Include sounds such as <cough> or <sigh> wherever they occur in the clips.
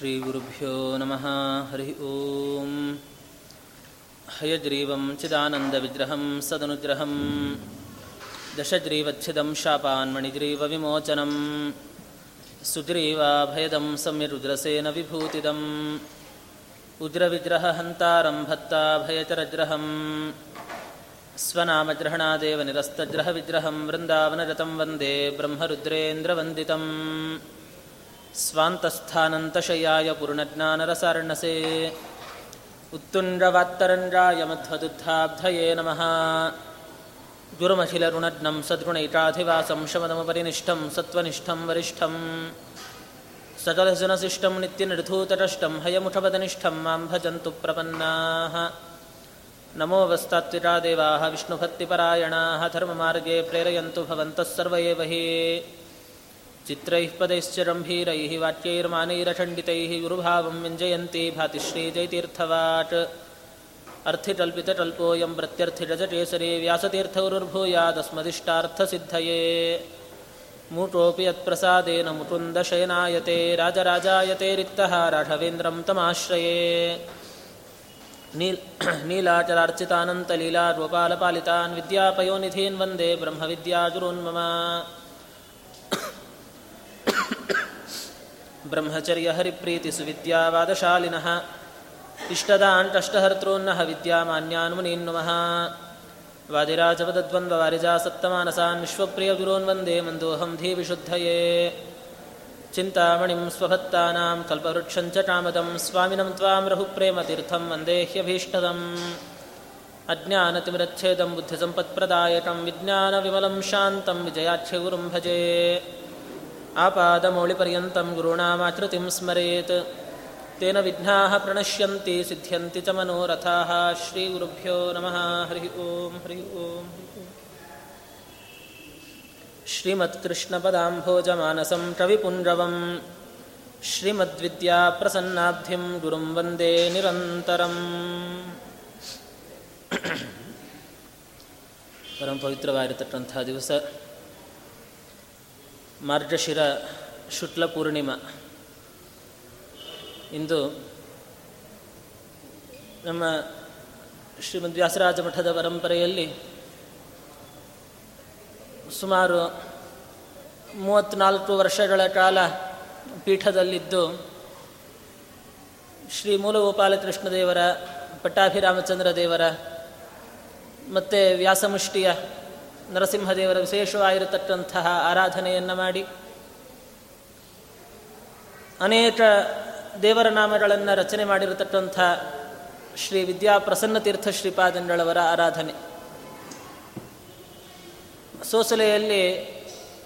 श्रीगुरुभ्यो नमः हरिः ॐ हयग्रीवं चिदानन्दविग्रहं सदनुग्रहं दशग्रीवच्छिदं शापान्मणिग्रीवविमोचनं सुग्रीवाभयदं सम्यरुद्रसेन विभूतिदम् उग्रविग्रहहन्तारं भत्ताभयचरग्रहं स्वनामग्रहणादेव निरस्तग्रहविग्रहं वृन्दावनरतं वन्दे ब्रह्मरुद्रेन्द्रवन्दितम् स्वान्तस्थानन्तशय्याय पूर्णज्ञानरसार्णसे उत्तुण्डवात्तरण्डाय मध्वदुद्धाब्धये नमः गुरुमखिलरुणज्ञं सद्गुणैकाधिवासं शमदमपरिनिष्ठं सत्त्वनिष्ठं वरिष्ठं सकलसुनशिष्टं नित्यनिर्धूतटष्टं हयमुठपदनिष्ठं मां भजन्तु प्रपन्नाः नमो वस्तात्विका देवाः विष्णुभक्तिपरायणाः धर्ममार्गे प्रेरयन्तु भवन्तः सर्व एव हि चित्रैः पदैश्च रम्भीरैः वाक्यैर्मानैरखण्डितैः गुरुभावं व्यञ्जयन्ती भाति श्रीजयतीर्थवाट् अर्थिकल्पितकल्पोऽयं प्रत्यर्थिरजकेसरे व्यासतीर्थगुरुर्भूयादस्मदिष्टार्थसिद्धये मूटोऽपि यत्प्रसादेन मुकुन्दशयनायते राजराजायते रिक्तः राघवेन्द्रं तमाश्रये नील् नीलाचलार्चितानन्तलीलागोपालपालितान् विद्यापयोनिधीन् वन्दे ब्रह्मविद्यागुरून्मम ಬ್ರಹ್ಮಚರ್ಯ ಹರಿಪ್ರೀತಿಸು ವಿದ್ಯಾವಾದ ಶಾಲಿನಃ ಇಷ್ಟದ ಅಂಟಷ್ಟಹರ್ತೃನ್ನಃ ವಿದ್ಯಾಮಾನ್ಯಾನ್ ಮುನೀನ್ನುಮಃ ವಾದಿರಾಜವದದ್ವಂದ್ವ ವಾರಿಜಾ ಸಪ್ತಮಾನಸಾನ್ ವಿಶ್ವಪ್ರಿಯ ಗುರೋನ್ ವಂದೇ ಮಂದೋಹಂ ಧೀ ವಿಶುದ್ಧಯೇ. ಚಿಂತಾಮಣಿಂ ಸ್ವಭತ್ತಾನಾಂ ಕಲ್ಪವೃಕ್ಷಂಚ ಕಾಮದಂ ಸ್ವಾಮಿನಂ ತ್ವಾಂ ರಹುಪ್ರೇಮತೀರ್ಥಂ ವಂದೇಹ್ಯಭೀಷ್ಟದಂ ಅಜ್ಞಾನತಿಮಿರಚ್ಛೇದಂ ಬುದ್ಧಿಸಂಪತ್ಪ್ರದಾಯಕಂ ವಿಜ್ಞಾನವಿಮಲಂ ಶಾಂತಂ ವಿಜಯಾಖ್ಯಗುರುಂ ಭಜೇ आपादमौलिपर्यन्तं गुरूणामाकृतिं स्मरेत् तेन विघ्नाः प्रणश्यन्ति सिद्ध्यन्ति च मनोरथाः श्रीगुरुभ्यो नमः हरिः ॐ हरिः ॐ श्रीमत्कृष्णपदाम्भोजमानसं कविपुञ्जवं श्रीमद्विद्याप्रसन्नाब्धिं गुरुं वन्दे निरन्तरम् ಪರಮ ಪವಿತ್ರವಾಗಿರತಕ್ಕಂಥ ದಿವಸ ಮಾರ್ಗಶಿರ ಶುಕ್ಲ ಪೂರ್ಣಿಮಾ. ಇಂದು ನಮ್ಮ ಶ್ರೀಮದ್ ವ್ಯಾಸರಾಜ ಮಠದ ಪರಂಪರೆಯಲ್ಲಿ ಸುಮಾರು ಮೂವತ್ತ್ನಾಲ್ಕು ವರ್ಷಗಳ ಕಾಲ ಪೀಠದಲ್ಲಿದ್ದು ಶ್ರೀ ಮೂಲಗೋಪಾಲಕೃಷ್ಣದೇವರ ಪಟ್ಟಾಭಿರಾಮಚಂದ್ರ ದೇವರ ಮತ್ತು ವ್ಯಾಸಮುಷ್ಟಿಯ ನರಸಿಂಹದೇವರ ವಿಶೇಷವಾಗಿರತಕ್ಕಂತಹ ಆರಾಧನೆಯನ್ನು ಮಾಡಿ ಅನೇಕ ದೇವರ ನಾಮಗಳನ್ನು ರಚನೆ ಮಾಡಿರತಕ್ಕಂಥ ಶ್ರೀ ವಿದ್ಯಾಪ್ರಸನ್ನ ತೀರ್ಥ ಶ್ರೀಪಾದಂಗಳವರ ಆರಾಧನೆ. ಸೋಸಲೆಯಲ್ಲಿ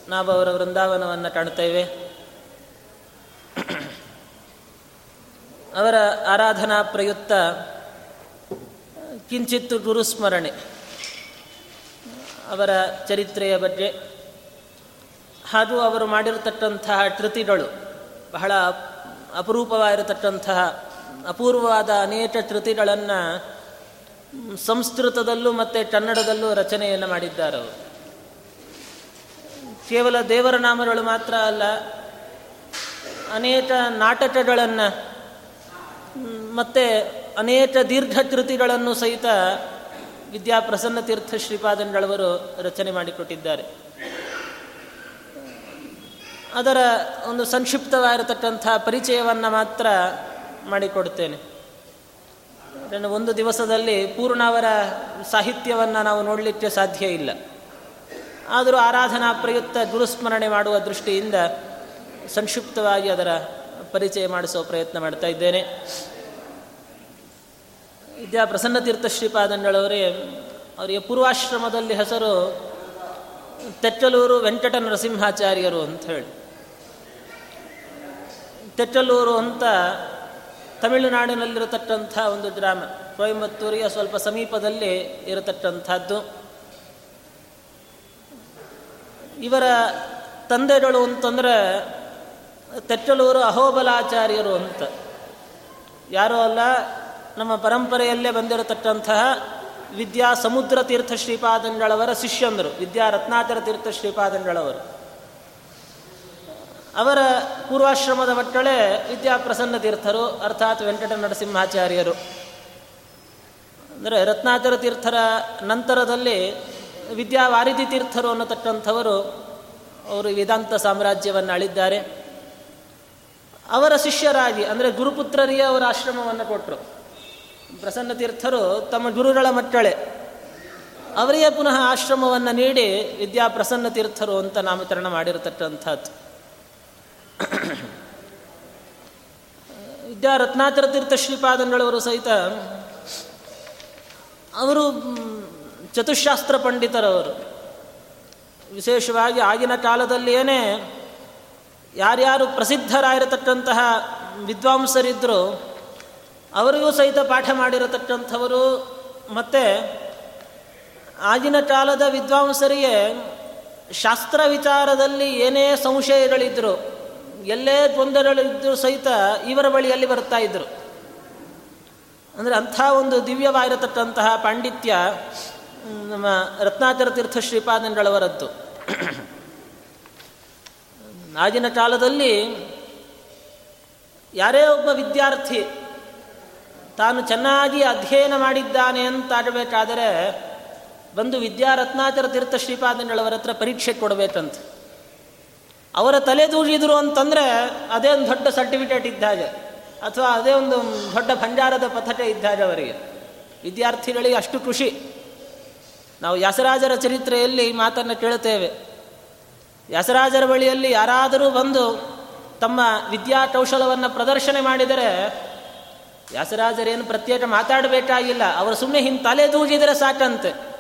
ನಾವು ಅವರ ವೃಂದಾವನವನ್ನು ಕಾಣ್ತೇವೆ. ಅವರ ಆರಾಧನಾ ಪ್ರಯುಕ್ತ ಕಿಂಚಿತ್ತು ಗುರುಸ್ಮರಣೆ. ಅವರ ಚರಿತ್ರೆಯ ಬಗ್ಗೆ ಹಾಗೂ ಅವರು ಮಾಡಿರತಕ್ಕಂತಹ ಕೃತಿಗಳು ಬಹಳ ಅಪರೂಪವಾಗಿರತಕ್ಕಂತಹ ಅಪೂರ್ವವಾದ ಅನೇಕ ಕೃತಿಗಳನ್ನು ಸಂಸ್ಕೃತದಲ್ಲೂ ಮತ್ತು ಕನ್ನಡದಲ್ಲೂ ರಚನೆಯನ್ನು ಮಾಡಿದ್ದಾರೆ ಅವರು. ಕೇವಲ ದೇವರ ನಾಮಗಳು ಮಾತ್ರ ಅಲ್ಲ, ಅನೇಕ ನಾಟಕಗಳನ್ನು, ಮತ್ತು ಅನೇಕ ದೀರ್ಘ ಕೃತಿಗಳನ್ನು ಸಹಿತ ವಿದ್ಯಾಪ್ರಸನ್ನ ತೀರ್ಥ ಶ್ರೀಪಾದಂಗಳವರು ರಚನೆ ಮಾಡಿಕೊಟ್ಟಿದ್ದಾರೆ. ಅದರ ಒಂದು ಸಂಕ್ಷಿಪ್ತವಾಗಿರತಕ್ಕಂಥ ಪರಿಚಯವನ್ನು ಮಾತ್ರ ಮಾಡಿಕೊಡ್ತೇನೆ. ಅದನ್ನು ಒಂದು ದಿವಸದಲ್ಲಿ ಪೂರ್ಣ ಅವರ ಸಾಹಿತ್ಯವನ್ನು ನಾವು ನೋಡಲಿಕ್ಕೆ ಸಾಧ್ಯ ಇಲ್ಲ. ಆದರೂ ಆರಾಧನಾ ಪ್ರಯುಕ್ತ ಗುರುಸ್ಮರಣೆ ಮಾಡುವ ದೃಷ್ಟಿಯಿಂದ ಸಂಕ್ಷಿಪ್ತವಾಗಿ ಅದರ ಪರಿಚಯ ಮಾಡಿಸುವ ಪ್ರಯತ್ನ ಮಾಡ್ತಾ ಇದ್ದೇನೆ. ವಿದ್ಯಾ ಪ್ರಸನ್ನ ತೀರ್ಥ ಶ್ರೀಪಾದಂಗಳವರೇ, ಅವರಿಗೆ ಪೂರ್ವಾಶ್ರಮದಲ್ಲಿ ಹೆಸರು ತೆಚ್ಚಲೂರು ವೆಂಕಟ ನರಸಿಂಹಾಚಾರ್ಯರು ಅಂತ ಹೇಳಿ. ತೆಚ್ಚಲೂರು ಅಂತ ತಮಿಳುನಾಡಿನಲ್ಲಿರತಕ್ಕಂಥ ಒಂದು ಗ್ರಾಮ, ಕೊಯಂಬತ್ತೂರಿಗೆ ಸ್ವಲ್ಪ ಸಮೀಪದಲ್ಲಿ ಇರತಕ್ಕಂಥದ್ದು. ಇವರ ತಂದೆಗಳು ಅಂತಂದರೆ ತೆಚ್ಚಲೂರು ಅಹೋಬಲಾಚಾರ್ಯರು ಅಂತ. ಯಾರೋ ಅಲ್ಲ ನಮ್ಮ ಪರಂಪರೆಯಲ್ಲೇ ಬಂದಿರತಕ್ಕಂತಹ ವಿದ್ಯಾ ಸಮುದ್ರ ತೀರ್ಥ ಶ್ರೀಪಾದಂಗಳವರ ಶಿಷ್ಯಂದರು ವಿದ್ಯಾ ರತ್ನಾಕರ ತೀರ್ಥ ಶ್ರೀಪಾದಂಗಳವರು. ಅವರ ಪೂರ್ವಾಶ್ರಮದ ಮಕ್ಕಳೇ ವಿದ್ಯಾಪ್ರಸನ್ನ ತೀರ್ಥರು, ಅರ್ಥಾತ್ ವೆಂಕಟ ನರಸಿಂಹಾಚಾರ್ಯರು. ಅಂದರೆ ರತ್ನಾಕರ ತೀರ್ಥರ ನಂತರದಲ್ಲಿ ವಿದ್ಯಾವಾರಿಧಿ ತೀರ್ಥರು ಅನ್ನತಕ್ಕಂಥವರು ಅವರು ವೇದಾಂತ ಸಾಮ್ರಾಜ್ಯವನ್ನು ಆಳಿದ್ದಾರೆ ಅವರ ಶಿಷ್ಯರಾಗಿ, ಅಂದರೆ ಗುರುಪುತ್ರರಿಗೆ ಅವರ ಆಶ್ರಮವನ್ನು ಕೊಟ್ಟರು ಪ್ರಸನ್ನ ತೀರ್ಥರು ತಮ್ಮ ಗುರುಗಳ ಮಕ್ಕಳೇ, ಅವರಿಗೆ ಪುನಃ ಆಶ್ರಮವನ್ನು ನೀಡಿ ವಿದ್ಯಾ ಪ್ರಸನ್ನ ತೀರ್ಥರು ಅಂತ ನಾಮಕರಣ ಮಾಡಿರತಕ್ಕಂಥದ್ದು. ವಿದ್ಯಾ ರತ್ನಾಚರ ತೀರ್ಥ ಶ್ರೀಪಾದಂಗಳವರು ಸಹಿತ ಅವರು ಚತುಶಾಸ್ತ್ರ ಪಂಡಿತರವರು. ವಿಶೇಷವಾಗಿ ಆಗಿನ ಕಾಲದಲ್ಲಿಯೇ ಯಾರ್ಯಾರು ಪ್ರಸಿದ್ಧರಾಗಿರತಕ್ಕಂತಹ ವಿದ್ವಾಂಸರಿದ್ದರು ಅವರಿಗೂ ಸಹಿತ ಪಾಠ ಮಾಡಿರತಕ್ಕಂಥವರು, ಮತ್ತು ಆಗಿನ ಕಾಲದ ವಿದ್ವಾಂಸರಿಗೆ ಶಾಸ್ತ್ರ ವಿಚಾರದಲ್ಲಿ ಏನೇ ಸಂಶಯಗಳಿದ್ದರು ಎಲ್ಲೇ ಗೊಂದಲಗಳಿದ್ದರೂ ಸಹಿತ ಇವರ ಬಳಿಯಲ್ಲಿ ಬರ್ತಾ ಇದ್ದರು ಅಂದರೆ ಅಂಥ ಒಂದು ದಿವ್ಯವಾಗಿರತಕ್ಕಂತಹ ಪಾಂಡಿತ್ಯ ನಮ್ಮ ರತ್ನಾಚರ ತೀರ್ಥ ಶ್ರೀಪಾದಂಗಳವರದ್ದು ಆಗಿನ ಕಾಲದಲ್ಲಿ ಯಾರೇ ಒಬ್ಬ ವಿದ್ಯಾರ್ಥಿ ತಾನು ಚೆನ್ನಾಗಿ ಅಧ್ಯಯನ ಮಾಡಿದ್ದಾನೆ ಅಂತಾಗಬೇಕಾದರೆ ಬಂದು ವಿದ್ಯಾರತ್ನಾಚರ ತೀರ್ಥ ಶ್ರೀಪಾದಂಗಳವರ ಹತ್ರ ಪರೀಕ್ಷೆ ಕೊಡಬೇಕಂತ. ಅವರ ತಲೆ ದೂಜಿದ್ರು ಅಂತಂದರೆ ಅದೇ ಒಂದು ದೊಡ್ಡ ಸರ್ಟಿಫಿಕೇಟ್ ಇದ್ದಾಗೆ ಅಥವಾ ಅದೇ ಒಂದು ದೊಡ್ಡ ಭಂಡಾರದ ಪಥಕ ಇದ್ದಾಗೆ ಅವರಿಗೆ. ವಿದ್ಯಾರ್ಥಿಗಳಿಗೆ ಅಷ್ಟು ಖುಷಿ. ನಾವು ವ್ಯಾಸರಾಜರ ಚರಿತ್ರೆಯಲ್ಲಿ ಮಾತನ್ನು ಕೇಳುತ್ತೇವೆ. ವ್ಯಾಸರಾಜರ ಬಳಿಯಲ್ಲಿ ಯಾರಾದರೂ ಬಂದು ತಮ್ಮ ವಿದ್ಯಾ ಕೌಶಲವನ್ನು ಪ್ರದರ್ಶನ ಮಾಡಿದರೆ ವ್ಯಾಸರಾಜರೇನು ಪ್ರತ್ಯೇಕ ಮಾತಾಡಬೇಕಾಗಿಲ್ಲ. ಅವರು ಸುಮ್ಮನೆ ಹಿಂಗೆ ತಲೆ ದೂಗಿದರೆ ಸಾಕಂತೆ.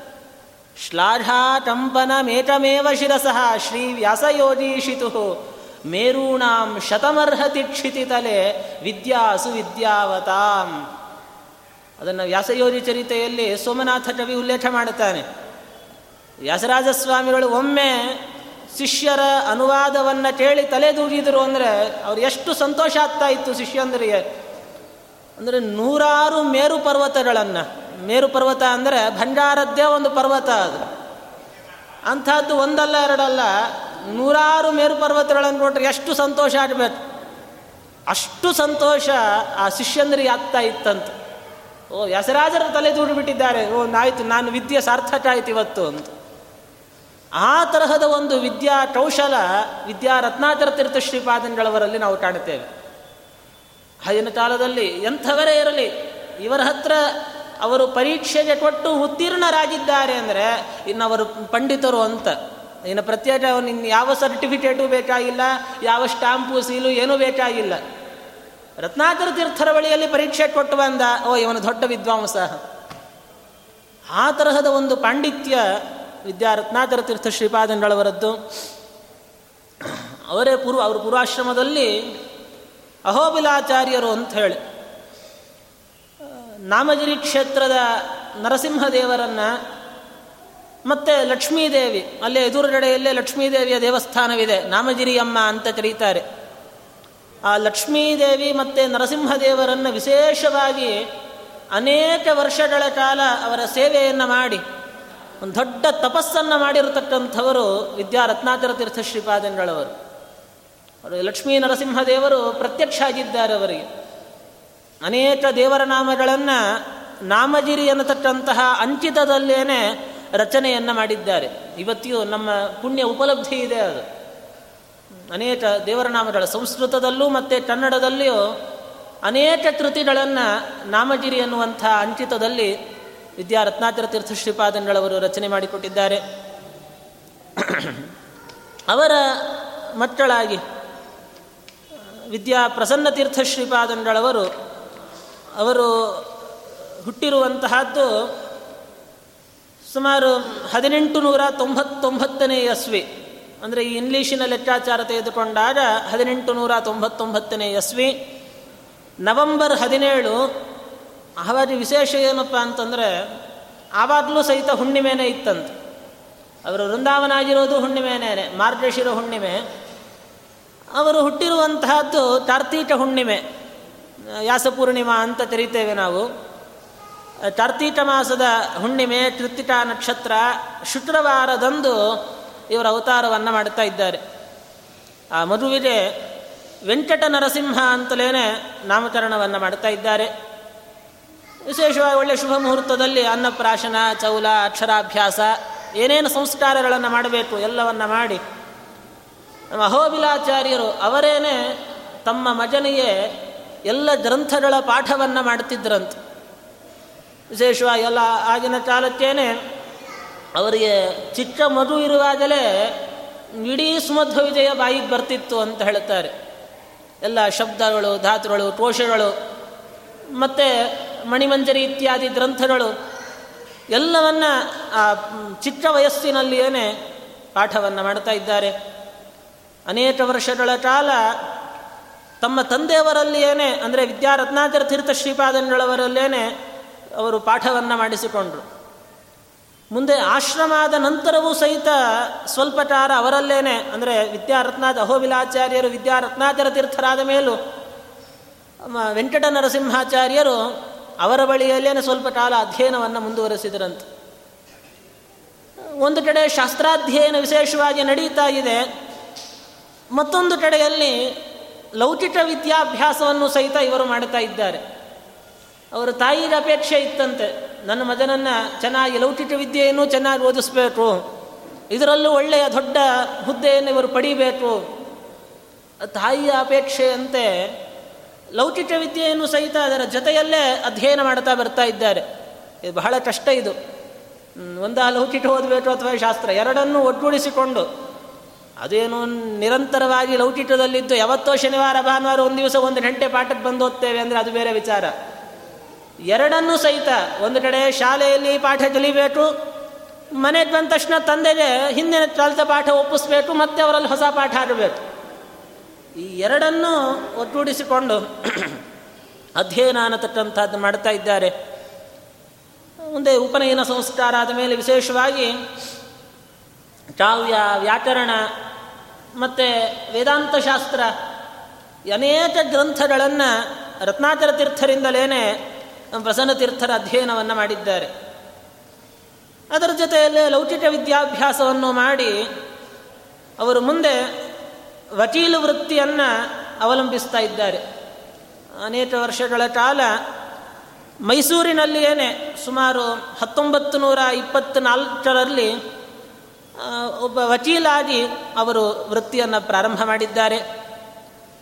ಶ್ಲಾಘಾ ಕಂಪನ ಮೇಕಮೇವ ಶಿರಸಃ ಶ್ರೀ ವ್ಯಾಸಯೋಜೀಷಿತು. ಮೇರೂಣಾಂ ಶತಮರ್ಹತಿ ಕ್ಷಿತಿ ತಲೆ ವಿದ್ಯಾಸು ವಿದ್ಯಾವತಾಂ. ಅದನ್ನು ವ್ಯಾಸಯೋಜಿ ಚರಿತೆಯಲ್ಲಿ ಸೋಮನಾಥ ಕವಿ ಉಲ್ಲೇಖ ಮಾಡುತ್ತಾನೆ. ವ್ಯಾಸರಾಜಸ್ವಾಮಿಗಳು ಒಮ್ಮೆ ಶಿಷ್ಯರ ಅನುವಾದವನ್ನು ಕೇಳಿ ತಲೆ ದೂಗಿದರು ಅಂದರೆ ಅವ್ರು ಎಷ್ಟು ಸಂತೋಷ ಆಗ್ತಾ ಇತ್ತು ಶಿಷ್ಯಂದರಿಗೆ. ಅಂದರೆ ನೂರಾರು ಮೇರು ಪರ್ವತಗಳನ್ನು. ಮೇರು ಪರ್ವತ ಅಂದರೆ ಭಂಡಾರದ್ದೇ ಒಂದು ಪರ್ವತ ಅದು. ಅಂಥದ್ದು ಒಂದಲ್ಲ ಎರಡಲ್ಲ, ನೂರಾರು ಮೇರು ಪರ್ವತಗಳನ್ನು ನೋಡ್ರೆ ಎಷ್ಟು ಸಂತೋಷ ಆಗಬೇಕು. ಅಷ್ಟು ಸಂತೋಷ ಆ ಶಿಷ್ಯಂದ್ರಿಗೆ ಆಗ್ತಾ ಇತ್ತಂತ. ಓ, ವ್ಯಾಸರಾಜರ ತಲೆ ದೂಡಿ ಬಿಟ್ಟಿದ್ದಾರೆ ಓ ನಾಯ್ತು ನಾನು ವಿದ್ಯೆ ಸಾರ್ಥಕ ಆಯ್ತು ಇವತ್ತು ಅಂತ. ಆ ತರಹದ ಒಂದು ವಿದ್ಯಾ ಕೌಶಲ ವಿದ್ಯಾ ರತ್ನಾಚರ ತೀರ್ಥ ಶ್ರೀಪಾದನ್ಗಳವರಲ್ಲಿ ನಾವು ಕಾಣುತ್ತೇವೆ. ಆಗಿನ ಕಾಲದಲ್ಲಿ ಎಂಥವರೇ ಇರಲಿ, ಇವರ ಹತ್ರ ಅವರು ಪರೀಕ್ಷೆಗೆ ಕೊಟ್ಟು ಉತ್ತೀರ್ಣರಾಗಿದ್ದಾರೆ ಅಂದರೆ ಇನ್ನು ಅವರು ಪಂಡಿತರು ಅಂತ. ಇನ್ನು ಪ್ರತ್ಯೇಕ ಇನ್ನು ಯಾವ ಸರ್ಟಿಫಿಕೇಟು ಬೇಕಾಗಿಲ್ಲ, ಯಾವ ಸ್ಟಾಂಪು, ಸೀಲು ಏನೂ ಬೇಕಾಗಿಲ್ಲ. ರತ್ನಾಕರ ತೀರ್ಥರ ಬಳಿಯಲ್ಲಿ ಪರೀಕ್ಷೆ ಕೊಟ್ಟು ಬಂದ, ಓ, ಇವನು ದೊಡ್ಡ ವಿದ್ವಾಂಸ. ಆ ತರಹದ ಒಂದು ಪಾಂಡಿತ್ಯ ವಿದ್ಯಾ ರತ್ನಾಕರ ತೀರ್ಥ ಶ್ರೀಪಾದಂಗಳವರದ್ದು ಅವರೇ ಪೂರ್ವ, ಅವರು ಪೂರ್ವಾಶ್ರಮದಲ್ಲಿ ಅಹೋಬಿಲಾಚಾರ್ಯರು ಅಂತ ಹೇಳಿ. ನಾಮಗಿರಿ ಕ್ಷೇತ್ರದ ನರಸಿಂಹದೇವರನ್ನು ಮತ್ತು ಲಕ್ಷ್ಮೀದೇವಿ, ಅಲ್ಲೇ ಎದುರುಗಡೆಯಲ್ಲೇ ಲಕ್ಷ್ಮೀದೇವಿಯ ದೇವಸ್ಥಾನವಿದೆ, ನಾಮಗಿರಿಯಮ್ಮ ಅಂತ ಕರೀತಾರೆ. ಆ ಲಕ್ಷ್ಮೀದೇವಿ ಮತ್ತು ನರಸಿಂಹದೇವರನ್ನು ವಿಶೇಷವಾಗಿ ಅನೇಕ ವರ್ಷಗಳ ಕಾಲ ಅವರ ಸೇವೆಯನ್ನು ಮಾಡಿ, ಒಂದು ದೊಡ್ಡ ತಪಸ್ಸನ್ನು ಮಾಡಿರತಕ್ಕಂಥವರು ವಿದ್ಯಾ ರತ್ನಾಕರ ತೀರ್ಥ ಶ್ರೀಪಾದಂಗಳವರು ಲಕ್ಷ್ಮೀ ನರಸಿಂಹದೇವರು ಪ್ರತ್ಯಕ್ಷ ಆಗಿದ್ದಾರೆ ಅವರಿಗೆ. ಅನೇಕ ದೇವರ ನಾಮಗಳನ್ನು ನಾಮಜಿರಿ ಅನ್ನತಕ್ಕಂತಹ ಅಂಕಿತದಲ್ಲೇನೆ ರಚನೆಯನ್ನು ಮಾಡಿದ್ದಾರೆ. ಇವತ್ತಿಯೂ ನಮ್ಮ ಪುಣ್ಯ ಉಪಲಬ್ಧಿ ಇದೆ ಅದು. ಅನೇಕ ದೇವರ ನಾಮಗಳ ಸಂಸ್ಕೃತದಲ್ಲೂ ಮತ್ತು ಕನ್ನಡದಲ್ಲಿಯೂ ಅನೇಕ ಕೃತಿಗಳನ್ನು ನಾಮಜಿರಿ ಅನ್ನುವಂಥ ಅಂಚಿತದಲ್ಲಿ ವಿದ್ಯಾ ರತ್ನಾಚರ ತೀರ್ಥ ಶ್ರೀಪಾದಂಗಳವರು ರಚನೆ ಮಾಡಿಕೊಟ್ಟಿದ್ದಾರೆ. ಅವರ ಮಕ್ಕಳಾಗಿ ವಿದ್ಯಾ ಪ್ರಸನ್ನ ತೀರ್ಥ ಶ್ರೀಪಾದಂಗಳವರು ಅವರು ಹುಟ್ಟಿರುವಂತಹದ್ದು ಸುಮಾರು ಹದಿನೆಂಟು ನೂರ ತೊಂಬತ್ತೊಂಬತ್ತನೇ ಯಸ್ವಿ. ಅಂದರೆ ಈ ಇಂಗ್ಲೀಷಿನ ಲೆಕ್ಕಾಚಾರ ತೆಗೆದುಕೊಂಡಾಗ ಹದಿನೆಂಟು ನೂರ ತೊಂಬತ್ತೊಂಬತ್ತನೇ ಯಸ್ವಿ. ನವಂಬರ್ ಹದಿನೇಳು ಆವಾಗ ವಿಶೇಷ ಏನಪ್ಪ ಅಂತಂದರೆ ಆವಾಗಲೂ ಸಹಿತ ಹುಣ್ಣಿಮೆನೇ ಇತ್ತಂತೆ. ಅವರು ವೃಂದಾವನ ಆಗಿರೋದು ಹುಣ್ಣಿಮೆನೇ ಮಾರ್ಗಶಿರ ಹುಣ್ಣಿಮೆ. ಅವರು ಹುಟ್ಟಿರುವಂತಹದ್ದು ಕಾರ್ತೀಕ ಹುಣ್ಣಿಮೆ, ಯಾಸಪೂರ್ಣಿಮಾ ಅಂತ ಕರಿತೇವೆ ನಾವು. ಕಾರ್ತೀಕ ಮಾಸದ ಹುಣ್ಣಿಮೆ ಕೃತಿಕಾ ನಕ್ಷತ್ರ ಶುಕ್ರವಾರದಂದು ಇವರ ಅವತಾರವನ್ನು ಮಾಡ್ತಾ ಇದ್ದಾರೆ. ಆ ಮಧುವಿಗೆ ವೆಂಕಟ ನರಸಿಂಹ ಅಂತಲೇ ನಾಮಕರಣವನ್ನು ಮಾಡ್ತಾ ಇದ್ದಾರೆ. ವಿಶೇಷವಾಗಿ ಒಳ್ಳೆಯ ಶುಭ ಮುಹೂರ್ತದಲ್ಲಿ ಅನ್ನಪ್ರಾಶನ, ಚೌಲ, ಅಕ್ಷರಾಭ್ಯಾಸ, ಏನೇನು ಸಂಸ್ಕಾರಗಳನ್ನು ಮಾಡಬೇಕು ಎಲ್ಲವನ್ನ ಮಾಡಿ ನಮ್ಮ ಅವರೇನೆ ತಮ್ಮ ಮಜನಿಗೆ ಎಲ್ಲ ಗ್ರಂಥಗಳ ಪಾಠವನ್ನು ಮಾಡ್ತಿದ್ರಂತೆ. ವಿಶೇಷವಾಗಿ ಎಲ್ಲ ಆಗಿನ ಕಾಲಕ್ಕೇನೆ ಅವರಿಗೆ ಚಿಕ್ಕ ಮಧು ಇರುವಾಗಲೇ ಇಡೀ ಸುಮಧ್ವ ವಿಜಯ ಬಾಯಿಗೆ ಬರ್ತಿತ್ತು ಅಂತ ಹೇಳ್ತಾರೆ. ಎಲ್ಲ ಶಬ್ದಗಳು, ಧಾತುಗಳು, ಕೋಶಗಳು, ಮತ್ತು ಮಣಿಮಂಜರಿ ಇತ್ಯಾದಿ ಗ್ರಂಥಗಳು ಎಲ್ಲವನ್ನ ಆ, ಚಿಕ್ಕ ವಯಸ್ಸಿನಲ್ಲಿಯೇ ಪಾಠವನ್ನು ಮಾಡ್ತಾ ಇದ್ದಾರೆ. ಅನೇಕ ವರ್ಷಗಳ ಕಾಲ ತಮ್ಮ ತಂದೆಯವರಲ್ಲಿಯೇ ಅಂದರೆ ವಿದ್ಯಾರತ್ನಾಚರ ತೀರ್ಥ ಶ್ರೀಪಾದಂಗಳವರಲ್ಲೇನೆ ಅವರು ಪಾಠವನ್ನು ಮಾಡಿಸಿಕೊಂಡರು. ಮುಂದೆ ಆಶ್ರಮದ ನಂತರವೂ ಸಹಿತ ಸ್ವಲ್ಪ ಕಾಲ ಅವರಲ್ಲೇನೆ, ಅಂದರೆ ವಿದ್ಯಾರತ್ನಾಥ ಅಹೋಬಿಲಾಚಾರ್ಯರು ವಿದ್ಯಾರತ್ನಾಚರ ತೀರ್ಥರಾದ ಮೇಲೂ ವೆಂಕಟ ನರಸಿಂಹಾಚಾರ್ಯರು ಅವರ ಬಳಿಯಲ್ಲೇನೆ ಸ್ವಲ್ಪ ಕಾಲ ಅಧ್ಯಯನವನ್ನು ಮುಂದುವರೆಸಿದರಂತೆ. ಒಂದು ಕಡೆ ಶಾಸ್ತ್ರಾಧ್ಯಯನ ವಿಶೇಷವಾಗಿ ನಡೀತಾ ಇದೆ. ಮತ್ತೊಂದು ಕಡೆಯಲ್ಲಿ ಲೌಕಿಕ ವಿದ್ಯಾಭ್ಯಾಸವನ್ನು ಸಹಿತ ಇವರು ಮಾಡ್ತಾ ಇದ್ದಾರೆ. ಅವರ ತಾಯಿಯ ಅಪೇಕ್ಷೆ ಇತ್ತಂತೆ. ನನ್ನ ಮಗನನ್ನು ಚೆನ್ನಾಗಿ ಲೌಕಿಕ ವಿದ್ಯೆಯನ್ನು ಚೆನ್ನಾಗಿ ಓದಿಸ್ಬೇಕು. ಇದರಲ್ಲೂ ಒಳ್ಳೆಯ ದೊಡ್ಡ ಹುದ್ದೆಯನ್ನು ಇವರು ಪಡೀಬೇಕು. ತಾಯಿಯ ಅಪೇಕ್ಷೆಯಂತೆ ಲೌಕಿಕ ವಿದ್ಯೆಯನ್ನು ಸಹಿತ ಅದರ ಜೊತೆಯಲ್ಲೇ ಅಧ್ಯಯನ ಮಾಡ್ತಾ ಬರ್ತಾ ಇದ್ದಾರೆ. ಇದು ಬಹಳ ಕಷ್ಟ ಇದು. ಒಂದ ಲೌಕಿಕ ಓದಬೇಕು ಅಥವಾ ಶಾಸ್ತ್ರ ಎರಡನ್ನೂ ಒಟ್ಟುಗೂಡಿಸಿಕೊಂಡು ಅದೇನು ನಿರಂತರವಾಗಿ ಲೌಕಿಕದಲ್ಲಿದ್ದು, ಯಾವತ್ತೋ ಶನಿವಾರ, ಭಾನುವಾರ ಒಂದು ದಿವಸ ಒಂದು ಗಂಟೆ ಪಾಠಕ್ಕೆ ಬಂದು ಓದ್ತೇವೆ ಅಂದರೆ ಅದು ಬೇರೆ ವಿಚಾರ. ಎರಡನ್ನೂ ಸಹಿತ ಒಂದು ಕಡೆ ಶಾಲೆಯಲ್ಲಿ ಪಾಠ ಕಲಿಬೇಕು, ಮನೆಗೆ ಬಂದ ತಕ್ಷಣ ತಂದೆಗೆ ಹಿಂದಿನ ಕಲಿತ ಪಾಠ ಒಪ್ಪಿಸ್ಬೇಕು, ಮತ್ತೆ ಅವರಲ್ಲಿ ಹೊಸ ಪಾಠ ಆಗಬೇಕು ಈ ಎರಡನ್ನೂ ಒಟ್ಟುಗೂಡಿಸಿಕೊಂಡು ಅಧ್ಯಯನ ಅನ್ನತಕ್ಕಂಥದ್ದು ಮಾಡ್ತಾ ಇದ್ದಾರೆ. ಮುಂದೆ ಉಪನಯನ ಸಂಸ್ಕಾರ ಆದ ಮೇಲೆ ವಿಶೇಷವಾಗಿ ಕಾವ್ಯ, ವ್ಯಾಕರಣ ಮತ್ತು ವೇದಾಂತ ಶಾಸ್ತ್ರ ಅನೇಕ ಗ್ರಂಥಗಳನ್ನು ರತ್ನಾಕರ ತೀರ್ಥರಿಂದಲೇ ಪ್ರಸನ್ನ ತೀರ್ಥರ ಅಧ್ಯಯನವನ್ನು ಮಾಡಿದ್ದಾರೆ. ಅದರ ಜೊತೆಯಲ್ಲೇ ಲೌಕಿಕ ವಿದ್ಯಾಭ್ಯಾಸವನ್ನು ಮಾಡಿ ಅವರು ಮುಂದೆ ವಕೀಲು ವೃತ್ತಿಯನ್ನು ಅವಲಂಬಿಸ್ತಾ ಇದ್ದಾರೆ. ಅನೇಕ ವರ್ಷಗಳ ಕಾಲ ಮೈಸೂರಿನಲ್ಲಿಯೇ ಸುಮಾರು ಹತ್ತೊಂಬತ್ತು ನೂರ ಇಪ್ಪತ್ತ್ನಾಲ್ಕರಲ್ಲಿ ಒಬ್ಬ ವಕೀಲಾಗಿ ಅವರು ವೃತ್ತಿಯನ್ನು ಪ್ರಾರಂಭ ಮಾಡಿದ್ದಾರೆ.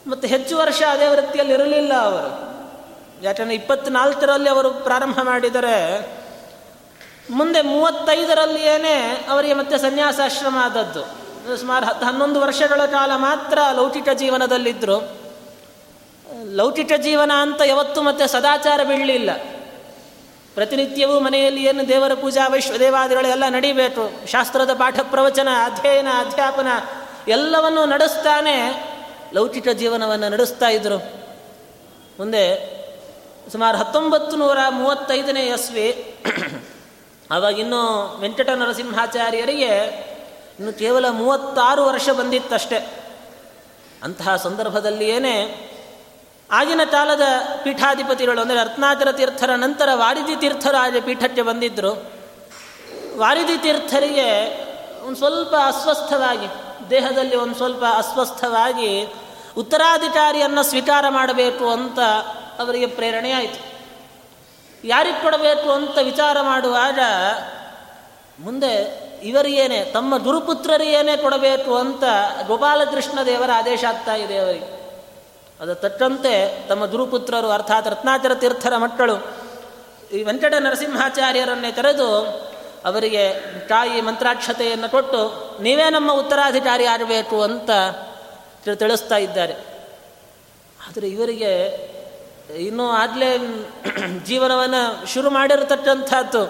ಮತ್ತು ಹೆಚ್ಚು ವರ್ಷ ಅದೇ ವೃತ್ತಿಯಲ್ಲಿ ಇರಲಿಲ್ಲ ಅವರು. ಯಾಕಂದರೆ ಇಪ್ಪತ್ನಾಲ್ಕರಲ್ಲಿ ಅವರು ಪ್ರಾರಂಭ ಮಾಡಿದರೆ, ಮುಂದೆ ಮೂವತ್ತೈದರಲ್ಲಿಯೇ ಅವರಿಗೆ ಮತ್ತೆ ಸನ್ಯಾಸಾಶ್ರಮ ಆದದ್ದು. ಸುಮಾರು ಹತ್ತು ಹನ್ನೊಂದು ವರ್ಷಗಳ ಕಾಲ ಮಾತ್ರ ಲೌಕಿಕ ಜೀವನದಲ್ಲಿದ್ದರು ಲೌಕಿಕ ಜೀವನ ಅಂತ ಯಾವತ್ತೂ ಮತ್ತೆ ಸದಾಚಾರ ಬೀಳಲಿಲ್ಲ. ಪ್ರತಿನಿತ್ಯವೂ ಮನೆಯಲ್ಲಿ ಏನು ದೇವರ ಪೂಜಾ ವೈಶ್ವದೇವಾದಿಗಳೆಲ್ಲ ನಡೀಬೇಕು. ಶಾಸ್ತ್ರದ ಪಾಠ, ಪ್ರವಚನ, ಅಧ್ಯಯನ, ಅಧ್ಯಾಪನ, ಎಲ್ಲವನ್ನು ನಡೆಸ್ತಾನೆ ಲೌಕಿಕ ಜೀವನವನ್ನು ನಡೆಸ್ತಾ ಇದ್ದರು ಮುಂದೆ ಸುಮಾರು ಹತ್ತೊಂಬತ್ತು ನೂರ ಮೂವತ್ತೈದನೇ ಯಸ್ವಿ ಆವಾಗಿನ್ನೂ <clears throat> ವೆಂಕಟ ನರಸಿಂಹಾಚಾರ್ಯರಿಗೆ ಇನ್ನು ಕೇವಲ ಮೂವತ್ತಾರು ವರ್ಷ ಬಂದಿತ್ತಷ್ಟೆ. ಅಂತಹ ಸಂದರ್ಭದಲ್ಲಿಯೇ ಆಗಿನ ಕಾಲದ ಪೀಠಾಧಿಪತಿಗಳು ಅಂದರೆ ರತ್ನಾಕರ ತೀರ್ಥರ ನಂತರ ವಾರಿದಿ ತೀರ್ಥರಾಜ ಪೀಠಕ್ಕೆ ಬಂದಿದ್ದರು ವಾರಿದಿ ತೀರ್ಥರಿಗೆ ಒಂದು ಸ್ವಲ್ಪ ಅಸ್ವಸ್ಥವಾಗಿ, ದೇಹದಲ್ಲಿ ಒಂದು ಸ್ವಲ್ಪ ಅಸ್ವಸ್ಥವಾಗಿ ಉತ್ತರಾಧಿಕಾರಿಯನ್ನು ಸ್ವೀಕಾರ ಮಾಡಬೇಕು ಅಂತ ಅವರಿಗೆ ಪ್ರೇರಣೆ ಆಯಿತು ಯಾರಿಗೆ ಕೊಡಬೇಕು ಅಂತ ವಿಚಾರ ಮಾಡುವಾಗ ಮುಂದೆ ಇವರಿಗೇನೆ, ತಮ್ಮ ಗುರುಪುತ್ರರಿಗೇನೆ ಕೊಡಬೇಕು ಅಂತ ಗೋಪಾಲಕೃಷ್ಣ ದೇವರ ಆದೇಶ ಆಗ್ತಾ ಇದೆ ಅವರಿಗೆ. ಅದು ತಟ್ಟಂತೆ ತಮ್ಮ ದುರುಪುತ್ರರು ಅರ್ಥಾತ್ ರತ್ನಾಚರ ತೀರ್ಥರ ಮಕ್ಕಳು. ಈ ವೆಂಕಟ ನರಸಿಂಹಾಚಾರ್ಯರನ್ನೇ ಕರೆದು ಅವರಿಗೆ ತಾಯಿ ಮಂತ್ರಾಕ್ಷತೆಯನ್ನು ಕೊಟ್ಟು, ನೀವೇ ನಮ್ಮ ಉತ್ತರಾಧಿಕಾರಿ ಆಗಬೇಕು ಅಂತ ತಿಳಿಸ್ತಾ ಇದ್ದಾರೆ. ಆದರೆ ಇವರಿಗೆ ಇನ್ನೂ ಆಗಲೇ ಜೀವನವನ್ನು ಶುರು ಮಾಡಿರತಕ್ಕಂಥದ್ದು.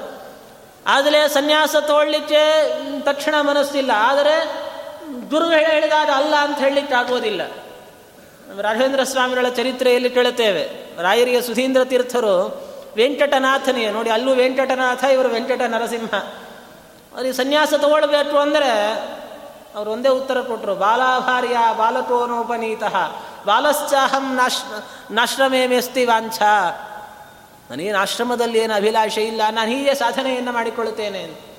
ಆಗಲೇ ಸನ್ಯಾಸ ತೋಳಲಿಕ್ಕೆ ತಕ್ಷಣ ಮನಸ್ಸಿಲ್ಲ. ಆದರೆ ಗುರು ಹೇಳಿದಾಗ ಅಲ್ಲ ಅಂತ ಹೇಳಲಿಕ್ಕೆ ಆಗೋದಿಲ್ಲ. ರಾಘವೇಂದ್ರ ಸ್ವಾಮಿಗಳ ಚರಿತ್ರೆಯಲ್ಲಿ ಕೇಳುತ್ತೇವೆ. ರಾಯರಿಯ ಸುಧೀಂದ್ರ ತೀರ್ಥರು ವೆಂಕಟನಾಥನಿಗೆ, ನೋಡಿ ಅಲ್ಲೂ ವೆಂಕಟನಾಥ, ಇವರು ವೆಂಕಟ ನರಸಿಂಹ. ಅವ್ರಿಗೆ ಸನ್ಯಾಸ ತಗೊಳ್ಬೇಕು ಅಂದರೆ ಅವರು ಒಂದೇ ಉತ್ತರ ಕೊಟ್ಟರು ಬಾಲಾಭಾರ್ಯ ಬಾಲಕೋನೋಪನೀತಃ, ಬಾಲಶ್ಚಾಹಂ ನಾಶ್ ನಾಶ್ರಮೇ ಮೇಸ್ತಿ ವಾಂಛ. ನನಗೇನು ಆಶ್ರಮದಲ್ಲಿ ಏನು ಅಭಿಲಾಷೆ ಇಲ್ಲ, ನಾನು ಹೀಗೆ ಸಾಧನೆಯನ್ನು ಮಾಡಿಕೊಳ್ಳುತ್ತೇನೆ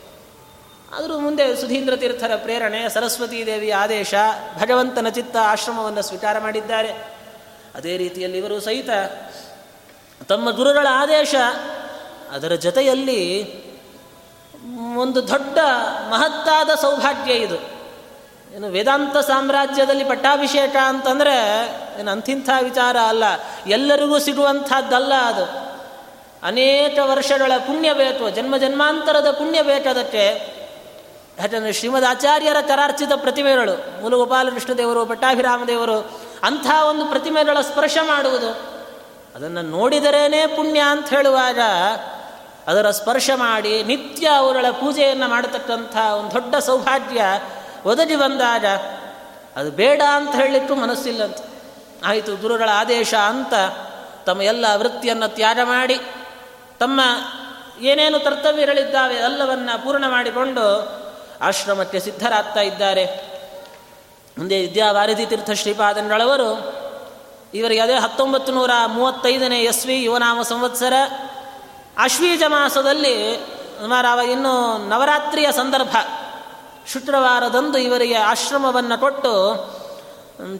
ಆದರೂ ಮುಂದೆ ಸುಧೀಂದ್ರ ತೀರ್ಥರ ಪ್ರೇರಣೆ, ಸರಸ್ವತೀ ದೇವಿ ಆದೇಶ, ಭಗವಂತನ ಚಿತ್ತ, ಆಶ್ರಮವನ್ನು ಸ್ವೀಕಾರ ಮಾಡಿದ್ದಾರೆ. ಅದೇ ರೀತಿಯಲ್ಲಿ ಇವರು ಸಹಿತ ತಮ್ಮ ಗುರುಗಳ ಆದೇಶ, ಅದರ ಜೊತೆಯಲ್ಲಿ ಒಂದು ದೊಡ್ಡ ಮಹತ್ತಾದ ಸೌಭಾಗ್ಯ ಇದು. ಏನು ವೇದಾಂತ ಸಾಮ್ರಾಜ್ಯದಲ್ಲಿ ಪಟ್ಟಾಭಿಷೇಕ ಅಂತಂದರೆ ಏನು ಅಂಥಿಂಥ ವಿಚಾರ ಅಲ್ಲ. ಎಲ್ಲರಿಗೂ ಸಿಗುವಂಥದ್ದಲ್ಲ ಅದು. ಅನೇಕ ವರ್ಷಗಳ ಪುಣ್ಯ ಬೇಕು ಜನ್ಮ ಜನ್ಮಾಂತರದ ಪುಣ್ಯ ಬೇಕದಕ್ಕೆ ಯಾಕಂದರೆ ಶ್ರೀಮದ್ ಆಚಾರ್ಯರ ಕರಾರ್ಚಿತ ಪ್ರತಿಮೆಗಳು, ಮೂಲಗೋಪಾಲ ಪಟ್ಟಾಭಿರಾಮ ಪಟ್ಟಾಭಿರಾಮದೇವರು ಅಂಥ ಒಂದು ಪ್ರತಿಮೆಗಳ ಸ್ಪರ್ಶ ಮಾಡುವುದು. ಅದನ್ನು ನೋಡಿದರೇನೇ ಪುಣ್ಯ ಅಂತ ಹೇಳುವಾಗ ಅದರ ಸ್ಪರ್ಶ ಮಾಡಿ ನಿತ್ಯ ಅವುಗಳ ಪೂಜೆಯನ್ನು ಮಾಡತಕ್ಕಂಥ ಒಂದು ದೊಡ್ಡ ಸೌಭಾಗ್ಯ ಒದಗಿ ಬಂದಾಗ ಅದು ಬೇಡ ಅಂತ ಹೇಳಲಿಕ್ಕೂ ಮನಸ್ಸಿಲ್ಲಂತ. ಆಯಿತು, ಗುರುಗಳ ಆದೇಶ ಅಂತ ತಮ್ಮ ಎಲ್ಲ ವೃತ್ತಿಯನ್ನು ತ್ಯಾಗ ಮಾಡಿ, ತಮ್ಮ ಏನೇನು ಕರ್ತವ್ಯಗಳಿದ್ದಾವೆ ಎಲ್ಲವನ್ನು ಪೂರ್ಣ ಮಾಡಿಕೊಂಡು ಆಶ್ರಮಕ್ಕೆ ಸಿದ್ಧರಾಗ್ತಾ ಇದ್ದಾರೆ. ಮುಂದೆ ವಿದ್ಯಾವಾರಧಿ ತೀರ್ಥ ಶ್ರೀಪಾದನಗಳವರು ಇವರಿಗೆ ಅದೇ ಹತ್ತೊಂಬತ್ತು ನೂರ ಮೂವತ್ತೈದನೇ ಎಸ್ವಿ ಯುವನಾಮ ಸಂವತ್ಸರ. ಅಶ್ವೀಜ ಮಾಸದಲ್ಲಿ ಸುಮಾರು ಇನ್ನು ನವರಾತ್ರಿಯ ಸಂದರ್ಭ. ಶುಕ್ರವಾರದಂದು ಇವರಿಗೆ ಆಶ್ರಮವನ್ನು ಕೊಟ್ಟು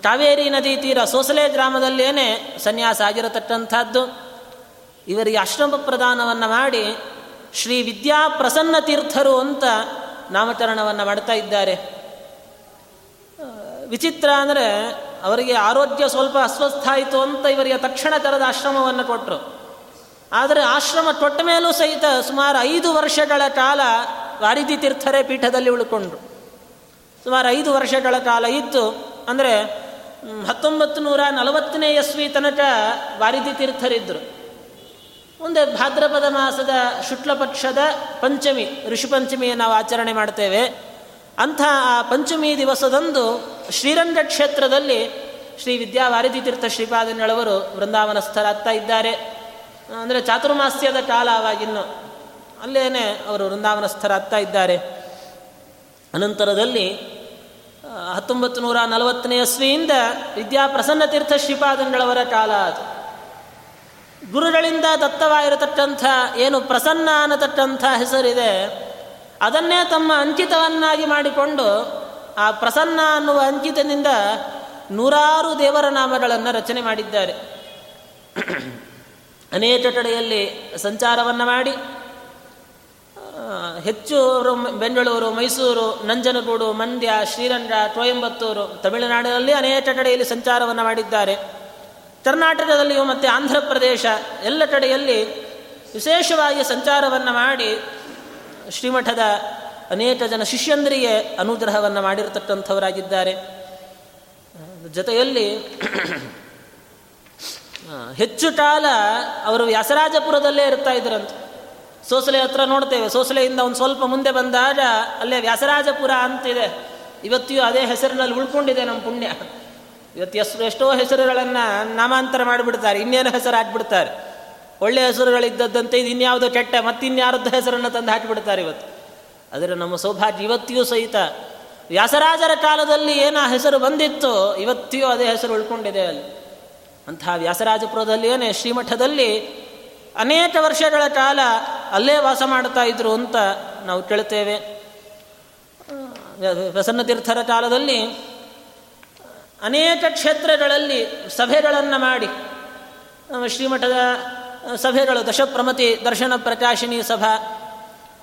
ಕಾವೇರಿ ನದಿ ತೀರ ಸೋಸಲೆ ಗ್ರಾಮದಲ್ಲೇನೆ ಸನ್ಯಾಸ ಆಗಿರತಕ್ಕಂಥದ್ದು. ಇವರಿಗೆ ಆಶ್ರಮ ಪ್ರದಾನವನ್ನು ಮಾಡಿ ಶ್ರೀ ವಿದ್ಯಾ ಪ್ರಸನ್ನ ತೀರ್ಥರು ಅಂತ ನಾಮಕರಣವನ್ನು ಮಾಡ್ತಾ ಇದ್ದಾರೆ. ವಿಚಿತ್ರ ಅಂದರೆ ಅವರಿಗೆ ಆರೋಗ್ಯ ಸ್ವಲ್ಪ ಅಸ್ವಸ್ಥ ಆಯಿತು ಅಂತ ಇವರಿಗೆ ತಕ್ಷಣ ತರದ ಆಶ್ರಮವನ್ನು ಕೊಟ್ಟರು ಆದರೆ ಆಶ್ರಮ ಕೊಟ್ಟ ಮೇಲೂ ಸಹಿತ ಸುಮಾರು ಐದು ವರ್ಷಗಳ ಕಾಲ ವಾರಿದಿ ತೀರ್ಥರೇ ಪೀಠದಲ್ಲಿ ಉಳ್ಕೊಂಡ್ರು. ಸುಮಾರು ಐದು ವರ್ಷಗಳ ಕಾಲ ಇತ್ತು. ಅಂದರೆ ಹತ್ತೊಂಬತ್ತು ನೂರ ನಲವತ್ತನೇ ಯಸ್ವಿ ತನಕ ವಾರಿದಿ ತೀರ್ಥರಿದ್ದರು ಮುಂದೆ ಭಾದ್ರಪದ ಮಾಸದ ಶುಕ್ಲಪಕ್ಷದ ಪಂಚಮಿ ಋಷಿಪಂಚಮಿಯನ್ನು ನಾವು ಆಚರಣೆ ಮಾಡ್ತೇವೆ. ಅಂಥ ಆ ಪಂಚಮಿ ದಿವಸದಂದು ಶ್ರೀರಂಗ ಕ್ಷೇತ್ರದಲ್ಲಿ ಶ್ರೀ ವಿದ್ಯಾವಾರಿಧಿ ತೀರ್ಥ ಶ್ರೀಪಾದನಳವರು ವೃಂದಾವನಸ್ಥರಾಗ್ತಾ ಇದ್ದಾರೆ. ಅಂದರೆ ಚಾತುರ್ಮಾಸ್ಯದ ಕಾಲ ಆವಾಗಿನ್ನು ಅಲ್ಲೇನೆ ಅವರು ವೃಂದಾವನಸ್ಥರಾಗ್ತಾ ಇದ್ದಾರೆ. ಅನಂತರದಲ್ಲಿ ಹತ್ತೊಂಬತ್ತು ನೂರ ನಲವತ್ತನೇ ಇಸ್ವಿಯಿಂದ ವಿದ್ಯಾಪ್ರಸನ್ನ ತೀರ್ಥ ಶ್ರೀಪಾದನಳವರ ಕಾಲ ಗುರುಗಳಿಂದ ದತ್ತವಾಗಿರತಕ್ಕಂಥ, ಏನು ಪ್ರಸನ್ನ ಅನ್ನತಕ್ಕಂಥ ಹೆಸರಿದೆ. ಅದನ್ನೇ ತಮ್ಮ ಅಂಕಿತವನ್ನಾಗಿ ಮಾಡಿಕೊಂಡು, ಆ ಪ್ರಸನ್ನ ಅನ್ನುವ ಅಂಕಿತದಿಂದ ನೂರಾರು ದೇವರ ನಾಮಗಳನ್ನು ರಚನೆ ಮಾಡಿದ್ದಾರೆ. ಅನೇಕ ಕಡೆಯಲ್ಲಿ ಸಂಚಾರವನ್ನು ಮಾಡಿ ಹೆಚ್ಚು ಬೆಂಗಳೂರು, ಮೈಸೂರು, ನಂಜನಗೂಡು, ಮಂಡ್ಯ, ಶ್ರೀರಂಗ ಕೊಯಂಬತ್ತೂರು ತಮಿಳುನಾಡಿನಲ್ಲಿ ಅನೇಕ ಕಡೆಯಲ್ಲಿ ಸಂಚಾರವನ್ನು ಮಾಡಿದ್ದಾರೆ. ಕರ್ನಾಟಕದಲ್ಲಿಯೂ ಮತ್ತು ಆಂಧ್ರ ಪ್ರದೇಶ ಎಲ್ಲ ಕಡೆಯಲ್ಲಿ ವಿಶೇಷವಾಗಿ ಸಂಚಾರವನ್ನು ಮಾಡಿ ಶ್ರೀಮಠದ ಅನೇಕ ಜನ ಶಿಷ್ಯಂದರಿಗೆ ಅನುಗ್ರಹವನ್ನು ಮಾಡಿರತಕ್ಕಂಥವರಾಗಿದ್ದಾರೆ. ಜೊತೆಯಲ್ಲಿ ಹೆಚ್ಚು ಕಾಲ ಅವರು ವ್ಯಾಸರಾಜಪುರದಲ್ಲೇ ಇರ್ತಾ ಇದ್ರಂತೆ. ಸೋಸಲೆ ಹತ್ರ ನೋಡ್ತೇವೆ. ಸೋಸಲೆಯಿಂದ ಒಂದು ಸ್ವಲ್ಪ ಮುಂದೆ ಬಂದಾಗ ಅಲ್ಲೇ ವ್ಯಾಸರಾಜಪುರ ಅಂತಿದೆ. ಇವತ್ತಿಯೂ ಅದೇ ಹೆಸರಿನಲ್ಲಿ ಉಳ್ಕೊಂಡಿದೆ ನಮ್ಮ ಪುಣ್ಯ. ಇವತ್ತು ಎಷ್ಟು ಎಷ್ಟೋ ಹೆಸರುಗಳನ್ನು ನಾಮಾಂತರ ಮಾಡಿಬಿಡ್ತಾರೆ, ಇನ್ನೇನು ಹೆಸರು ಹಾಕ್ಬಿಡ್ತಾರೆ. ಒಳ್ಳೆ ಹೆಸರುಗಳಿದ್ದದ್ದಂತೆ ಇದು ಇನ್ಯಾವುದೋ ಕೆಟ್ಟ, ಮತ್ತಿನ್ಯಾರದ್ದು ಹೆಸರನ್ನು ತಂದು ಹಾಕಿಬಿಡ್ತಾರೆ ಇವತ್ತು. ಆದರೆ ನಮ್ಮ ಸೌಭಾಗ್ಯ ಇವತ್ತಿಯೂ ಸಹಿತ, ವ್ಯಾಸರಾಜರ ಕಾಲದಲ್ಲಿ ಏನು ಆ ಹೆಸರು ಬಂದಿತ್ತು ಇವತ್ತಿಯೂ ಅದೇ ಹೆಸರು ಉಳ್ಕೊಂಡಿದೆ ಅಲ್ಲಿ. ಅಂತಹ ವ್ಯಾಸರಾಜಪುರದಲ್ಲಿ ಏನೇ, ಶ್ರೀಮಠದಲ್ಲಿ ಅನೇಕ ವರ್ಷಗಳ ಕಾಲ ಅಲ್ಲೇ ವಾಸ ಮಾಡ್ತಾ ಇದ್ರು ಅಂತ ನಾವು ಕೇಳ್ತೇವೆ ತೀರ್ಥರ ಕಾಲದಲ್ಲಿ ಅನೇಕ ಕ್ಷೇತ್ರಗಳಲ್ಲಿ ಸಭೆಗಳನ್ನು ಮಾಡಿ ಶ್ರೀಮಠದ ಸಭೆಗಳು ದಶಪ್ರಮತಿ ದರ್ಶನ ಪ್ರಕಾಶಿನಿ ಸಭಾ,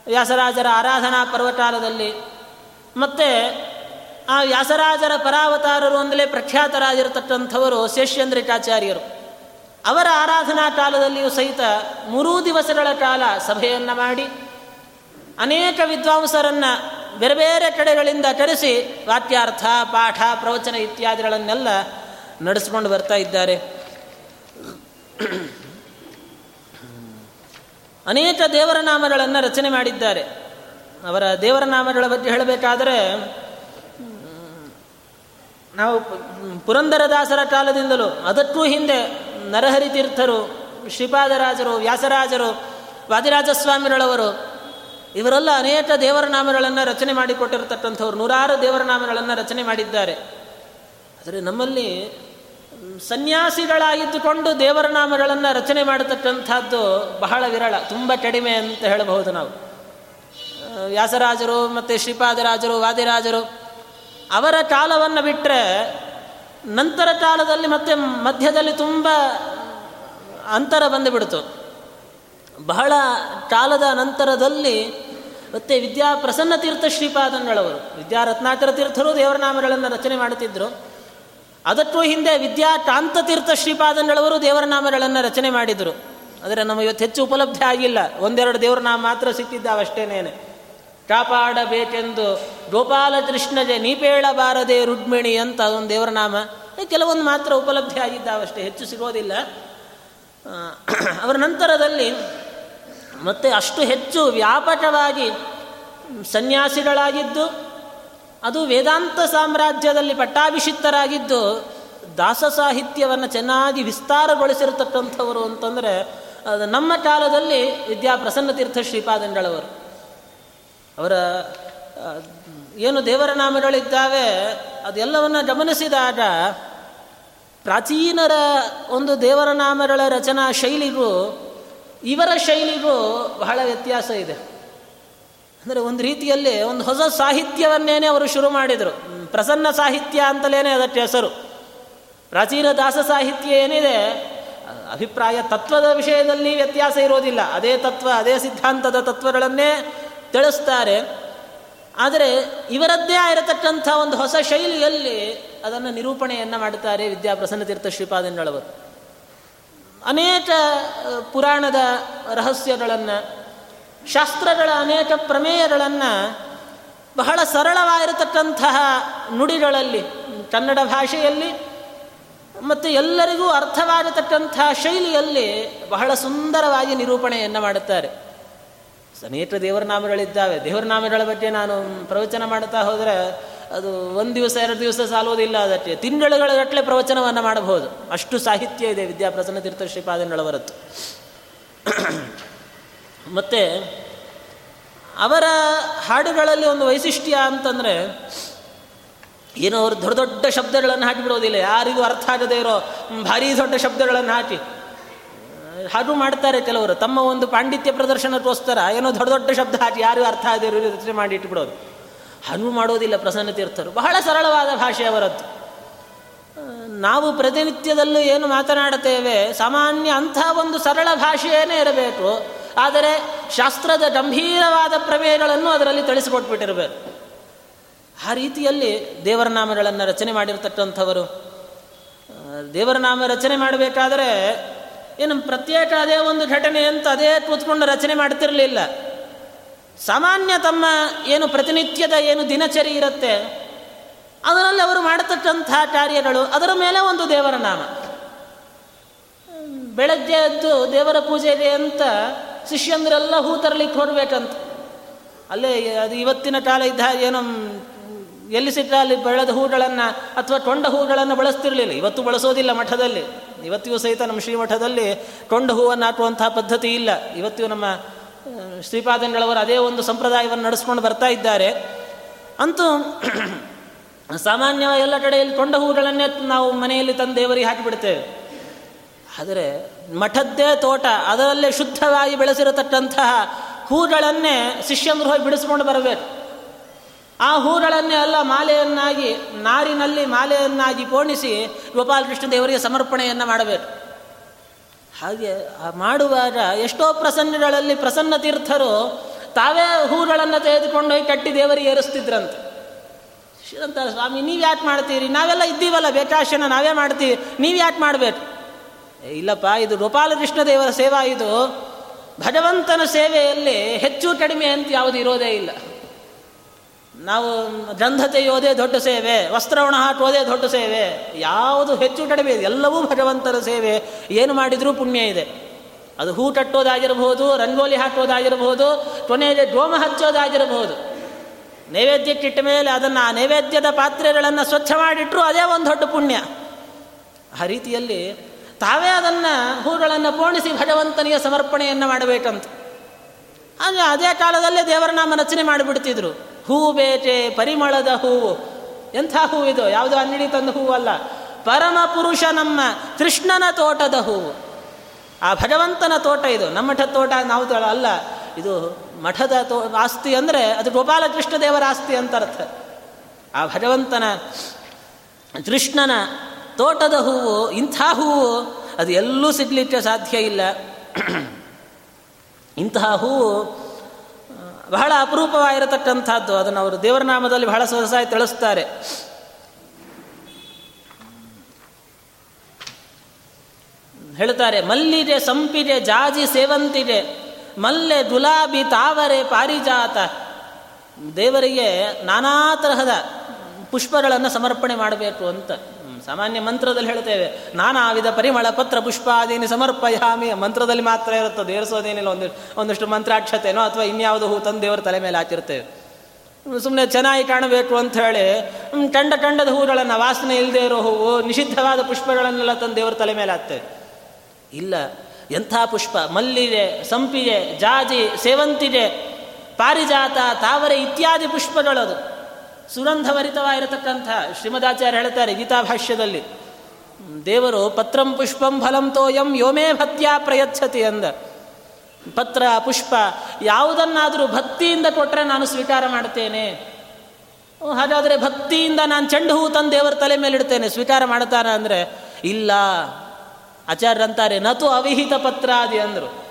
ವ್ಯಾಸರಾಜರ ಆರಾಧನಾ ಪರ್ವಕಾಲದಲ್ಲಿ ಮತ್ತು ಆ ವ್ಯಾಸರಾಜರ ಪರಾವತಾರರು ಅಂದಲೇ ಪ್ರಖ್ಯಾತರಾಗಿರ್ತಕ್ಕಂಥವರು ಶೇಷ್ಯಂದ್ರಿಕಾಚಾರ್ಯರು. ಅವರ ಆರಾಧನಾ ಕಾಲದಲ್ಲಿಯೂ ಸಹಿತ ಮೂರೂ ದಿವಸಗಳ ಕಾಲ ಸಭೆಯನ್ನು ಮಾಡಿ, ಅನೇಕ ವಿದ್ವಾಂಸರನ್ನು ಬೇರೆ ಬೇರೆ ಕಡೆಗಳಿಂದ ಕರೆಸಿ ವಾಕ್ಯಾರ್ಥ, ಪಾಠ, ಪ್ರವಚನ ಇತ್ಯಾದಿಗಳನ್ನೆಲ್ಲ ನಡೆಸ್ಕೊಂಡು ಬರ್ತಾ ಇದ್ದಾರೆ. ಅನೇಕ ದೇವರ ನಾಮಗಳನ್ನು ರಚನೆ ಮಾಡಿದ್ದಾರೆ. ಅವರ ದೇವರ ನಾಮಗಳ ಬಗ್ಗೆ ಹೇಳಬೇಕಾದರೆ, ನಾವು ಪುರಂದರದಾಸರ ಕಾಲದಿಂದಲೂ ಅದಕ್ಕೂ ಹಿಂದೆ ನರಹರಿ ತೀರ್ಥರು ಶ್ರೀಪಾದರಾಜರು, ವ್ಯಾಸರಾಜರು, ವಾದಿರಾಜಸ್ವಾಮಿಗಳವರು ಇವರೆಲ್ಲ ಅನೇಕ ದೇವರ ನಾಮಗಳನ್ನು ರಚನೆ ಮಾಡಿಕೊಟ್ಟಿರತಕ್ಕಂಥವ್ರು, ನೂರಾರು ದೇವರ ನಾಮಗಳನ್ನು ರಚನೆ ಮಾಡಿದ್ದಾರೆ. ಆದರೆ ನಮ್ಮಲ್ಲಿ ಸನ್ಯಾಸಿಗಳಾಗಿದ್ದುಕೊಂಡು ದೇವರ ನಾಮಗಳನ್ನು ರಚನೆ ಮಾಡತಕ್ಕಂಥದ್ದು ಬಹಳ ವಿರಳ, ತುಂಬ ಕಡಿಮೆ ಅಂತ ಹೇಳಬಹುದು ನಾವು. ವ್ಯಾಸರಾಜರು ಮತ್ತು ಶ್ರೀಪಾದರಾಜರು, ವಾದಿರಾಜರು, ಅವರ ಕಾಲವನ್ನು ಬಿಟ್ಟರೆ ನಂತರ ಕಾಲದಲ್ಲಿ ಮತ್ತೆ ಮಧ್ಯದಲ್ಲಿ ತುಂಬ ಅಂತರ ಬಂದುಬಿಡ್ತು. ಬಹಳ ಕಾಲದ ನಂತರದಲ್ಲಿ ಮತ್ತೆ ವಿದ್ಯಾ ಪ್ರಸನ್ನ ತೀರ್ಥ ಶ್ರೀಪಾದಂಗಳವರು ವಿದ್ಯಾರತ್ನಾಕರ ತೀರ್ಥರು ದೇವರ ನಾಮಗಳನ್ನು ರಚನೆ ಮಾಡುತ್ತಿದ್ದರು ಅದಕ್ಕೂ ಹಿಂದೆ ವಿದ್ಯಾ ಕಾಂತತೀರ್ಥ ಶ್ರೀಪಾದಂಗಳವರು ದೇವರ ನಾಮಗಳನ್ನು ರಚನೆ ಮಾಡಿದರು. ಆದರೆ ನಮಗೆ ಇವತ್ತು ಹೆಚ್ಚು ಉಪಲಬ್ಧಿ ಆಗಿಲ್ಲ. ಒಂದೆರಡು ದೇವರ ನಾಮ ಮಾತ್ರ ಸಿಕ್ಕಿದ್ದಾವಷ್ಟೇನೇನೆ. ಕಾಪಾಡಬೇಕೆಂದು ಗೋಪಾಲಕೃಷ್ಣಜೆ ನೀಪೇಳಬಾರದೆ ರುಡ್ಮಿಣಿ ಅಂತ ಅದೊಂದು ದೇವರ ನಾಮ. ಕೆಲವೊಂದು ಮಾತ್ರ ಉಪಲಬ್ಧಿ ಆಗಿದ್ದಾವಷ್ಟೇ, ಹೆಚ್ಚು ಸಿಗೋದಿಲ್ಲ. ಅವರ ನಂತರದಲ್ಲಿ ಮತ್ತೆ ಅಷ್ಟು ಹೆಚ್ಚು ವ್ಯಾಪಕವಾಗಿ ಸನ್ಯಾಸಿಗಳಾಗಿದ್ದು, ಅದು ವೇದಾಂತ ಸಾಮ್ರಾಜ್ಯದಲ್ಲಿ ಪಟ್ಟಾಭಿಷಿಕ್ತರಾಗಿದ್ದು, ದಾಸ ಸಾಹಿತ್ಯವನ್ನು ಚೆನ್ನಾಗಿ ವಿಸ್ತಾರಗೊಳಿಸಿರತಕ್ಕಂಥವರು ಅಂತಂದರೆ ನಮ್ಮ ಕಾಲದಲ್ಲಿ ವಿದ್ಯಾ ಪ್ರಸನ್ನ ತೀರ್ಥ ಶ್ರೀಪಾದಂಗಳವರು. ಅವರ ಏನು ದೇವರ ನಾಮಗಳಿದ್ದಾವೆ ಅದೆಲ್ಲವನ್ನು ಗಮನಿಸಿದಾಗ ಪ್ರಾಚೀನರ ಒಂದು ದೇವರ ನಾಮಗಳ ರಚನಾ ಶೈಲಿಗೂ ಇವರ ಶೈಲಿಗೂ ಬಹಳ ವ್ಯತ್ಯಾಸ ಇದೆ. ಅಂದರೆ ಒಂದು ರೀತಿಯಲ್ಲಿ ಒಂದು ಹೊಸ ಸಾಹಿತ್ಯವನ್ನೇನೆ ಅವರು ಶುರು ಮಾಡಿದರು. ಪ್ರಸನ್ನ ಸಾಹಿತ್ಯ ಅಂತಲೇ ಅದಕ್ಕೆ ಹೆಸರು. ಪ್ರಾಚೀನ ದಾಸ ಸಾಹಿತ್ಯ ಏನಿದೆ, ಅಭಿಪ್ರಾಯ ತತ್ವದ ವಿಷಯದಲ್ಲಿ ವ್ಯತ್ಯಾಸ ಇರೋದಿಲ್ಲ. ಅದೇ ತತ್ವ, ಅದೇ ಸಿದ್ಧಾಂತದ ತತ್ವಗಳನ್ನೇ ತಿಳಿಸ್ತಾರೆ. ಆದರೆ ಇವರದ್ದೇ ಆಗಿರತಕ್ಕಂಥ ಒಂದು ಹೊಸ ಶೈಲಿಯಲ್ಲಿ ಅದನ್ನು ನಿರೂಪಣೆಯನ್ನು ಮಾಡುತ್ತಾರೆ ವಿದ್ಯಾಪ್ರಸನ್ನ ತೀರ್ಥ ಅನೇಕ ಪುರಾಣದ ರಹಸ್ಯಗಳನ್ನು, ಶಾಸ್ತ್ರಗಳ ಅನೇಕ ಪ್ರಮೇಯಗಳನ್ನು ಬಹಳ ಸರಳವಾಗಿರತಕ್ಕಂತಹ ನುಡಿಗಳಲ್ಲಿ, ಕನ್ನಡ ಭಾಷೆಯಲ್ಲಿ ಮತ್ತು ಎಲ್ಲರಿಗೂ ಅರ್ಥವಾಗತಕ್ಕಂತಹ ಶೈಲಿಯಲ್ಲಿ ಬಹಳ ಸುಂದರವಾಗಿ ನಿರೂಪಣೆಯನ್ನು ಮಾಡುತ್ತಾರೆ. ಅನೇಕ ದೇವರ ನಾಮಗಳಿದ್ದಾವೆ. ದೇವರ ಬಗ್ಗೆ ನಾನು ಪ್ರವಚನ ಮಾಡುತ್ತಾ ಹೋದರೆ ಅದು ಒಂದು ದಿವಸ, ಎರಡು ದಿವಸ ಸಾಲುವುದಿಲ್ಲ, ಅದಕ್ಕೆ ತಿಂಗಳುಗಳಗಟ್ಟಲೆ ಪ್ರವಚನವನ್ನು ಮಾಡಬಹುದು. ಅಷ್ಟು ಸಾಹಿತ್ಯ ಇದೆ ವಿದ್ಯಾಪ್ರಸನ್ನ ತೀರ್ಥ ಶ್ರೀಪಾದಗಳವರದ್ದು ಮತ್ತು, ಅವರ ಹಾಡುಗಳಲ್ಲಿ ಒಂದು ವೈಶಿಷ್ಟ್ಯ ಅಂತಂದರೆ, ಏನೋ ಅವರು ದೊಡ್ಡ ದೊಡ್ಡ ಶಬ್ದಗಳನ್ನು ಹಾಕಿಬಿಡೋದಿಲ್ಲ ಯಾರಿಗೂ ಅರ್ಥ ಆಗದೇ ಇರೋ ಭಾರಿ ದೊಡ್ಡ ಶಬ್ದಗಳನ್ನು ಹಾಕಿ. ಹಾಡು ಮಾಡ್ತಾರೆ ಕೆಲವರು, ತಮ್ಮ ಒಂದು ಪಾಂಡಿತ್ಯ ಪ್ರದರ್ಶನಕ್ಕೋಸ್ಕರ ಏನೋ ದೊಡ್ಡ ದೊಡ್ಡ ಶಬ್ದ ಹಾಕಿ ಯಾರಿಗೂ ಅರ್ಥ ಆಗದೇ ರಚನೆ ಮಾಡಿ ಇಟ್ಬಿಡೋದು ಹಣ್ಣು ಮಾಡೋದಿಲ್ಲ ಪ್ರಸನ್ನ ತೀರ್ಥರು ಬಹಳ ಸರಳವಾದ ಭಾಷೆ ಅವರದ್ದು. ನಾವು ಪ್ರತಿನಿತ್ಯದಲ್ಲೂ ಏನು ಮಾತನಾಡುತ್ತೇವೆ, ಸಾಮಾನ್ಯ ಅಂಥ ಒಂದು ಸರಳ ಭಾಷೆಯೇನೇ ಇರಬೇಕು, ಆದರೆ ಶಾಸ್ತ್ರದ ಗಂಭೀರವಾದ ಪ್ರಮೇಯಗಳನ್ನು ಅದರಲ್ಲಿ ತಿಳಿಸಿಕೊಟ್ಬಿಟ್ಟಿರಬೇಕು. ಆ ರೀತಿಯಲ್ಲಿ ದೇವರ ನಾಮಗಳನ್ನು ರಚನೆ ಮಾಡಿರ್ತಕ್ಕಂಥವರು. ದೇವರ ನಾಮ ರಚನೆ ಮಾಡಬೇಕಾದರೆ ಏನು ಪ್ರತ್ಯೇಕ ಅದೇ ಒಂದು ಘಟನೆ ಅಂತ ಅದೇ ಕೂತ್ಕೊಂಡು ರಚನೆ ಮಾಡ್ತಿರಲಿಲ್ಲ. ಸಾಮಾನ್ಯ ತಮ್ಮ ಏನು ಪ್ರತಿನಿತ್ಯದ ಏನು ದಿನಚರಿ ಇರುತ್ತೆ, ಅದರಲ್ಲಿ ಅವರು ಮಾಡತಕ್ಕಂಥ ಕಾರ್ಯಗಳು, ಅದರ ಮೇಲೆ ಒಂದು ದೇವರ ನಾಮ. ಬೆಳಗ್ಗೆ ಎದ್ದು ದೇವರ ಪೂಜೆಗೆ ಅಂತ ಶಿಷ್ಯಂದ್ರೆಲ್ಲ ಹೂ ತರಲಿಕ್ಕೆ ಹೊರಬೇಕಂತ. ಅಲ್ಲೇ ಅದು ಇವತ್ತಿನ ಕಾಲ ಇದ್ದ ಏನು, ಎಲ್ಲಿ ಸಿಟ್ಟ ಅಲ್ಲಿ ಬೆಳೆದ ಹೂಗಳನ್ನು ಅಥವಾ ಟೊಂಡ ಹೂಗಳನ್ನು ಬಳಸ್ತಿರಲಿಲ್ಲ. ಇವತ್ತು ಬಳಸೋದಿಲ್ಲ ಮಠದಲ್ಲಿ. ಇವತ್ತಿಗೂ ಸಹಿತ ನಮ್ಮ ಶ್ರೀಮಠದಲ್ಲಿ ಟೊಂಡ ಹೂವನ್ನು ಹಾಕುವಂತಹ ಪದ್ಧತಿ ಇಲ್ಲ. ಇವತ್ತಿಗೂ ನಮ್ಮ ಶ್ರೀಪಾದಂಗಳವರು ಅದೇ ಒಂದು ಸಂಪ್ರದಾಯವನ್ನು ನಡೆಸ್ಕೊಂಡು ಬರ್ತಾ ಇದ್ದಾರೆ. ಅಂತೂ <clears throat> ಸಾಮಾನ್ಯ ಎಲ್ಲ ಕಡೆಯಲ್ಲಿ ತೊಂಡ ಹೂಗಳನ್ನೇ ನಾವು ಮನೆಯಲ್ಲಿ ತಂದು ದೇವರಿಗೆ ಹಾಕಿಬಿಡ್ತೇವೆ. ಆದರೆ ಮಠದ್ದೇ ತೋಟ, ಅದರಲ್ಲೇ ಶುದ್ಧವಾಗಿ ಬೆಳೆಸಿರತಕ್ಕಂತಹ ಹೂಗಳನ್ನೇ ಶಿಷ್ಯಂದ್ರು ಹೋಗಿ ಬಿಡಿಸ್ಕೊಂಡು ಬರಬೇಕು. ಆ ಹೂಗಳನ್ನೇ ಎಲ್ಲ ಮಾಲೆಯನ್ನಾಗಿ, ನಾರಿನಲ್ಲಿ ಮಾಲೆಯನ್ನಾಗಿ ಪೋಣಿಸಿ ಗೋಪಾಲಕೃಷ್ಣ ದೇವರಿಗೆ ಸಮರ್ಪಣೆಯನ್ನು ಮಾಡಬೇಕು. ಹಾಗೆ ಮಾಡುವಾಗ ಎಷ್ಟೋ ಪ್ರಸನ್ನಗಳಲ್ಲಿ ಪ್ರಸನ್ನ ತೀರ್ಥರು ತಾವೇ ಹೂಗಳನ್ನು ತೆಗೆದುಕೊಂಡು ಹೋಗಿ ಕಟ್ಟಿ ದೇವರಿಗೆ ಏರಿಸ್ತಿದ್ರಂತೆ. ಶ್ರೀರಂತ ಸ್ವಾಮಿ, ನೀವು ಯಾಕೆ ಮಾಡ್ತೀರಿ? ನಾವೆಲ್ಲ ಇದ್ದೀವಲ್ಲ, ಬೇಕಾಶನ ನಾವೇ ಮಾಡ್ತೀವಿ. ನೀವು ಯಾಕೆ ಮಾಡಬೇಕು? ಇಲ್ಲಪ್ಪ, ಇದು ಗೋಪಾಲಕೃಷ್ಣ ದೇವರ ಸೇವಾ ಇದು. ಭಗವಂತನ ಸೇವೆಯಲ್ಲಿ ಹೆಚ್ಚು ಕಡಿಮೆ ಅಂತ ಯಾವುದು ಇರೋದೇ ಇಲ್ಲ. ನಾವು ಗಂಧ ಯೋದೇ ದೊಡ್ಡ ಸೇವೆ ವಸ್ತ್ರವಣ ಹಾಕೋದೇ ದೊಡ್ಡ ಸೇವೆ, ಯಾವುದು ಹೆಚ್ಚು ಕಡಿಮೆ ಎಲ್ಲವೂ ಭಗವಂತನ ಸೇವೆ. ಏನು ಮಾಡಿದರೂ ಪುಣ್ಯ ಇದೆ. ಅದು ಹೂ ಕಟ್ಟೋದಾಗಿರಬಹುದು ರಂಗೋಲಿ ಹಾಕೋದಾಗಿರಬಹುದು, ಕೊನೆಯಲ್ಲಿ ಗೋಮ ಹಚ್ಚೋದಾಗಿರಬಹುದು. ನೈವೇದ್ಯಕ್ಕಿಟ್ಟ ಮೇಲೆ ಅದನ್ನು ಆ ನೈವೇದ್ಯದ ಪಾತ್ರೆಗಳನ್ನು ಸ್ವಚ್ಛ ಮಾಡಿಟ್ಟರು ಅದೇ ಒಂದು ದೊಡ್ಡ ಪುಣ್ಯ. ಆ ರೀತಿಯಲ್ಲಿ ತಾವೇ ಅದನ್ನು ಹೂಗಳನ್ನು ಪೋಣಿಸಿ ಭಗವಂತನಿಗೆ ಸಮರ್ಪಣೆಯನ್ನು ಮಾಡಬೇಕಂತ. ಹಾಗೆ ಅದೇ ಕಾಲದಲ್ಲೇ ದೇವರ ನಾಮ ರಚನೆ ಮಾಡಿಬಿಡ್ತಿದ್ರು. ಹೂ ಬೇಜೆ ಪರಿಮಳದ ಹೂವು ಎಂಥ ಹೂವಿದು ಯಾವುದೋ ಅಂಗಡಿ ತಂದ ಹೂವಲ್ಲ ಪರಮ ಪುರುಷ ನಮ್ಮ ಕೃಷ್ಣನ ತೋಟದ ಹೂವು ಆ ಭಗವಂತನ ತೋಟ ಇದು. ನಮ್ಮ ತೋಟ ನಾವು ಅಲ್ಲ. ಇದು ಮಠದ ತೋ ಆಸ್ತಿ ಅಂದರೆ ಅದು ಗೋಪಾಲಕೃಷ್ಣ ದೇವರ ಆಸ್ತಿ ಅಂತ ಅರ್ಥ. ಆ ಭಗವಂತನ, ಕೃಷ್ಣನ ತೋಟದ ಹೂವು ಇಂಥ ಹೂವು ಅದು ಎಲ್ಲೂ ಸಿಗ್ಲಿಕ್ಕೆ ಸಾಧ್ಯ ಇಲ್ಲ. ಇಂತಹ ಹೂವು ಬಹಳ ಅಪರೂಪವಾಗಿರತಕ್ಕಂಥದ್ದು. ಅದನ್ನು ಅವರು ದೇವರ ನಾಮದಲ್ಲಿ ಬಹಳ ಸೊಗಸಾಗಿ ತಿಳಿಸ್ತಾರೆ. ಹೇಳ್ತಾರೆ, ಮಲ್ಲಿಗೆ ಸಂಪಿಗೆ ಜಾಜಿ ಸೇವಂತಿಗೆ, ಮಲ್ಲೆ ಗುಲಾಬಿ ತಾವರೆ ಪಾರಿಜಾತ. ದೇವರಿಗೆ ನಾನಾ ತರಹದ ಪುಷ್ಪಗಳನ್ನು ಸಮರ್ಪಣೆ ಮಾಡಬೇಕು ಅಂತ. ಸಾಮಾನ್ಯ ಮಂತ್ರದಲ್ಲಿ ಹೇಳ್ತೇವೆ ನಾನಾ ವಿಧ ಪರಿಮಳ ಪತ್ರ ಪುಷ್ಪಾದೀನಿ ಸಮರ್ಪಯಾಮಿ ಮಂತ್ರದಲ್ಲಿ ಮಾತ್ರ ಇರುತ್ತದೆ ಏರಿಸೋದೇನಿಲ್ಲ ಒಂದು, ಒಂದಿಷ್ಟು ಮಂತ್ರಾಕ್ಷತೆನೋ ಅಥವಾ ಇನ್ಯಾವುದು ಹೂ ತಂದು ದೇವರ ತಲೆ ಮೇಲೆ ಹಾಕಿರ್ತೇವೆ ಸುಮ್ಮನೆ ಚೆನ್ನಾಗಿ ಕಾಣಬೇಕು ಅಂತ ಹೇಳಿ ಕಂಡ ಕಂಡದ ಹೂಗಳನ್ನು ವಾಸನೆ ಇಲ್ಲದೆ ಇರೋ ಹೂವು, ನಿಷಿದ್ಧವಾದ ಪುಷ್ಪಗಳನ್ನೆಲ್ಲ ತಂದು ದೇವರ ತಲೆ ಮೇಲೆ ಹಾಕ್ತೇವೆ. ಇಲ್ಲ, ಎಂಥ ಪುಷ್ಪ, ಮಲ್ಲಿಗೆ, ಸಂಪಿಗೆ, ಜಾಜಿ, ಸೇವಂತಿಗೆ, ಪಾರಿಜಾತ, ತಾವರೆ ಇತ್ಯಾದಿ ಪುಷ್ಪಗಳದು. ಸುಗಂಧಭರಿತವಾಗಿರತಕ್ಕಂಥ ಶ್ರೀಮದಾಚಾರ್ಯ ಹೇಳ್ತಾರೆ ಗೀತಾಭಾಷ್ಯದಲ್ಲಿ ದೇವರು ಪತ್ರಂ ಪುಷ್ಪಂ ಫಲಂ ತೋಯಂ ಯೋಮೇ ಭತ್ಯಾ ಪ್ರಯಚ್ಛತಿ ಅಂದ. ಪತ್ರ, ಪುಷ್ಪ, ಯಾವುದನ್ನಾದರೂ ಭಕ್ತಿಯಿಂದ ಕೊಟ್ಟರೆ ನಾನು ಸ್ವೀಕಾರ ಮಾಡ್ತೇನೆ ಹಾಗಾದರೆ ಭಕ್ತಿಯಿಂದ ನಾನು ಚೆಂಡು ಹೂ ತಂದು ದೇವರ ತಲೆ ಮೇಲೆ ಇಡ್ತೇನೆ, ಸ್ವೀಕಾರ ಮಾಡ್ತಾನೆ ಅಂದರೆ, ಇಲ್ಲ. ಆಚಾರ್ಯರಂತಾರೆ, ನತು ಅವಿಹಿತ ಪತ್ರಾದಿ ಅಂದರು.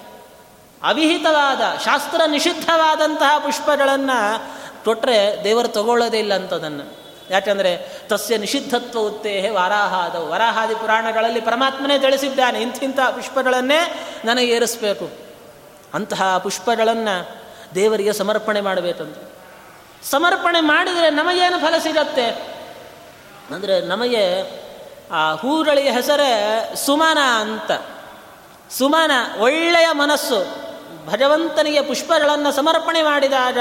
ಅವಿಹಿತವಾದ, ಶಾಸ್ತ್ರ ನಿಷಿದ್ಧವಾದಂತಹ ಪುಷ್ಪಗಳನ್ನು ಕೊಟ್ಟರೆ ದೇವರು ತಗೊಳ್ಳೋದೇ ಇಲ್ಲ ಅಂತದನ್ನು. ಯಾಕಂದರೆ ತಸ್ಯ ನಿಷಿದ್ಧತ್ವ ಉತ್ತೇಹೆ ವಾರಾಹಾದ. ವರಾಹಾದಿ ಪುರಾಣಗಳಲ್ಲಿ ಪರಮಾತ್ಮನೇ ತಿಳಿಸಿದ್ದಾನೆ. ಇಂಥಿಂಥ ಪುಷ್ಪಗಳನ್ನೇ ನನಗೆ ಏರಿಸಬೇಕು. ಅಂತಹ ಪುಷ್ಪಗಳನ್ನು ದೇವರಿಗೆ ಸಮರ್ಪಣೆ ಮಾಡಬೇಕಂತ. ಸಮರ್ಪಣೆ ಮಾಡಿದರೆ ನಮಗೇನು ಫಲ ಸಿಗತ್ತೆ? ಅಂದರೆ ನಮಗೆ ಆ ಹೂಗಳಿಗೆ ಹೆಸರೇ ಸುಮನ ಅಂತ. ಸುಮನ ಒಳ್ಳೆಯ ಮನಸ್ಸು. ಭಗವಂತನಿಗೆ ಪುಷ್ಪಗಳನ್ನು ಸಮರ್ಪಣೆ ಮಾಡಿದಾಗ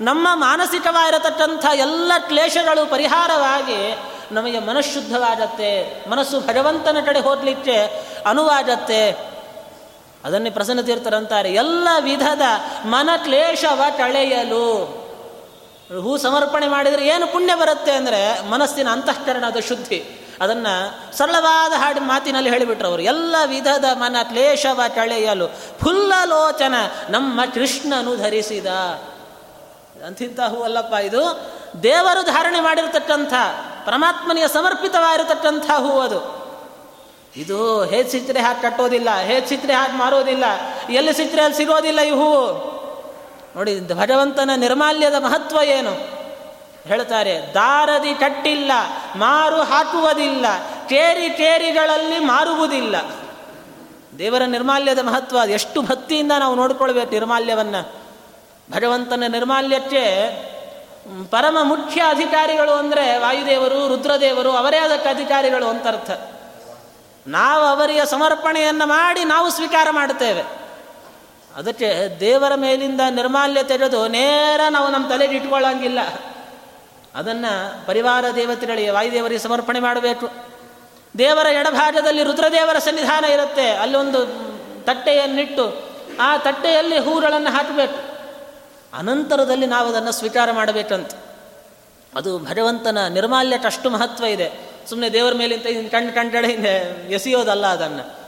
ನಮ್ಮ ಮಾನಸಿಕವಾಗಿರತಕ್ಕಂಥ ಎಲ್ಲ ಕ್ಲೇಶಗಳು ಪರಿಹಾರವಾಗಿ ನಮಗೆ ಮನಃಶುದ್ಧವಾಗತ್ತೆ, ಮನಸ್ಸು ಭಗವಂತನ ಕಡೆ ಹೋಗಲಿಕ್ಕೆ ಅನುವಾಗತ್ತೆ. ಅದನ್ನೇ ಪ್ರಸನ್ನ ತೀರ್ಥರಂತಾರೆ ಎಲ್ಲ ವಿಧದ ಮನ ಕ್ಲೇಶವ ಕಳೆಯಲು. ಹೂ ಸಮರ್ಪಣೆ ಮಾಡಿದರೆ ಏನು ಪುಣ್ಯ ಬರುತ್ತೆ ಅಂದರೆ ಮನಸ್ಸಿನ ಅಂತಃಕರಣದ ಶುದ್ಧಿ. ಅದನ್ನು ಸರಳವಾದ ಹಾಡಿನ ಮಾತಿನಲ್ಲಿ ಹೇಳಿಬಿಟ್ರು ಅವರು. ಎಲ್ಲ ವಿಧದ ಮನ ಕ್ಲೇಶವ ಕಳೆಯಲು. ಫುಲ್ಲಲೋಚನ ನಮ್ಮ ಕೃಷ್ಣನು ಧರಿಸಿದ. ಅಂತಿಂತ ಹೂವಲ್ಲಪ್ಪ ಇದು. ದೇವರು ಧಾರಣೆ ಮಾಡಿರತಕ್ಕಂಥ, ಪರಮಾತ್ಮನಿಗೆ ಸಮರ್ಪಿತವಾಗಿರತಕ್ಕಂಥ ಹೂವು ಅದು. ಇದು ಹೇಗೆ ಸಿಕ್ಕರೆ ಹಾಕಿ ಕಟ್ಟೋದಿಲ್ಲ, ಹೇಗೆ ಸಿಕ್ಕರೆ ಹಾಕಿ ಮಾರೋದಿಲ್ಲ, ಎಲ್ಲಿ ಸಿಕ್ಕರೆ ಅಲ್ಲಿ ಸಿಗೋದಿಲ್ಲ ಈ ಹೂವು. ನೋಡಿ, ಭಗವಂತನ ನಿರ್ಮಾಲ್ಯದ ಮಹತ್ವ ಏನು? ಹೇಳ್ತಾರೆ, ದಾರದಿ ಕಟ್ಟಿಲ್ಲ, ಮಾರು ಹಾಕುವುದಿಲ್ಲ, ಕೇರಿ ಕೇರಿಗಳಲ್ಲಿ ಮಾರುವುದಿಲ್ಲ. ದೇವರ ನಿರ್ಮಾಲ್ಯದ ಮಹತ್ವ ಎಷ್ಟು ಭಕ್ತಿಯಿಂದ ನಾವು ನೋಡ್ಕೊಳ್ಬೇಕು ನಿರ್ಮಾಲ್ಯವನ್ನು. ಭಗವಂತನ ನಿರ್ಮಾಲ್ಯಕ್ಕೆ ಪರಮ ಮುಖ್ಯ ಅಧಿಕಾರಿಗಳು ಅಂದರೆ ವಾಯುದೇವರು, ರುದ್ರದೇವರು, ಅವರೇ ಅದಕ್ಕೆ ಅಧಿಕಾರಿಗಳು ಅಂತ ಅರ್ಥ. ನಾವು ಅವರಿಗೆ ಸಮರ್ಪಣೆಯನ್ನು ಮಾಡಿ ನಾವು ಸ್ವೀಕಾರ ಮಾಡುತ್ತೇವೆ. ಅದಕ್ಕೆ ದೇವರ ಮೇಲಿಂದ ನಿರ್ಮಾಲ್ಯ ತೆಗೆದು ನೇರ ನಾವು ನಮ್ಮ ತಲೆಗೆ ಇಟ್ಕೊಳ್ಳೋಂಗಿಲ್ಲ. ಅದನ್ನು ಪರಿವಾರ ದೇವತೆಗಳಿಗೆ, ವಾಯುದೇವರಿಗೆ ಸಮರ್ಪಣೆ ಮಾಡಬೇಕು. ದೇವರ ಎಡಭಾಗದಲ್ಲಿ ರುದ್ರದೇವರ ಸನ್ನಿಧಾನ ಇರುತ್ತೆ. ಅಲ್ಲೊಂದು ತಟ್ಟೆಯನ್ನಿಟ್ಟು ಆ ತಟ್ಟೆಯಲ್ಲಿ ಹೂಗಳನ್ನು ಹಾಕಬೇಕು. ಅನಂತರದಲ್ಲಿ ನಾವು ಅದನ್ನು ಸ್ವೀಕಾರ ಮಾಡಬೇಕಂತ. ಅದು ಭಗವಂತನ ನಿರ್ಮಾಲ್ಯಕ್ಕೆ ಅಷ್ಟು ಮಹತ್ವ ಇದೆ. ಸುಮ್ಮನೆ ದೇವರ ಮೇಲಿಂತ ಕಣ್ಣು ಕಂಡಡೆ ಎಸೆಯೋದಲ್ಲ ಅದನ್ನು.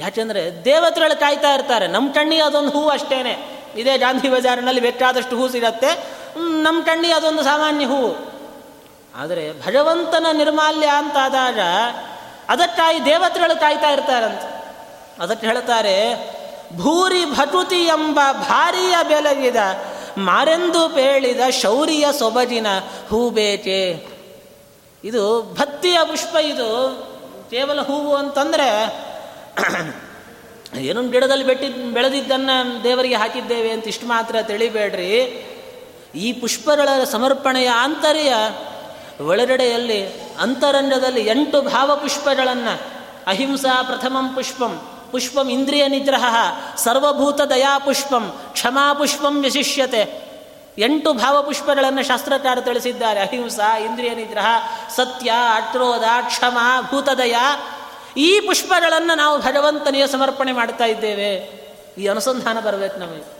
ಯಾಕೆಂದರೆ ದೇವತೆಗಳು ಕಾಯ್ತಾ ಇರ್ತಾರೆ ನಮ್ಮ ಕಣ್ಣಿಗೆ ಅದೊಂದು ಹೂವು ಅಷ್ಟೇನೆ. ಇದೇ ಗಾಂಧಿ ಬಜಾರಿನಲ್ಲಿ ಬೇಕಾದಷ್ಟು ಹೂ ಸಿಗತ್ತೆ. ನಮ್ಮ ಕಣ್ಣಿಗೆ ಅದೊಂದು ಸಾಮಾನ್ಯ ಹೂವು ಆದರೆ ಭಗವಂತನ ನಿರ್ಮಾಲ್ಯ ಅಂತಾದಾಗ ಅದಕ್ಕಾಗಿ ದೇವತೆಗಳು ಕಾಯ್ತಾ ಇರ್ತಾರಂತ. ಅದಕ್ಕೆ ಹೇಳ್ತಾರೆ, ಭೂರಿ ಭಟುತಿ ಎಂಬ ಭಾರಿಯ ಬೆಲಗಿದ ಮಾರೆಂದು ಪೇಳಿದ ಶೌರ್ಯ ಸೊಬಜಿನ ಹೂಬೇಕೆ ಇದು ಭಕ್ತಿಯ ಪುಷ್ಪ ಇದು. ಕೇವಲ ಹೂವು ಅಂತಂದರೆ <clears throat> ಏನು ಗಿಡದಲ್ಲಿ ಬೆಟ್ಟಿದ್ ಬೆಳೆದಿದ್ದನ್ನು ದೇವರಿಗೆ ಹಾಕಿದ್ದೇವೆ ಅಂತ ಇಷ್ಟು ಮಾತ್ರ ತಿಳಿಬೇಡ್ರಿ. ಈ ಪುಷ್ಪಗಳ ಸಮರ್ಪಣೆಯ ಆಂತರ್ಯ ಒಳಗಡೆಯಲ್ಲಿ ಅಂತರಂಗದಲ್ಲಿ ಎಂಟು ಭಾವಪುಷ್ಪಗಳನ್ನು ಅಹಿಂಸಾ ಪ್ರಥಮಂ ಪುಷ್ಪಂ. ಪುಷ್ಪಂ ಇಂದ್ರಿಯ ನಿಗ್ರಹ, ಸರ್ವಭೂತ ದಯಾಪುಷ್ಪಂ ಪುಷ್ಪಂ, ಕ್ಷಮಾ ಪುಷ್ಪಂ ವಿಶಿಷ್ಯತೆ ಎಂಟು ಭಾವಪುಷ್ಪಗಳನ್ನು ಶಾಸ್ತ್ರಕಾರ ತಿಳಿಸಿದ್ದಾರೆ. ಅಹಿಂಸಾ, ಇಂದ್ರಿಯ ನಿಗ್ರಹ, ಸತ್ಯ ಅಟ್ರೋಧ ಕ್ಷಮ ಭೂತದಯ ಈ ಪುಷ್ಪಗಳನ್ನು ನಾವು ಭಗವಂತನಿಗೆ ಸಮರ್ಪಣೆ ಮಾಡ್ತಾ ಇದ್ದೇವೆ. ಈ ಅನುಸಂಧಾನ ಬರಬೇಕು ನಮಗೆ.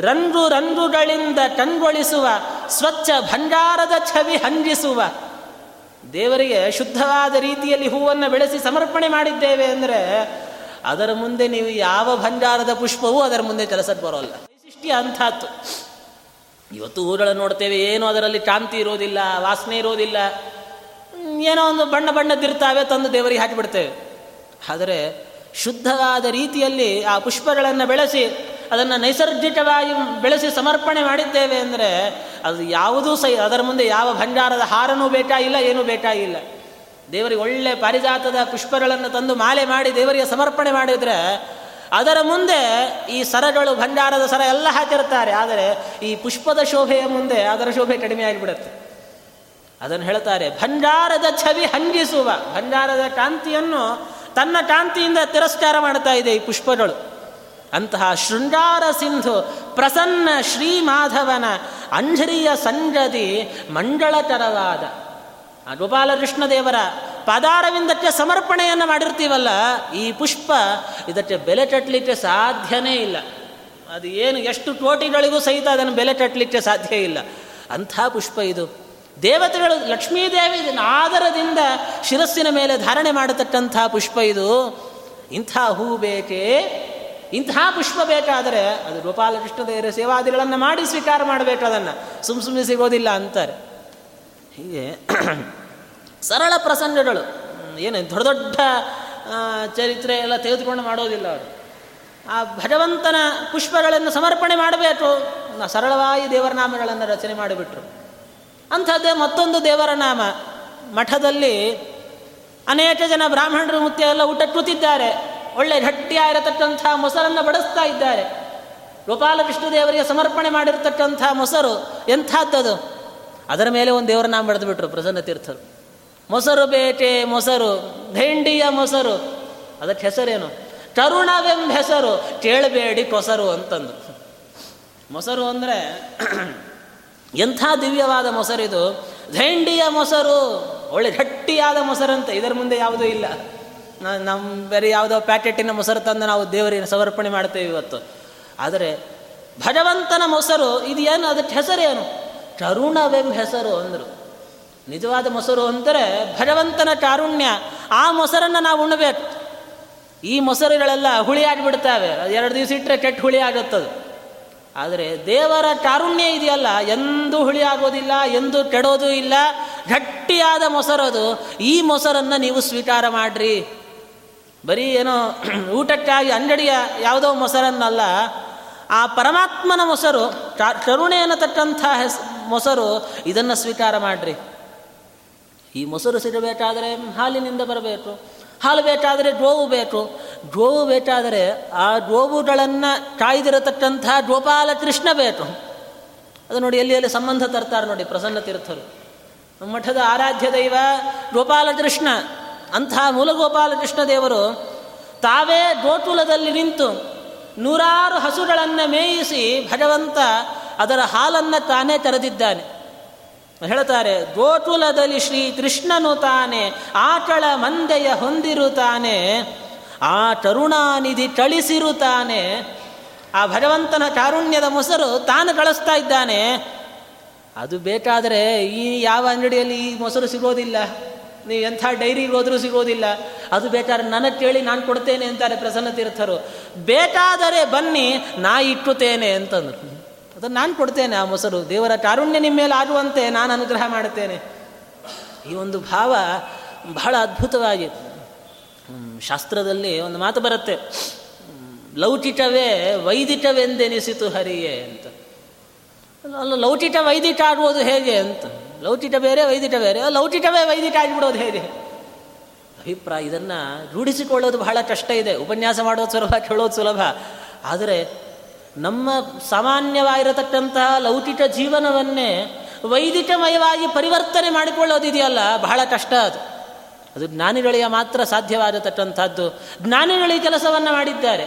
ರಂಗು ರಂಗುಗಳಿಂದ ಕಣ್ಗೊಳಿಸುವ ಸ್ವಚ್ಛ ಭಂಡಾರದ ಛವಿ ಹಂಜಿಸುವ ದೇವರಿಗೆ ಶುದ್ಧವಾದ ರೀತಿಯಲ್ಲಿ ಹೂವನ್ನು ಬೆಳೆಸಿ ಸಮರ್ಪಣೆ ಮಾಡಿದ್ದೇವೆ ಅಂದರೆ ಅದರ ಮುಂದೆ ನೀವು ಯಾವ ಭಂಡಾರದ ಪುಷ್ಪವೂ ಅದರ ಮುಂದೆ ಕೆಲಸಕ್ಕೆ ಬರೋಲ್ಲ. ವೈಶಿಷ್ಟ್ಯ ಅಂಥದ್ದು ಇವತ್ತು ಊರುಗಳನ್ನು ನೋಡ್ತೇವೆ, ಏನು ಅದರಲ್ಲಿ ಕಾಂತಿ ಇರೋದಿಲ್ಲ, ವಾಸನೆ ಇರೋದಿಲ್ಲ. ಏನೋ ಒಂದು ಬಣ್ಣ ಬಣ್ಣದಿರ್ತಾವೆ ತಂದು ದೇವರಿಗೆ ಹಾಕಿಬಿಡ್ತೇವೆ. ಆದರೆ ಶುದ್ಧವಾದ ರೀತಿಯಲ್ಲಿ ಆ ಪುಷ್ಪಗಳನ್ನು ಬೆಳೆಸಿ, ಅದನ್ನು ನೈಸರ್ಗಿಕವಾಗಿ ಬೆಳೆಸಿ ಸಮರ್ಪಣೆ ಮಾಡಿದ್ದೇವೆ ಅಂದರೆ, ಅದು ಯಾವುದೂ ಸೈ ಅದರ ಮುಂದೆ ಯಾವ ಭಂಡಾರದ ಹಾರನೂ ಬೇಕಾಗಿಲ್ಲ, ಏನೂ ಬೇಕಾಗಿಲ್ಲ. ದೇವರಿಗೆ ಒಳ್ಳೆ ಪಾರಿಜಾತದ ಪುಷ್ಪಗಳನ್ನು ತಂದು ಮಾಲೆ ಮಾಡಿ ದೇವರಿಗೆ ಸಮರ್ಪಣೆ ಮಾಡಿದರೆ ಅದರ ಮುಂದೆ ಈ ಸರಗಳು, ಭಂಡಾರದ ಸರ ಎಲ್ಲ ಹಾಕಿರ್ತಾರೆ ಆದರೆ ಈ ಪುಷ್ಪದ ಶೋಭೆಯ ಮುಂದೆ ಅದರ ಶೋಭೆ ಕಡಿಮೆ ಆಗಿಬಿಡುತ್ತೆ. ಅದನ್ನು ಹೇಳ್ತಾರೆ, ಭಂಡಾರದ ಛವಿ ಹಂಗಿಸುವ. ಭಂಡಾರದ ಕಾಂತಿಯನ್ನು ತನ್ನ ಕಾಂತಿಯಿಂದ ತಿರಸ್ಕಾರ ಮಾಡ್ತಾ ಇದೆ ಈ ಪುಷ್ಪಗಳು. ಅಂತಹ ಶೃಂಗಾರ ಸಿಂಧು, ಪ್ರಸನ್ನ ಶ್ರೀ ಮಾಧವನ ಅಂಜರಿಯ ಸಂಜದಿ ಮಂಡಳತರವಾದ ಗೋಪಾಲಕೃಷ್ಣ ದೇವರ ಪಾದಾರವಿಂದಕ್ಕೆ ಸಮರ್ಪಣೆಯನ್ನು ಮಾಡಿರ್ತೀವಲ್ಲ, ಈ ಪುಷ್ಪ ಇದಕ್ಕೆ ಬೆಲೆ ಕಟ್ಟಲಿಕ್ಕೆ ಸಾಧ್ಯನೇ ಇಲ್ಲ. ಅದು ಏನು, ಎಷ್ಟು ಕೋಟಿಗಳಿಗೂ ಸಹಿತ ಅದನ್ನು ಬೆಲೆ ಕಟ್ಟಲಿಕ್ಕೆ ಸಾಧ್ಯ ಇಲ್ಲ. ಅಂಥ ಪುಷ್ಪ ಇದು. ದೇವತೆಗಳು, ಲಕ್ಷ್ಮೀದೇವಿ ಆದರದಿಂದ ಶಿರಸ್ಸಿನ ಮೇಲೆ ಧಾರಣೆ ಮಾಡತಕ್ಕಂಥ ಪುಷ್ಪ ಇದು. ಇಂಥ ಹೂ ಬೇಕೇ? ಇಂತಹ ಪುಷ್ಪ ಬೇಕಾದರೆ ಅದು ಗೋಪಾಲಕೃಷ್ಣ ದೇವರ ಸೇವಾದಿಗಳನ್ನು ಮಾಡಿ ಸ್ವೀಕಾರ ಮಾಡಬೇಕು ಅದನ್ನು. ಸುಮ್ ಸುಮ್ಮನೆ ಸಿಗೋದಿಲ್ಲ ಅಂತಾರೆ. ಹೀಗೆ ಸರಳ ಪ್ರಸಂಗಗಳು ಏನು ದೊಡ್ಡ ದೊಡ್ಡ ಚರಿತ್ರೆ ಎಲ್ಲ ತೆಗೆದುಕೊಂಡು ಮಾಡೋದಿಲ್ಲ ಅವರು. ಆ ಭಗವಂತನ ಪುಷ್ಪಗಳನ್ನು ಸಮರ್ಪಣೆ ಮಾಡಬೇಕು. ಸರಳವಾಗಿ ದೇವರ ನಾಮಗಳನ್ನು ರಚನೆ ಮಾಡಿಬಿಟ್ರು. ಅಂಥದ್ದೇ ಮತ್ತೊಂದು ದೇವರ ನಾಮ. ಮಠದಲ್ಲಿ ಅನೇಕ ಜನ ಬ್ರಾಹ್ಮಣರು ಮುತ್ಯ ಎಲ್ಲ ಊಟ ಕೂತಿದ್ದಾರೆ. ಒಳ್ಳೆ ಗಟ್ಟಿಯಾಗಿರತಕ್ಕಂಥ ಮೊಸರನ್ನು ಬಡಿಸ್ತಾ ಇದ್ದಾರೆ. ಗೋಪಾಲಕೃಷ್ಣ ದೇವರಿಗೆ ಸಮರ್ಪಣೆ ಮಾಡಿರತಕ್ಕಂಥ ಮೊಸರು ಎಂಥದ್ದದು? ಅದರ ಮೇಲೆ ಒಂದು ದೇವರ ನಾಮ ಬರೆದು ಪ್ರಸನ್ನ ತೀರ್ಥರು. ಮೊಸರು ಬೇಟೆ ಮೊಸರು, ಘಂಡಿಯ ಮೊಸರು. ಅದಕ್ಕೆ ಹೆಸರೇನು? ತರುಣವೆಂಬ ಹೆಸರು. ಕೇಳಬೇಡಿ ಕೊಸರು ಅಂತಂದು. ಮೊಸರು ಅಂದರೆ <clears throat> ಎಂಥ ದಿವ್ಯವಾದ ಮೊಸರಿದು? ಧೈಂಡಿಯ ಮೊಸರು. ಒಳ್ಳೆ ಗಟ್ಟಿಯಾದ ಮೊಸರಂತೆ. ಇದರ ಮುಂದೆ ಯಾವುದೂ ಇಲ್ಲ. ನಮ್ಮ ಬೇರೆ ಯಾವುದೋ ಪ್ಯಾಕೆಟಿನ ಮೊಸರು ತಂದು ನಾವು ದೇವರಿಗೆ ಸಮರ್ಪಣೆ ಮಾಡ್ತೇವೆ ಇವತ್ತು. ಆದರೆ ಭಗವಂತನ ಮೊಸರು, ಇದು ಏನು? ಅದಕ್ಕೆ ಹೆಸರೇನು? ಕರುಣವೆಂಬ ಹೆಸರು ಅಂದರು. ನಿಜವಾದ ಮೊಸರು ಅಂದರೆ ಭಗವಂತನ ಕಾರುಣ್ಯ. ಆ ಮೊಸರನ್ನು ನಾವು ಉಣ್ಣಬೇಕು ಈ ಮೊಸರುಗಳೆಲ್ಲ ಹುಳಿ ಆಗಿಬಿಡ್ತಾವೆ ಎರಡು ದಿವಸ ಇಟ್ಟರೆ ಕೆಟ್ಟ ಹುಳಿ ಆಗುತ್ತದು. ಆದರೆ ದೇವರ ಕಾರುಣ್ಯ ಇದೆಯಲ್ಲ, ಎಂದೂ ಹುಳಿ ಆಗೋದಿಲ್ಲ ಎಂದೂ ಕೆಡೋದು ಇಲ್ಲ. ಗಟ್ಟಿಯಾದ ಮೊಸರದು ಈ ಮೊಸರನ್ನು ನೀವು ಸ್ವೀಕಾರ ಮಾಡ್ರಿ. ಬರೀ ಏನೋ <clears throat> ಊಟಕ್ಕಾಗಿ ಅಂಗಡಿಯ ಯಾವುದೋ ಮೊಸರನ್ನಲ್ಲ ಆ ಪರಮಾತ್ಮನ ಮೊಸರು ಕರುಣೆಯನ್ನು ಅನ್ನತಕ್ಕಂಥ ಹೆಸ್, ಮೊಸರು ಇದನ್ನು ಸ್ವೀಕಾರ ಮಾಡ್ರಿ. ಈ ಮೊಸರು ಸಿಗಬೇಕಾದರೆ ಹಾಲಿನಿಂದ ಬರಬೇಕು, ಹಾಲು ಬೇಕಾದರೆ ಗೋವು ಬೇಕು. ಗೋವು ಬೇಕಾದರೆ ಆ ಗೋವುಗಳನ್ನು ಕಾಯ್ದಿರತಕ್ಕಂಥ ಗೋಪಾಲ ಕೃಷ್ಣ ಬೇಕು. ಅದು ನೋಡಿ ಎಲ್ಲಿ ಎಲ್ಲಿ ಸಂಬಂಧ ತರ್ತಾರೆ ನೋಡಿ ಪ್ರಸನ್ನ ತೀರ್ಥರು. ಮಠದ ಆರಾಧ್ಯ ದೈವ ಗೋಪಾಲಕೃಷ್ಣ ಅಂಥ ಮೂಲ ಗೋಪಾಲಕೃಷ್ಣ ದೇವರು ತಾವೇ ಗೋತುಲದಲ್ಲಿ ನಿಂತು ನೂರಾರು ಹಸುಗಳನ್ನು ಮೇಯಿಸಿ ಭಗವಂತ ಅದರ ಹಾಲನ್ನು ತಾನೇ ತೆರೆದಿದ್ದಾನೆ. ಹೇಳ್ತಾರೆ, ಗೋಕುಲದಲ್ಲಿ ಶ್ರೀ ಕೃಷ್ಣನು ತಾನೆ, ಆಕಳ ಮಂದೆಯ ಹೊಂದಿರುತ್ತಾನೆ ಆ ಕರುಣಾನಿಧಿ ಕಳಿಸಿರುತ್ತಾನೆ ಆ ಭಗವಂತನ ಕಾರುಣ್ಯದ ಮೊಸರು ತಾನು ಕಳಿಸ್ತಾ ಇದ್ದಾನೆ. ಅದು ಬೇಕಾದರೆ ಈ ಯಾವ ಅಂಗಡಿಯಲ್ಲಿ ಈ ಮೊಸರು ಸಿಗೋದಿಲ್ಲ. ನೀವು ಎಂಥ ಡೈರಿಗೆ ಹೋದರೂ ಸಿಗೋದಿಲ್ಲ. ಅದು ಬೇಕಾದ್ರೆ ನನಗೆ ಕೇಳಿ ನಾನು ಕೊಡ್ತೇನೆ ಅಂತಾರೆ ಪ್ರಸನ್ನ ತೀರ್ಥರು ಬೇಕಾದರೆ ಬನ್ನಿ, ನಾ ಇಟ್ಟುತ್ತೇನೆ ಅಂತಂದರು. ಅದನ್ನು ನಾನು ಕೊಡ್ತೇನೆ ಆ ಮೊಸರು. ದೇವರ ಕಾರುಣ್ಯ ನಿಮ್ಮ ಮೇಲೆ ಆಗುವಂತೆ ನಾನು ಅನುಗ್ರಹ ಮಾಡುತ್ತೇನೆ. ಈ ಒಂದು ಭಾವ ಬಹಳ ಅದ್ಭುತವಾಗಿ ಶಾಸ್ತ್ರದಲ್ಲಿ ಒಂದು ಮಾತು ಬರುತ್ತೆ. ಲೌಟಿಟವೇ ವೈದಿಕವೆಂದೆನಿಸಿತು ಹರಿಯೇ ಅಂತ. ಅಲ್ಲ ಲೌಟಿಟ ವೈದಿಕ ಆಗುವುದು ಹೇಗೆ ಅಂತ. ಲೌಕಿಕ ಬೇರೆ, ವೈದಿಕ ಬೇರೆ. ಲೌಕಿಕವೇ ವೈದಿಕ ಆಗಿಬಿಡೋದು ಹೇಗೆ? ಅಭಿಪ್ರಾಯ, ಇದನ್ನು ರೂಢಿಸಿಕೊಳ್ಳೋದು ಬಹಳ ಕಷ್ಟ ಇದೆ. ಉಪನ್ಯಾಸ ಮಾಡೋದು ಸುಲಭ, ಕೇಳೋದು ಸುಲಭ. ಆದರೆ ನಮ್ಮ ಸಾಮಾನ್ಯವಾಗಿರತಕ್ಕಂತಹ ಲೌಕಿಕ ಜೀವನವನ್ನೇ ವೈದಿಕಮಯವಾಗಿ ಪರಿವರ್ತನೆ ಮಾಡಿಕೊಳ್ಳೋದಿದೆಯಲ್ಲ ಬಹಳ ಕಷ್ಟ ಅದು. ಅದು ಜ್ಞಾನಿಗಳಿಗೆ ಮಾತ್ರ ಸಾಧ್ಯವಾಗಿರತಕ್ಕಂಥದ್ದು ಜ್ಞಾನಿಗಳಿಗೆ ಕೆಲಸವನ್ನು ಮಾಡಿದ್ದಾರೆ.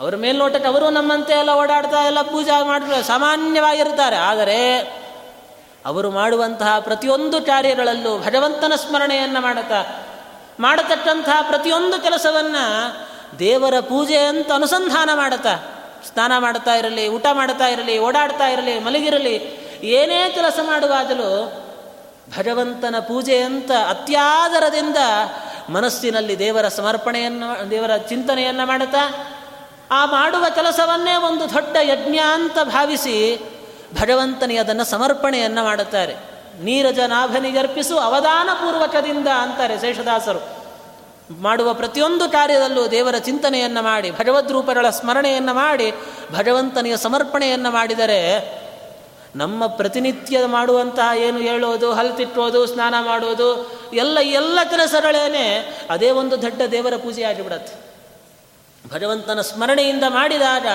ಅವರ ಮೇಲ್ನೋಟಕ್ಕೆ ಅವರು ನಮ್ಮಂತೆ ಎಲ್ಲ ಓಡಾಡ್ತಾ, ಎಲ್ಲ ಪೂಜೆ ಮಾಡಿದ್ರೆ ಸಾಮಾನ್ಯವಾಗಿರ್ತಾರೆ ಆದರೆ ಅವರು ಮಾಡುವಂತಹ ಪ್ರತಿಯೊಂದು ಕಾರ್ಯಗಳಲ್ಲೂ ಭಗವಂತನ ಸ್ಮರಣೆಯನ್ನು ಮಾಡುತ್ತಾ, ಮಾಡತಕ್ಕಂತಹ ಪ್ರತಿಯೊಂದು ಕೆಲಸವನ್ನು ದೇವರ ಪೂಜೆ ಅಂತ ಅನುಸಂಧಾನ ಮಾಡುತ್ತಾ, ಸ್ನಾನ ಮಾಡ್ತಾ ಇರಲಿ, ಊಟ ಮಾಡ್ತಾ ಇರಲಿ, ಓಡಾಡ್ತಾ ಇರಲಿ, ಮಲಗಿರಲಿ, ಏನೇ ಕೆಲಸ ಮಾಡುವಾಗಲೂ ಭಗವಂತನ ಪೂಜೆ ಅಂತ ಅತ್ಯಾದರದಿಂದ ಮನಸ್ಸಿನಲ್ಲಿ ದೇವರ ಸಮರ್ಪಣೆಯನ್ನು, ದೇವರ ಚಿಂತನೆಯನ್ನು ಮಾಡುತ್ತಾ, ಆ ಮಾಡುವ ಕೆಲಸವನ್ನೇ ಒಂದು ದೊಡ್ಡ ಯಜ್ಞ ಅಂತ ಭಾವಿಸಿ ಭಗವಂತನಿಗೆ ಅದನ್ನು ಸಮರ್ಪಣೆಯನ್ನು ಮಾಡುತ್ತಾರೆ. ನೀರಜ ನಾಭನಿಗರ್ಪಿಸು ಅವಧಾನ ಪೂರ್ವಕದಿಂದ ಅಂತಾರೆ ಶೇಷದಾಸರು. ಮಾಡುವ ಪ್ರತಿಯೊಂದು ಕಾರ್ಯದಲ್ಲೂ ದೇವರ ಚಿಂತನೆಯನ್ನು ಮಾಡಿ, ಭಗವದ್ರೂಪಗಳ ಸ್ಮರಣೆಯನ್ನು ಮಾಡಿ ಭಗವಂತನಿಗೆ ಸಮರ್ಪಣೆಯನ್ನು ಮಾಡಿದರೆ ನಮ್ಮ ಪ್ರತಿನಿತ್ಯ ಮಾಡುವಂತಹ ಏನು ಹೇಳೋದು ಹಲ್ತಿಟ್ಟೋದು ಸ್ನಾನ ಮಾಡೋದು, ಎಲ್ಲ ಎಲ್ಲ ಕೆಲಸಗಳೇನೆ ಅದೇ ಒಂದು ದೊಡ್ಡ ದೇವರ ಪೂಜೆ ಆಗಿಬಿಡತ್ತೆ. ಭಗವಂತನ ಸ್ಮರಣೆಯಿಂದ ಮಾಡಿದಾಗ,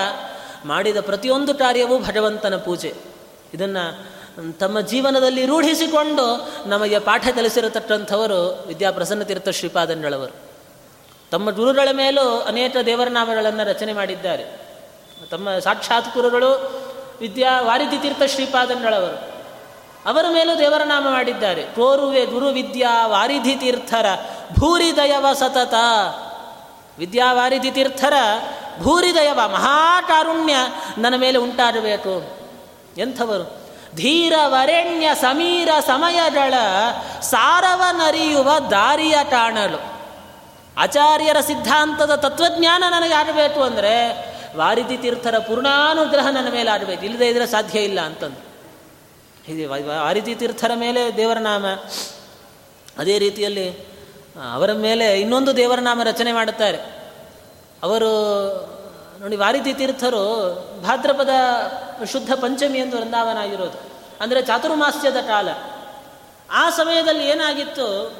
ಮಾಡಿದ ಪ್ರತಿಯೊಂದು ಕಾರ್ಯವೂ ಭಗವಂತನ ಪೂಜೆ. ಇದನ್ನು ತಮ್ಮ ಜೀವನದಲ್ಲಿ ರೂಢಿಸಿಕೊಂಡು ನಮಗೆ ಪಾಠ ಕಲಿಸಿರತಕ್ಕಂಥವರು ವಿದ್ಯಾಪ್ರಸನ್ನ ತೀರ್ಥ ಶ್ರೀಪಾದಂಗಳವರು ತಮ್ಮ ಗುರುಗಳ ಮೇಲೂ ಅನೇಕ ದೇವರ ನಾಮಗಳನ್ನು ರಚನೆ ಮಾಡಿದ್ದಾರೆ. ತಮ್ಮ ಸಾಕ್ಷಾತ್ ಗುರುಗಳು ವಿದ್ಯಾ ವಾರಿಧಿ ತೀರ್ಥ ಶ್ರೀಪಾದಂಗಳವರು ಅವರ ಮೇಲೂ ದೇವರ ನಾಮ ಮಾಡಿದ್ದಾರೆ. ತೋರುವೆ ಗುರು ವಿದ್ಯಾ ವಾರಿಧಿ ತೀರ್ಥರ ಭೂರಿದಯವ ಸತತ. ವಿದ್ಯಾವಾರಿಧಿ ತೀರ್ಥರ ಭೂರಿದಯವ ಮಹಾಕಾರುಣ್ಯ ನನ್ನ ಮೇಲೆ ಉಂಟಾಗಬೇಕು. ಎಂಥವರು? ಧೀರ ವರೆಣ್ಯ ಸಮೀರ ಸಮಯಗಳ ಸಾರವನರಿಯುವ ದಾರಿಯ ಕಾಣಲು ಆಚಾರ್ಯರ ಸಿದ್ಧಾಂತದ ತತ್ವಜ್ಞಾನ ನನಗೆ ಆಡಬೇಕು ಅಂದರೆ ವಾರಿಧಿ ತೀರ್ಥರ ಪೂರ್ಣಾನುಗ್ರಹ ನನ್ನ ಮೇಲೆ ಆಡಬೇಕು ಇಲ್ಲದೆ ಇದ್ರೆ ಸಾಧ್ಯ ಇಲ್ಲ ಅಂತಂದು. ಇದು ವಾರಿಧಿ ತೀರ್ಥರ ಮೇಲೆ ದೇವರ ನಾಮ, ಅದೇ ರೀತಿಯಲ್ಲಿ ಅವರ ಮೇಲೆ ಇನ್ನೊಂದು ದೇವರ ನಾಮ ರಚನೆ ಮಾಡುತ್ತಾರೆ. ಅವರು, ನೋಡಿ, ವಾರಿಧಿ ತೀರ್ಥರು ಭಾದ್ರಪದ ಶುದ್ಧ ಪಂಚಮಿ ಎಂದು ವೃಂದಾವನ ಆಗಿರೋದು ಅಂದರೆ ಚಾತುರ್ಮಾಸ್ಯದ ಕಾಲ. ಆ ಸಮಯದಲ್ಲಿ ಏನಾಗಿತ್ತು?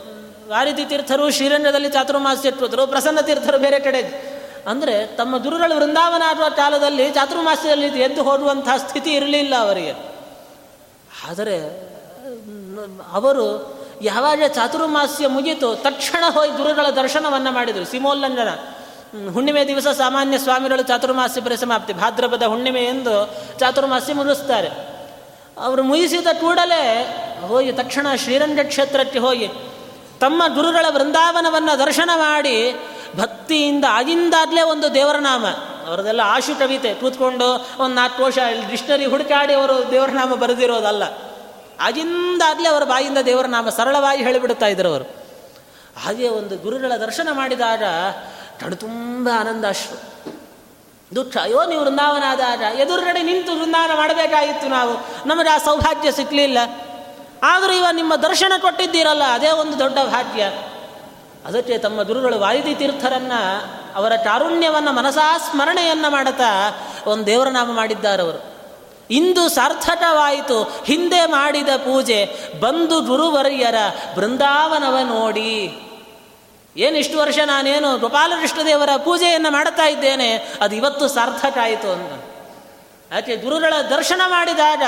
ವಾರಿಧಿ ತೀರ್ಥರು ಶ್ರೀರಂಗದಲ್ಲಿ ಚಾತುರ್ಮಾಸ್ಯ ಇಟ್ಟರು ಪ್ರಸನ್ನ ತೀರ್ಥರು ಬೇರೆ ಕಡೆ. ಅಂದರೆ ತಮ್ಮ ದುರುಗಳು ವೃಂದಾವನ ಆಡುವ ಕಾಲದಲ್ಲಿ ಚಾತುರ್ಮಾಸ್ಯದಲ್ಲಿ ಎದ್ದು ಹೋಗುವಂತಹ ಸ್ಥಿತಿ ಇರಲಿಲ್ಲ ಅವರಿಗೆ. ಆದರೆ, ಅವರು ಯಾವಾಗ ಚಾತುರ್ಮಾಸ್ಯ ಮುಗಿತು, ತಕ್ಷಣ ಹೋಗಿ ಗುರುಗಳ ದರ್ಶನವನ್ನು ಮಾಡಿದರು, ಸಿಮೋಲ್ಲಂಘನ. ಹುಣ್ಣಿಮೆ ದಿವಸ ಸಾಮಾನ್ಯ ಸ್ವಾಮಿಗಳು ಚಾತುರ್ಮಾಸಿ ಪರಿಸಮಾಪ್ತಿ ಭಾದ್ರಪದ ಹುಣ್ಣಿಮೆ ಎಂದು ಚಾತುರ್ಮಾಸಿ ಮುಗಿಸ್ತಾರೆ ಅವರು ಮುಗಿಸಿದ ಕೂಡಲೇ ಹೋಗಿ ತಕ್ಷಣ ಶ್ರೀರಂಗ ಕ್ಷೇತ್ರಕ್ಕೆ ಹೋಗಿ ತಮ್ಮ ಗುರುಗಳ ವೃಂದಾವನವನ್ನು ದರ್ಶನ ಮಾಡಿ ಭಕ್ತಿಯಿಂದ ಆಗಿಂದಾಗಲೇ ಒಂದು ದೇವರ ನಾಮ ಅವರದೆಲ್ಲ ಆಶು ಕವಿತೆ, ಕೂತ್ಕೊಂಡು ಒಂದು ನಾಲ್ಕು ಕೋಶ ಡಿಕ್ಷನರಿ ಹುಡುಕಾಡಿ ಅವರು ದೇವರ ನಾಮ ಬರೆದಿರೋದಲ್ಲ. ಆಗಿಂದಾಗಲೇ ಅವರ ಬಾಯಿಂದ ದೇವರ ನಾಮ ಸರಳವಾಗಿ ಹೇಳಿಬಿಡುತ್ತಾ ಇದ್ರು ಅವರು. ಹಾಗೆ ಒಂದು ಗುರುಗಳ ದರ್ಶನ ಮಾಡಿದಾಗ ಕಡು ತುಂಬ ಆನಂದಾಶ್ರು ದುಃಖ. ಅಯ್ಯೋ, ನೀವು ವೃಂದಾವನ ಆದಾಗ ಎದುರುಗಡೆ ನಿಂತು ವೃಂದಾವನ ಮಾಡಬೇಕಾಗಿತ್ತು ನಾವು. ನಮಗೆ ಆ ಸೌಭಾಗ್ಯ ಸಿಕ್ಕಲಿಲ್ಲ ಆದರೂ ಇವ ನಿಮ್ಮ ದರ್ಶನ ಕೊಟ್ಟಿದ್ದೀರಲ್ಲ, ಅದೇ ಒಂದು ದೊಡ್ಡ ಭಾಗ್ಯ. ಅದಕ್ಕೆ ತಮ್ಮ ಗುರುಗಳು ವಾಯುದಿ ತೀರ್ಥರನ್ನು, ಅವರ ಕಾರುಣ್ಯವನ್ನು ಮನಸಾ ಸ್ಮರಣೆಯನ್ನು ಮಾಡುತ್ತಾ ಒಂದು ದೇವರ ನಾಮ ಮಾಡಿದ್ದಾರವರು ಇಂದು ಸಾರ್ಥಕವಾಯಿತು. ಹಿಂದೆ ಮಾಡಿದ ಪೂಜೆ ಬಂದು ಗುರುವರ್ಯರ ಬೃಂದಾವನವ ನೋಡಿ. ಏನು ಇಷ್ಟು ವರ್ಷ ನಾನೇನು ಗೋಪಾಲಕೃಷ್ಣದೇವರ ಪೂಜೆಯನ್ನು ಮಾಡುತ್ತಾ ಇದ್ದೇನೆ, ಅದು ಇವತ್ತು ಸಾರ್ಥಕ ಆಯಿತು ಅಂತ ಯಾಕೆ ಗುರುಗಳ ದರ್ಶನ ಮಾಡಿದಾಗ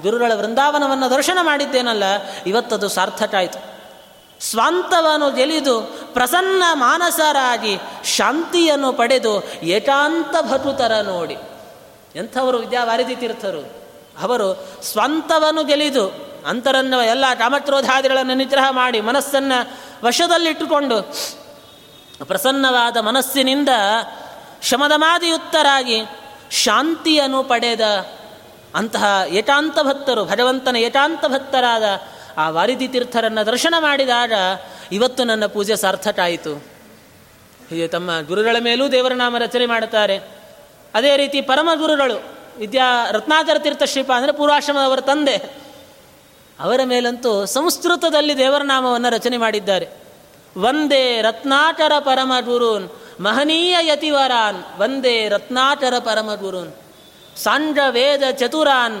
ಗುರುಗಳ ವೃಂದಾವನವನ್ನು ದರ್ಶನ ಮಾಡಿದ್ದೇನಲ್ಲ, ಇವತ್ತದು ಸಾರ್ಥಕ ಆಯಿತು. ಸ್ವಾಂತವನ್ನು ಗೆಲಿದು ಪ್ರಸನ್ನ ಮಾನಸರಾಗಿ ಶಾಂತಿಯನ್ನು ಪಡೆದು ಏಕಾಂತ ಭಕುತರ ನೋಡಿ. ಎಂಥವರು ವಿದ್ಯಾವಾರಿದಿ ತೀರ್ಥರು, ಅವರು ಸ್ವಂತವನ್ನು ಗೆಲಿದು ಅಂತರನ್ನು ಎಲ್ಲ ಕಾಮಕ್ರೋಧಾದಿಗಳನ್ನು ನಿಗ್ರಹ ಮಾಡಿ ಮನಸ್ಸನ್ನು ವಶದಲ್ಲಿಟ್ಟುಕೊಂಡು ಪ್ರಸನ್ನವಾದ ಮನಸ್ಸಿನಿಂದ ಶಮದಮಾದಿಯುತ್ತರಾಗಿ ಶಾಂತಿಯನ್ನು ಪಡೆದ ಅಂತಹ ಏಕಾಂತ ಭಕ್ತರು, ಭಗವಂತನ ಏಕಾಂತ ಭಕ್ತರಾದ ಆ ವಾರಿದಿ ತೀರ್ಥರನ್ನು ದರ್ಶನ ಮಾಡಿದಾಗ ಇವತ್ತು ನನ್ನ ಪೂಜೆ ಸಾರ್ಥಕ ಆಯಿತು ಹೀಗೆ ತಮ್ಮ ಗುರುಗಳ ಮೇಲೂ ದೇವರ ನಾಮ ರಚನೆ ಮಾಡುತ್ತಾರೆ. ಅದೇ ರೀತಿ ಪರಮ ಗುರುಗಳು ವಿದ್ಯಾ ರತ್ನಾಕರ ತೀರ್ಥ ಶ್ರೀಪ ಅಂದರೆ ಪೂರ್ವಾಶ್ರಮದವರ ತಂದೆ. ಅವರ ಮೇಲಂತೂ ಸಂಸ್ಕೃತದಲ್ಲಿ ದೇವರ ನಾಮವನ್ನು ರಚನೆ ಮಾಡಿದ್ದಾರೆ. ವಂದೇ ರತ್ನಾಕರ ಪರಮ ಗುರುನ್ ಮಹನೀಯ ಯತಿವರಾನ್, ವಂದೇ ರತ್ನಾಕರ ಪರಮ ಗುರುನ್ ಸಾಂಡ ವೇದ ಚತುರಾನ್,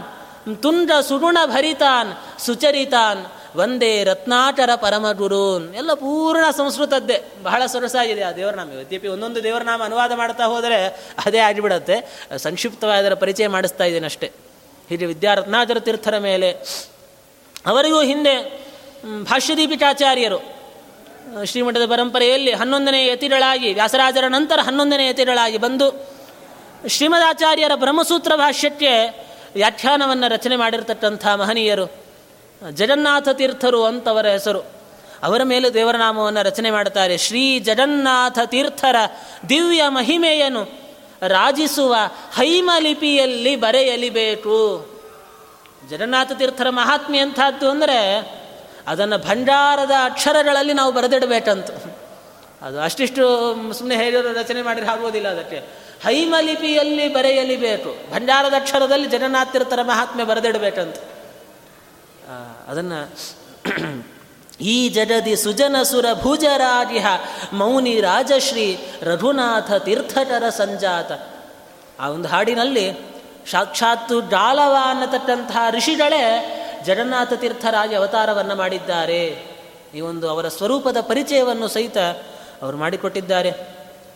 ತುಂಡ ಸುಗುಣ ಭರಿತಾನ್, ಸುಚರಿತಾನ್, ವಂದೇ ರತ್ನಾಕರ ಪರಮ ಗುರುನ್ ಎಲ್ಲ ಪೂರ್ಣ ಸಂಸ್ಕೃತದ್ದೇ. ಬಹಳ ಸೊರಸಾಗಿದೆ ಆ ದೇವರನಾಮ. ಯದ್ಯಪಿ ಒಂದೊಂದು ದೇವರನಾಮ ಅನುವಾದ ಮಾಡ್ತಾ ಹೋದರೆ ಅದೇ ಆಗಿಬಿಡತ್ತೆ. ಸಂಕ್ಷಿಪ್ತವಾದರ ಪರಿಚಯ ಮಾಡಿಸ್ತಾ ಇದ್ದೇನೆ ಅಷ್ಟೇ ಹೀಗೆ ವಿದ್ಯಾರತ್ನಾಕರ ತೀರ್ಥರ ಮೇಲೆ ಅವರಿಗೂ ಹಿಂದೆ ಭಾಷ್ಯದೀಪಿಕಾಚಾರ್ಯರು ಶ್ರೀಮಠದ ಪರಂಪರೆಯಲ್ಲಿ ಹನ್ನೊಂದನೇ ಯತಿಗಳಾಗಿ ವ್ಯಾಸರಾಜರ ನಂತರ ಹನ್ನೊಂದನೇ ಯತಿಗಳಾಗಿ ಬಂದು, ಶ್ರೀಮದಾಚಾರ್ಯರ ಬ್ರಹ್ಮಸೂತ್ರ ಭಾಷ್ಯಕ್ಕೆ ವ್ಯಾಖ್ಯಾನವನ್ನು ರಚನೆ ಮಾಡಿರ್ತಕ್ಕಂಥ ಮಹನೀಯರು ಜಗನ್ನಾಥ ತೀರ್ಥರು ಅಂತವರ ಹೆಸರು. ಅವರ ಮೇಲೆ ದೇವರ ನಾಮವನ್ನು ರಚನೆ ಮಾಡುತ್ತಾರೆ ಶ್ರೀ ಜಗನ್ನಾಥ ತೀರ್ಥರ ದಿವ್ಯ ಮಹಿಮೆಯನ್ನು ರಾಜಿಸುವ ಹೈಮಲಿಪಿಯಲ್ಲಿ ಬರೆಯಲಿಬೇಕು. ಜಗನ್ನಾಥ ತೀರ್ಥರ ಮಹಾತ್ಮೆ ಎಂಥದ್ದು ಅಂದರೆ ಅದನ್ನು ಭಂಡಾರದ ಅಕ್ಷರಗಳಲ್ಲಿ ನಾವು ಬರೆದಿಡಬೇಕಂತ. ಅದು ಅಷ್ಟಿಷ್ಟು ಸುಮ್ಮನೆ ಹೇಳಿರೋ ರಚನೆ ಮಾಡಿದ್ರೆ ಆಗುವುದಿಲ್ಲ ಅದಕ್ಕೆ. ಹೈಮಲಿಪಿಯಲ್ಲಿ ಬರೆಯಲಿಬೇಕು. ಭಂಡಾರದ ಅಕ್ಷರದಲ್ಲಿ ಜನನಾತಿರ್ತರ ಮಹಾತ್ಮೆ ಬರೆದಿಡಬೇಕಂತ. ಅದನ್ನು ಈ ಜಡದಿ ಸುಜನ ಸುರ ಭುಜರಾಜಿಹ ಮೌನಿ ರಾಜಶ್ರೀ ರಘುನಾಥ ತೀರ್ಥಟರ ಸಂಜಾತ. ಆ ಒಂದು ಹಾಡಿನಲ್ಲಿ ಸಾಕ್ಷಾತ್ತು ಡಾಲವ ಅನ್ನತಕ್ಕಂತಹ ಋಷಿಗಳೇ ಜಗನ್ನಾಥ ತೀರ್ಥರಾಗಿ ಅವತಾರವನ್ನು ಮಾಡಿದ್ದಾರೆ. ಈ ಒಂದು ಅವರ ಸ್ವರೂಪದ ಪರಿಚಯವನ್ನು ಸಹಿತ ಅವರು ಮಾಡಿಕೊಟ್ಟಿದ್ದಾರೆ.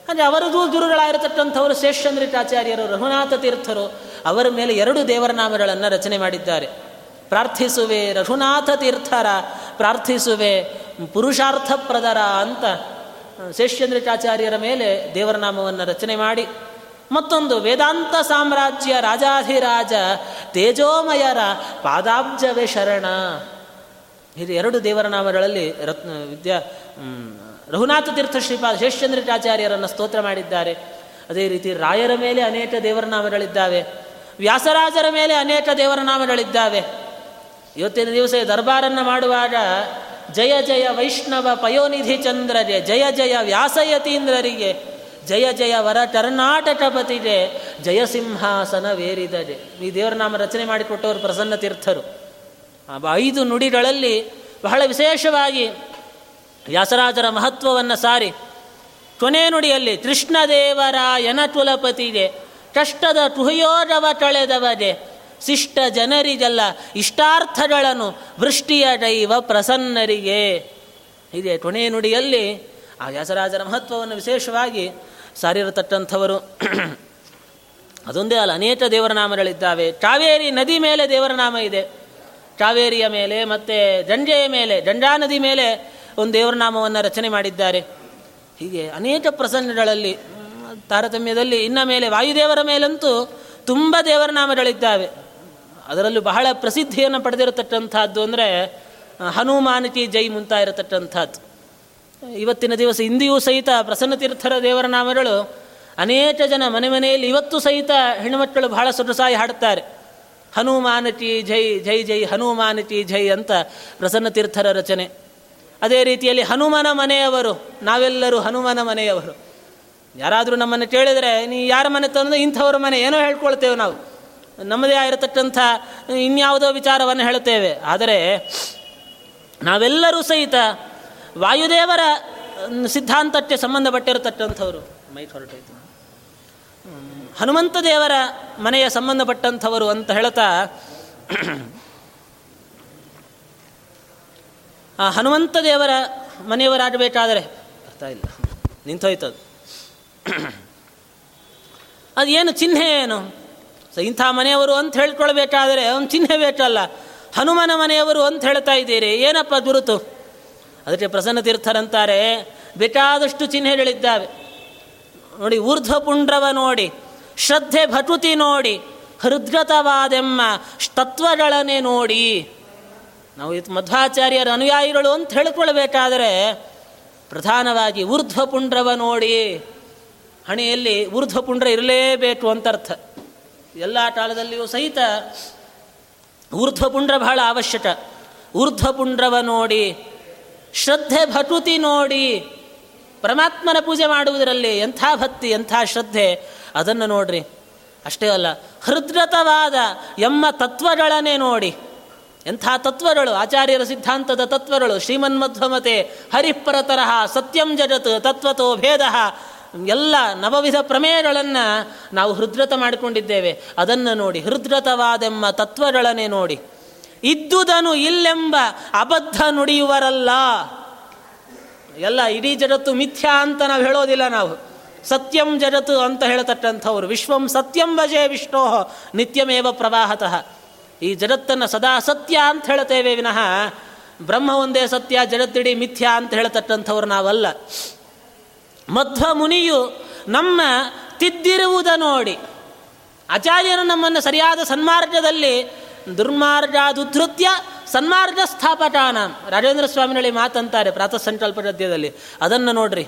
ಅಂದರೆ ಅವರದು ಗುರುಗಳಾಗಿರತಕ್ಕಂಥವರು ಶೇಷಚಂದ್ರಿಕಾಚಾರ್ಯರು ರಘುನಾಥ ತೀರ್ಥರು, ಅವರ ಮೇಲೆ ಎರಡು ದೇವರ ನಾಮಗಳನ್ನು ರಚನೆ ಮಾಡಿದ್ದಾರೆ. ಪ್ರಾರ್ಥಿಸುವೆ ರಘುನಾಥ ತೀರ್ಥರ, ಪ್ರಾರ್ಥಿಸುವೆ ಪುರುಷಾರ್ಥಪ್ರದರ ಅಂತ ಶೇಷಚಂದ್ರಿಕಾಚಾರ್ಯರ ಮೇಲೆ ದೇವರ ನಾಮವನ್ನು ರಚನೆ ಮಾಡಿ ಮತ್ತೊಂದು ವೇದಾಂತ ಸಾಮ್ರಾಜ್ಯ ರಾಜಾಧಿರಾಜ ತೇಜೋಮಯರ ಪಾದಾಬ್ಜವೇ ಶರಣ. ಇದು ಎರಡು ದೇವರ ನಾಮಗಳಲ್ಲಿ ರತ್ನ, ವಿದ್ಯಾ ರಘುನಾಥ ತೀರ್ಥ ಶ್ರೀಪಾದ ಶೇಷಚಂದ್ರಾಚಾರ್ಯರನ್ನು ಸ್ತೋತ್ರ ಮಾಡಿದ್ದಾರೆ. ಅದೇ ರೀತಿ ರಾಯರ ಮೇಲೆ ಅನೇಕ ದೇವರ ನಾಮಗಳಿದ್ದಾವೆ ವ್ಯಾಸರಾಜರ ಮೇಲೆ ಅನೇಕ ದೇವರ ನಾಮಗಳಿದ್ದಾವೆ ಇವತ್ತಿನ ದಿವಸ ದರ್ಬಾರನ್ನು ಮಾಡುವಾಗ ಜಯ ಜಯ ವೈಷ್ಣವ ಪಯೋನಿಧಿ ಚಂದ್ರಗೆ ಜಯ ಜಯ ವ್ಯಾಸಯತೀಂದ್ರರಿಗೆ ಜಯ ಜಯ ವರ ಕರ್ನಾಟಕಪತಿಗೆ ಜಯಸಿಂಹಾಸನವೇರಿದರೆ ಈ ದೇವರ ನಾಮ ರಚನೆ ಮಾಡಿಕೊಟ್ಟವರು ಪ್ರಸನ್ನ ತೀರ್ಥರು. ಐದು ನುಡಿಗಳಲ್ಲಿ ಬಹಳ ವಿಶೇಷವಾಗಿ ವ್ಯಾಸರಾಜರ ಮಹತ್ವವನ್ನು ಸಾರಿ. ಕೊನೆ ನುಡಿಯಲ್ಲಿ ಕೃಷ್ಣದೇವರಾಯನ ತುಲಪತಿಗೆ ಕಷ್ಟದ ತುಹಯೋರವ ಕಳೆದವಗೆ ಶಿಷ್ಟ ಜನರಿಗೆಲ್ಲ ಇಷ್ಟಾರ್ಥಗಳನ್ನು ವೃಷ್ಟಿಯ ದೈವ ಪ್ರಸನ್ನರಿಗೆ. ಇದೆ ಕೊನೆ ನುಡಿಯಲ್ಲಿ ಆ ವ್ಯಾಸರಾಜರ ಮಹತ್ವವನ್ನು ವಿಶೇಷವಾಗಿ ಸಾರಿರತಕ್ಕಂಥವರು ಅದೊಂದೇ ಅಲ್ಲ, ಅನೇಕ ದೇವರ ನಾಮಗಳಿದ್ದಾವೆ ಕಾವೇರಿ ನದಿ ಮೇಲೆ ದೇವರ ನಾಮ ಇದೆ. ಕಾವೇರಿಯ ಮೇಲೆ, ಮತ್ತು ಜಂಜೆಯ ಮೇಲೆ, ಜಂಜಾ ನದಿ ಮೇಲೆ ಒಂದು ದೇವರ ನಾಮವನ್ನು ರಚನೆ ಮಾಡಿದ್ದಾರೆ. ಹೀಗೆ ಅನೇಕ ಪ್ರಸಂಗಗಳಲ್ಲಿ, ತಾರತಮ್ಯದಲ್ಲಿ, ಇನ್ನ ಮೇಲೆ, ವಾಯುದೇವರ ಮೇಲಂತೂ ತುಂಬ ದೇವರ ನಾಮಗಳಿದ್ದಾವೆ ಅದರಲ್ಲೂ ಬಹಳ ಪ್ರಸಿದ್ಧಿಯನ್ನು ಪಡೆದಿರತಕ್ಕಂಥದ್ದು ಅಂದರೆ ಹನುಮಾನಕಿ ಜೈ ಮುಂತಾ ಇರತಕ್ಕಂಥದ್ದು ಇವತ್ತಿನ ದಿವಸ ಇಂದಿಯೂ ಸಹಿತ ಪ್ರಸನ್ನ ತೀರ್ಥರ ದೇವರ ನಾಮಗಳು ಅನೇಕ ಜನ ಮನೆ ಮನೆಯಲ್ಲಿ ಇವತ್ತು ಸಹಿತ ಹೆಣ್ಣುಮಕ್ಕಳು ಬಹಳ ಸೊಗಸಾಗಿ ಹಾಡುತ್ತಾರೆ. ಹನುಮಾನಟಿ ಜೈ ಜೈ ಜೈ ಹನುಮಾನಟಿ ಜೈ ಅಂತ ಪ್ರಸನ್ನ ತೀರ್ಥರ ರಚನೆ. ಅದೇ ರೀತಿಯಲ್ಲಿ ಹನುಮನ ಮನೆಯವರು, ನಾವೆಲ್ಲರೂ ಹನುಮನ ಮನೆಯವರು. ಯಾರಾದರೂ ನಮ್ಮನ್ನು ಕೇಳಿದರೆ, ನೀ ಯಾರ ಮನೆ ತಂದು ಇಂಥವ್ರ ಮನೆ ಏನೋ ಹೇಳ್ಕೊಳ್ತೇವೆ ನಾವು. ನಮ್ಮದೇ ಆಗಿರತಕ್ಕಂಥ ಇನ್ಯಾವುದೋ ವಿಚಾರವನ್ನು ಹೇಳುತ್ತೇವೆ. ಆದರೆ ನಾವೆಲ್ಲರೂ ಸಹಿತ ವಾಯುದೇವರ ಸಿದ್ಧಾಂತಕ್ಕೆ ಸಂಬಂಧಪಟ್ಟಿರತಕ್ಕಂಥವರು ಮೈಕ್ ಹೊರಟೈತು ಹನುಮಂತ ದೇವರ ಮನೆಯ ಸಂಬಂಧಪಟ್ಟಂಥವರು ಅಂತ ಹೇಳ್ತಾ, ಆ ಹನುಮಂತ ದೇವರ ಮನೆಯವರಾಗಬೇಕಾದರೆ, ಅರ್ಥ ಇಲ್ಲ ನಿಂತೋಯ್ತದು ಅದು. ಏನು ಚಿಹ್ನೆ ಏನು? ಇಂಥ ಮನೆಯವರು ಅಂತ ಹೇಳ್ಕೊಳ್ಬೇಕಾದರೆ ಒಂದು ಚಿಹ್ನೆ ಬೇಕಲ್ಲ. ಹನುಮನ ಮನೆಯವರು ಅಂತ ಹೇಳ್ತಾ ಇದ್ದೀರಿ, ಏನಪ್ಪ ಗುರುತು? ಅದಕ್ಕೆ ಪ್ರಸನ್ನ ತೀರ್ಥರಂತಾರೆ ಬೇಕಾದಷ್ಟು ಚಿಹ್ನೆಗಳಿದ್ದಾವೆ. ನೋಡಿ, ಊರ್ಧ್ವಪುಂಡ್ರವ ನೋಡಿ, ಶ್ರದ್ಧೆ ಭಟುತಿ ನೋಡಿ, ಹೃದ್ಗತವಾದೆಮ್ಮ ತತ್ವಗಳನ್ನೇ ನೋಡಿ. ನಾವು ಇದು ಮಧ್ವಾಚಾರ್ಯರ ಅನುಯಾಯಿಗಳು ಅಂತ ಹೇಳ್ಕೊಳ್ಬೇಕಾದರೆ ಪ್ರಧಾನವಾಗಿ ಊರ್ಧ್ವಪುಂಡ್ರವ ನೋಡಿ. ಹಣೆಯಲ್ಲಿ ಊರ್ಧ್ವಪುಂಡ್ರ ಇರಲೇಬೇಕು ಅಂತ ಅರ್ಥ ಎಲ್ಲ ಕಾಲದಲ್ಲಿಯೂ ಸಹಿತ ಊರ್ಧ್ವಪುಂಡ್ರ ಬಹಳ ಅವಶ್ಯಕ. ಊರ್ಧ್ವಪುಂಡ್ರವ ನೋಡಿ ಶ್ರದ್ಧೆ ಭಟುತಿ ನೋಡಿ ಪರಮಾತ್ಮನ ಪೂಜೆ ಮಾಡುವುದರಲ್ಲಿ ಎಂಥ ಭಕ್ತಿ, ಎಂಥ ಶ್ರದ್ಧೆ? ಅದನ್ನು ನೋಡ್ರಿ. ಅಷ್ಟೇ ಅಲ್ಲ, ಹೃದ್ರತವಾದ ಎಮ್ಮ ತತ್ವಗಳನ್ನೇ ನೋಡಿ. ಎಂಥ ತತ್ವಗಳು? ಆಚಾರ್ಯರ ಸಿದ್ಧಾಂತದ ತತ್ವಗಳು, ಶ್ರೀಮನ್ಮಧ್ವಮತೆ ಹರಿಪರತರಹ ಸತ್ಯಂ ಜಗತ್, ತತ್ವತೋ ಭೇದ, ಎಲ್ಲ ನವವಿಧ ಪ್ರಮೇಯಗಳನ್ನು ನಾವು ಹೃದ್ರತ ಮಾಡಿಕೊಂಡಿದ್ದೇವೆ. ಅದನ್ನು ನೋಡಿ, ಹೃದ್ರತವಾದೆಮ್ಮ ತತ್ವಗಳನ್ನೇ ನೋಡಿ. ಇದ್ದುದನು ಇಲ್ಲೆಂಬ ಅಬದ್ಧ ನುಡಿಯುವರಲ್ಲ. ಎಲ್ಲ ಇಡೀ ಜಗತ್ತು ಮಿಥ್ಯಾ ಅಂತ ನಾವು ಹೇಳೋದಿಲ್ಲ ನಾವು. ಸತ್ಯಂ ಜಗತ್ತು ಅಂತ ಹೇಳ್ತಕ್ಕಂಥವ್ರು. ವಿಶ್ವಂ ಸತ್ಯಂ ಭಜೆ ವಿಷ್ಣೋ ನಿತ್ಯಮೇವ ಪ್ರವಾಹತಃ. ಈ ಜಗತ್ತನ್ನು ಸದಾ ಸತ್ಯ ಅಂತ ಹೇಳ್ತೇವೆ ವಿನಃ ಬ್ರಹ್ಮ ಒಂದೇ ಸತ್ಯ, ಜಗತ್ತಿಡಿ ಮಿಥ್ಯಾ ಅಂತ ಹೇಳ್ತಕ್ಕಂಥವ್ರು ನಾವಲ್ಲ. ಮಧ್ವ ಮುನಿಯು ನಮ್ಮ ತಿದ್ದಿರುವುದ ನೋಡಿ. ಆಚಾರ್ಯರು ನಮ್ಮನ್ನು ಸರಿಯಾದ ಸನ್ಮಾರ್ಗದಲ್ಲಿ ದುರ್ಮಾರ್ಗಾದುಧೃತ್ಯ ಸನ್ಮಾರ್ಗ ಸ್ಥಾಪಕಾನ ರಾಜೇಂದ್ರ ಸ್ವಾಮಿನಳಿ ಮಾತಂತಾರೆ ಪ್ರಾತಃ ಸಂಕಲ್ಪ ಗದ್ಯದಲ್ಲಿ ಅದನ್ನು ನೋಡ್ರಿ.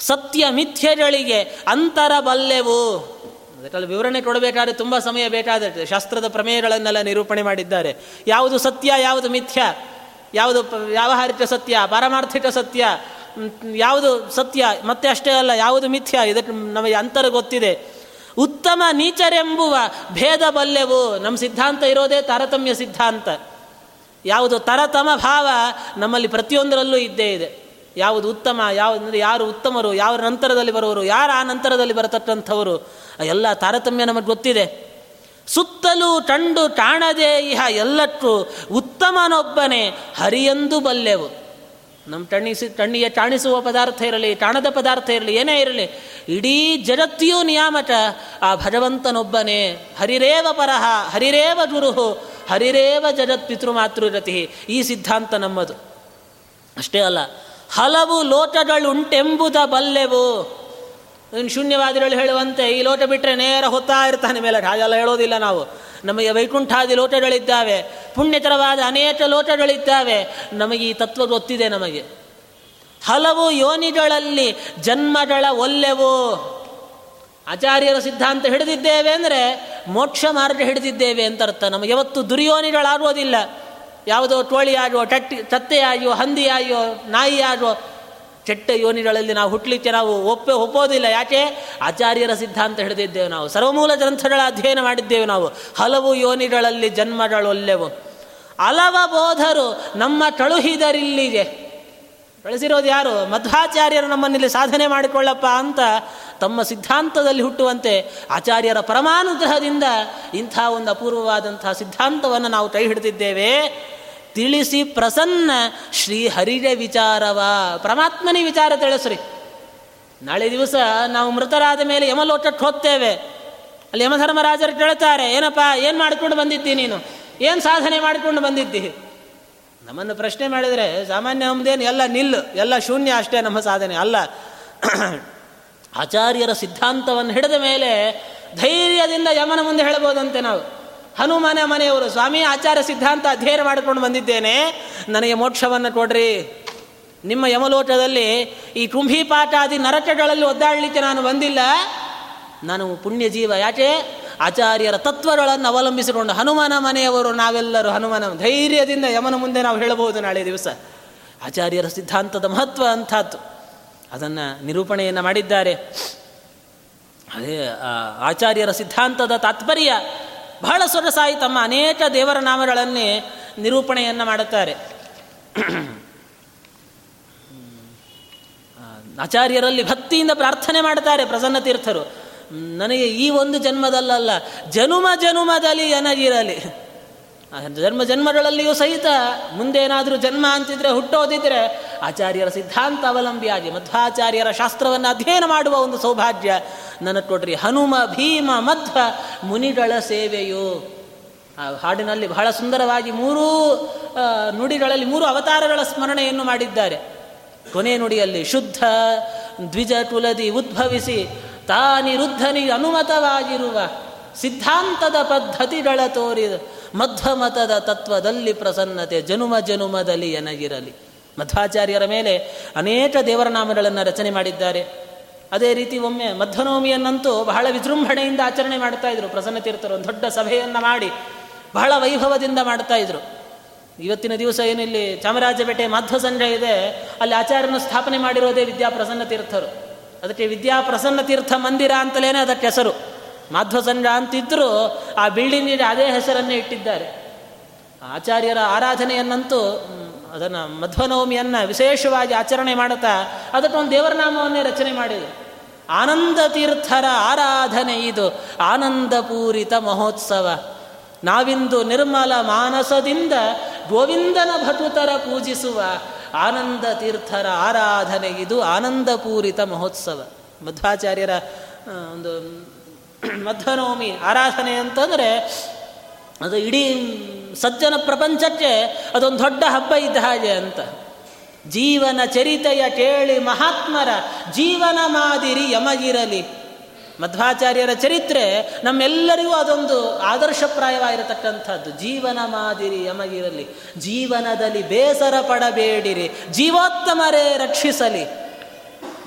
ಸತ್ಯ ಮಿಥ್ಯಗಳಿಗೆ ಅಂತರ ಬಲ್ಲೆವು. ಅದಕ್ಕೆ ವಿವರಣೆ ಕೊಡಬೇಕಾದ್ರೆ ತುಂಬ ಸಮಯ ಬೇಕಾದ ಶಾಸ್ತ್ರದ ಪ್ರಮೇಯಗಳನ್ನೆಲ್ಲ ನಿರೂಪಣೆ ಮಾಡಿದ್ದಾರೆ. ಯಾವುದು ಸತ್ಯ, ಯಾವುದು ಮಿಥ್ಯ? ಯಾವುದು ವ್ಯಾವಹಾರಿಕ ಸತ್ಯ, ಪಾರಮಾರ್ಥಿಕ ಸತ್ಯ? ಯಾವುದು ಸತ್ಯ? ಮತ್ತೆ ಅಷ್ಟೇ ಅಲ್ಲ, ಯಾವುದು ಮಿಥ್ಯ? ಇದಕ್ಕೆ ನಮಗೆ ಅಂತರ ಗೊತ್ತಿದೆ. ಉತ್ತಮ ನೀಚರೆಂಬುವ ಭೇದ ಬಲ್ಲೆವು ನಮ್ಮ ಸಿದ್ಧಾಂತ ಇರೋದೇ ತಾರತಮ್ಯ ಸಿದ್ಧಾಂತ. ಯಾವುದು ತರತಮ ಭಾವ ನಮ್ಮಲ್ಲಿ ಪ್ರತಿಯೊಂದರಲ್ಲೂ ಇದ್ದೇ ಇದೆ. ಯಾವುದು ಉತ್ತಮ, ಯಾವ ಯಾರು ಉತ್ತಮರು, ಯಾವ ನಂತರದಲ್ಲಿ ಬರುವರು ಯಾರು ಆ ನಂತರದಲ್ಲಿ ಬರತಕ್ಕಂಥವರು ಎಲ್ಲ ತಾರತಮ್ಯ ನಮಗೆ ಗೊತ್ತಿದೆ. ಸುತ್ತಲೂ ಟಂಡು ಕಾಣದೆ ಇಹ ಎಲ್ಲಕ್ಕೂ ಉತ್ತಮನೊಬ್ಬನೇ ಹರಿಯಂದು ಬಲ್ಲೆವು. ನಮ್ಮ ಟಣಿಸಿ, ಟಣ್ಣಿಯ ಟಾಣಿಸುವ ಪದಾರ್ಥ ಇರಲಿ, ಟಾಣದ ಪದಾರ್ಥ ಇರಲಿ, ಏನೇ ಇರಲಿ, ಇಡೀ ಜಗತ್ತಿಯೂ ನಿಯಾಮಕ, ಆ ಭಗವಂತನೊಬ್ಬನೇ. ಹರಿರೇವ ಪರಹ, ಹರಿರೇವ ಗುರುಹು, ಹರಿರೇವ ಜಗತ್ ಪಿತೃ ಮಾತೃರತಿ ಈ ಸಿದ್ಧಾಂತ ನಮ್ಮದು. ಅಷ್ಟೇ ಅಲ್ಲ, ಹಲವು ಲೋಟಗಳುಂಟೆಂಬುದ ಬಲ್ಲೆವು. ಶೂನ್ಯವಾದಿಗಳು ಹೇಳುವಂತೆ, ಈ ಲೋಟ ಬಿಟ್ಟರೆ ನೇರ ಹೊತ್ತಾ ಇರ್ತಾನೆ ಮೇಲೆ, ಹಾಗೆಲ್ಲ ಹೇಳೋದಿಲ್ಲ ನಾವು. ನಮಗೆ ವೈಕುಂಠಾದಿ ಲೋಟಗಳಿದ್ದಾವೆ ಪುಣ್ಯತರವಾದ ಅನೇಕ ಲೋಟಗಳಿದ್ದಾವೆ, ನಮಗೆ ಈ ತತ್ವ ಗೊತ್ತಿದೆ ನಮಗೆ. ಹಲವು ಯೋನಿಗಳಲ್ಲಿ ಜನ್ಮಗಳ ಒಲ್ಲೆವು. ಆಚಾರ್ಯರ ಸಿದ್ಧಾಂತ ಹಿಡಿದಿದ್ದೇವೆ ಅಂದರೆ ಮೋಕ್ಷ ಮಾರ್ಗ ಹಿಡಿದಿದ್ದೇವೆ ಅಂತ ಅರ್ಥ. ನಮಗೆ ಯಾವತ್ತು ದುರ್ಯೋನಿಗಳಾಗುವುದಿಲ್ಲ. ಯಾವುದೋ ಟೋಳಿಯಾಗುವ, ಟಟ್ಟಿ, ತತ್ತೆಯಾಗಿಯೋ, ಹಂದಿಯಾಗಿಯೋ, ನಾಯಿಯಾಗುವ ಕೆಟ್ಟ ಯೋನಿಗಳಲ್ಲಿ ನಾವು ಹುಟ್ಟಲಿಕ್ಕೆ ನಾವು ಒಪ್ಪೆ ಒಪ್ಪೋದಿಲ್ಲ. ಯಾಕೆ? ಆಚಾರ್ಯರ ಸಿದ್ಧಾಂತ ಹಿಡಿದಿದ್ದೇವೆ ನಾವು. ಸರ್ವಮೂಲ ಗ್ರಂಥಗಳ ಅಧ್ಯಯನ ಮಾಡಿದ್ದೇವೆ ನಾವು. ಹಲವು ಯೋನಿಗಳಲ್ಲಿ ಜನ್ಮಗಳೊಲ್ಲೆವು. ಹಲವ ಬೋಧರು ನಮ್ಮ ಕಳುಹಿದರಿಲ್ಲಿಗೆ. ಕಳಿಸಿರೋದು ಯಾರು? ಮಧ್ವಾಚಾರ್ಯರು ನಮ್ಮನ್ನಿಲ್ಲಿ ಸಾಧನೆ ಮಾಡಿಕೊಳ್ಳಪ್ಪ ಅಂತ ತಮ್ಮ ಸಿದ್ಧಾಂತದಲ್ಲಿ ಹುಟ್ಟುವಂತೆ ಆಚಾರ್ಯರ ಪರಮಾನುಗ್ರಹದಿಂದ ಇಂಥ ಒಂದು ಅಪೂರ್ವವಾದಂಥ ಸಿದ್ಧಾಂತವನ್ನು ನಾವು ಕೈ ಹಿಡಿದಿದ್ದೇವೆ. ತಿಳಿಸಿ ಪ್ರಸನ್ನ ಶ್ರೀ ಹರಿಜ ವಿಚಾರವ. ಪರಮಾತ್ಮನೇ ವಿಚಾರ ತಿಳಿಸ್ರಿ. ನಾಳೆ ದಿವಸ ನಾವು ಮೃತರಾದ ಮೇಲೆ ಯಮಲೋಟಕ್ಕೆ ಹೋಗ್ತೇವೆ. ಅಲ್ಲಿ ಯಮಧರ್ಮರಾಜರು ಕೇಳ್ತಾರೆ, ಏನಪ್ಪ, ಏನು ಮಾಡಿಕೊಂಡು ಬಂದಿದ್ದಿ ನೀನು? ಏನು ಸಾಧನೆ ಮಾಡಿಕೊಂಡು ಬಂದಿದ್ದಿ? ನಮ್ಮನ್ನು ಪ್ರಶ್ನೆ ಮಾಡಿದರೆ, ಸಾಮಾನ್ಯ ನಮ್ಮದೇನು ಎಲ್ಲ ನಿಲ್ಲು, ಎಲ್ಲ ಶೂನ್ಯ ಅಷ್ಟೇ ನಮ್ಮ ಸಾಧನೆ. ಅಲ್ಲ. ಆಚಾರ್ಯರ ಸಿದ್ಧಾಂತವನ್ನು ಹಿಡಿದ ಮೇಲೆ ಧೈರ್ಯದಿಂದ ಯಮನ ಮುಂದೆ ಹೇಳ್ಬೋದಂತೆ ನಾವು. ಹನುಮನ ಮನೆಯವರು, ಸ್ವಾಮಿ ಆಚಾರ ಸಿದ್ಧಾಂತ ಅಧ್ಯಯನ ಮಾಡಿಕೊಂಡು ಬಂದಿದ್ದೇನೆ. ನನಗೆ ಮೋಕ್ಷವನ್ನು ಕೊಡ್ರಿ. ನಿಮ್ಮ ಯಮಲೋಟದಲ್ಲಿ ಈ ಕುಂಭಿಪಾಠಾದಿ ನರಕಗಳಲ್ಲಿ ಒದ್ದಾಡಲಿಕ್ಕೆ ನಾನು ಬಂದಿಲ್ಲ. ನಾನು ಪುಣ್ಯ ಜೀವ ಯಾಕೆ? ಆಚಾರ್ಯರ ತತ್ವಗಳನ್ನು ಅವಲಂಬಿಸಿಕೊಂಡು ಹನುಮಾನ ಮನೆಯವರು ನಾವೆಲ್ಲರೂ ಹನುಮಾನ ಧೈರ್ಯದಿಂದ ಯಮನ ಮುಂದೆ ನಾವು ಹೇಳಬಹುದು ನಾಳೆ ದಿವಸ. ಆಚಾರ್ಯರ ಸಿದ್ಧಾಂತದ ಮಹತ್ವ ಅಂಥದ್ದು. ಅದನ್ನು ನಿರೂಪಣೆಯನ್ನು ಮಾಡಿದ್ದಾರೆ. ಅದೇ ಆಚಾರ್ಯರ ಸಿದ್ಧಾಂತದ ತಾತ್ಪರ್ಯ. ಬಹಳ ಸೊರಸಾಯಿ ತಮ್ಮ ಅನೇಕ ದೇವರ ನಾಮಗಳನ್ನೇ ನಿರೂಪಣೆಯನ್ನು ಮಾಡುತ್ತಾರೆ. ಆಚಾರ್ಯರಲ್ಲಿ ಭಕ್ತಿಯಿಂದ ಪ್ರಾರ್ಥನೆ ಮಾಡ್ತಾರೆ ಪ್ರಸನ್ನ ತೀರ್ಥರು. ನನಗೆ ಈ ಒಂದು ಜನ್ಮದಲ್ಲಲ್ಲ, ಜನುಮ ಜನುಮದಲ್ಲಿ ಎನಗಿರಲಿ. ಜನ್ಮ ಜನ್ಮಗಳಲ್ಲಿಯೂ ಸಹಿತ ಮುಂದೇನಾದರೂ ಜನ್ಮ ಅಂತಿದ್ರೆ ಹುಟ್ಟೋದಿದ್ರೆ ಆಚಾರ್ಯರ ಸಿದ್ಧಾಂತ ಅವಲಂಬಿಯಾಗಿ ಮಧ್ವಾಚಾರ್ಯರ ಶಾಸ್ತ್ರವನ್ನು ಅಧ್ಯಯನ ಮಾಡುವ ಒಂದು ಸೌಭಾಗ್ಯ ನನಗೆ ಕೊಡ್ರಿ. ಹನುಮ, ಭೀಮ, ಮಧ್ವ, ಮುನಿಗಳ ಸೇವೆಯು. ಆ ಹಾಡಿನಲ್ಲಿ ಬಹಳ ಸುಂದರವಾಗಿ ಮೂರೂ ನುಡಿಗಳಲ್ಲಿ ಮೂರು ಅವತಾರಗಳ ಸ್ಮರಣೆಯನ್ನು ಮಾಡಿದ್ದಾರೆ. ಕೊನೆ ನುಡಿಯಲ್ಲಿ ಶುದ್ಧ, ದ್ವಿಜ ಕುಲದಿ ಉದ್ಭವಿಸಿ ತಾನಿರುದ್ಧನಿ ಅನುಮತವಾಗಿರುವ ಸಿದ್ಧಾಂತದ ಪದ್ಧತಿಗಳ ತೋರಿದ ಮಧ್ವಮತದ ತತ್ವದಲ್ಲಿ ಪ್ರಸನ್ನತೆ ಜನುಮ ಜನುಮದಲ್ಲಿ ಎನಗಿರಲಿ. ಮಧ್ವಾಚಾರ್ಯರ ಮೇಲೆ ಅನೇಕ ದೇವರ ನಾಮಗಳನ್ನು ರಚನೆ ಮಾಡಿದ್ದಾರೆ. ಅದೇ ರೀತಿ ಒಮ್ಮೆ ಮಧ್ವನವಮಿಯನ್ನಂತೂ ಬಹಳ ವಿಜೃಂಭಣೆಯಿಂದ ಆಚರಣೆ ಮಾಡ್ತಾ ಇದ್ರು. ಪ್ರಸನ್ನ ತೀರ್ಥರು ಒಂದು ದೊಡ್ಡ ಸಭೆಯನ್ನು ಮಾಡಿ ಬಹಳ ವೈಭವದಿಂದ ಮಾಡ್ತಾ ಇದ್ರು. ಇವತ್ತಿನ ದಿವಸ ಏನಿಲ್ಲಿ ಚಾಮರಾಜಪೇಟೆ ಮಧ್ವ ಸಂಜೆ ಇದೆ, ಅಲ್ಲಿ ಆಚಾರ್ಯನ ಸ್ಥಾಪನೆ ಮಾಡಿರೋದೇ ವಿದ್ಯಾಪ್ರಸನ್ನ ತೀರ್ಥರು ಅದಕ್ಕೆ ವಿದ್ಯಾಪ್ರಸನ್ನ ತೀರ್ಥ ಮಂದಿರ ಅಂತಲೇ ಅದಕ್ಕೆ ಹೆಸರು. ಮಾಧ್ವ ಸಂಘ ಅಂತಿದ್ದರೂ ಆ ಬಿಲ್ಡಿಂಗಿಗೆ ಅದೇ ಹೆಸರನ್ನೇ ಇಟ್ಟಿದ್ದಾರೆ. ಆಚಾರ್ಯರ ಆರಾಧನೆಯನ್ನಂತೂ ಅದನ್ನು ಮಧ್ವನವಮಿಯನ್ನು ವಿಶೇಷವಾಗಿ ಆಚರಣೆ ಮಾಡುತ್ತಾ ಅದಕ್ಕೊಂದು ದೇವರ ನಾಮವನ್ನೇ ರಚನೆ ಮಾಡಿದೆ. ಆನಂದ ತೀರ್ಥರ ಆರಾಧನೆ ಇದು ಆನಂದಪೂರಿತ ಮಹೋತ್ಸವ. ನಾವಿಂದು ನಿರ್ಮಲ ಮಾನಸದಿಂದ ಗೋವಿಂದನ ಭಟುತರ ಪೂಜಿಸುವ ಆನಂದ ತೀರ್ಥರ ಆರಾಧನೆ ಇದು ಆನಂದಪೂರಿತ ಮಹೋತ್ಸವ. ಮಧ್ವಾಚಾರ್ಯರ ಒಂದು <clears throat> ಮಧ್ವನವಮಿ ಆರಾಧನೆ ಅಂತಂದರೆ ಅದು ಇಡೀ ಸಜ್ಜನ ಪ್ರಪಂಚಕ್ಕೆ ಅದೊಂದು ದೊಡ್ಡ ಹಬ್ಬ ಇದ್ದ ಹಾಗೆ ಅಂತ. ಜೀವನ ಚರಿತೆಯ ಕೇಳಿ ಮಹಾತ್ಮರ ಜೀವನ ಮಾದಿರಿ ಯಮಗಿರಲಿ. ಮಧ್ವಾಚಾರ್ಯರ ಚರಿತ್ರೆ ನಮ್ಮೆಲ್ಲರಿಗೂ ಅದೊಂದು ಆದರ್ಶಪ್ರಾಯವಾಗಿರತಕ್ಕಂಥದ್ದು. ಜೀವನ ಮಾದಿರಿ ಯಮಗಿರಲಿ. ಜೀವನದಲ್ಲಿ ಬೇಸರ ಪಡಬೇಡಿರಿ. ಜೀವೋತ್ತಮರೇ ರಕ್ಷಿಸಲಿ.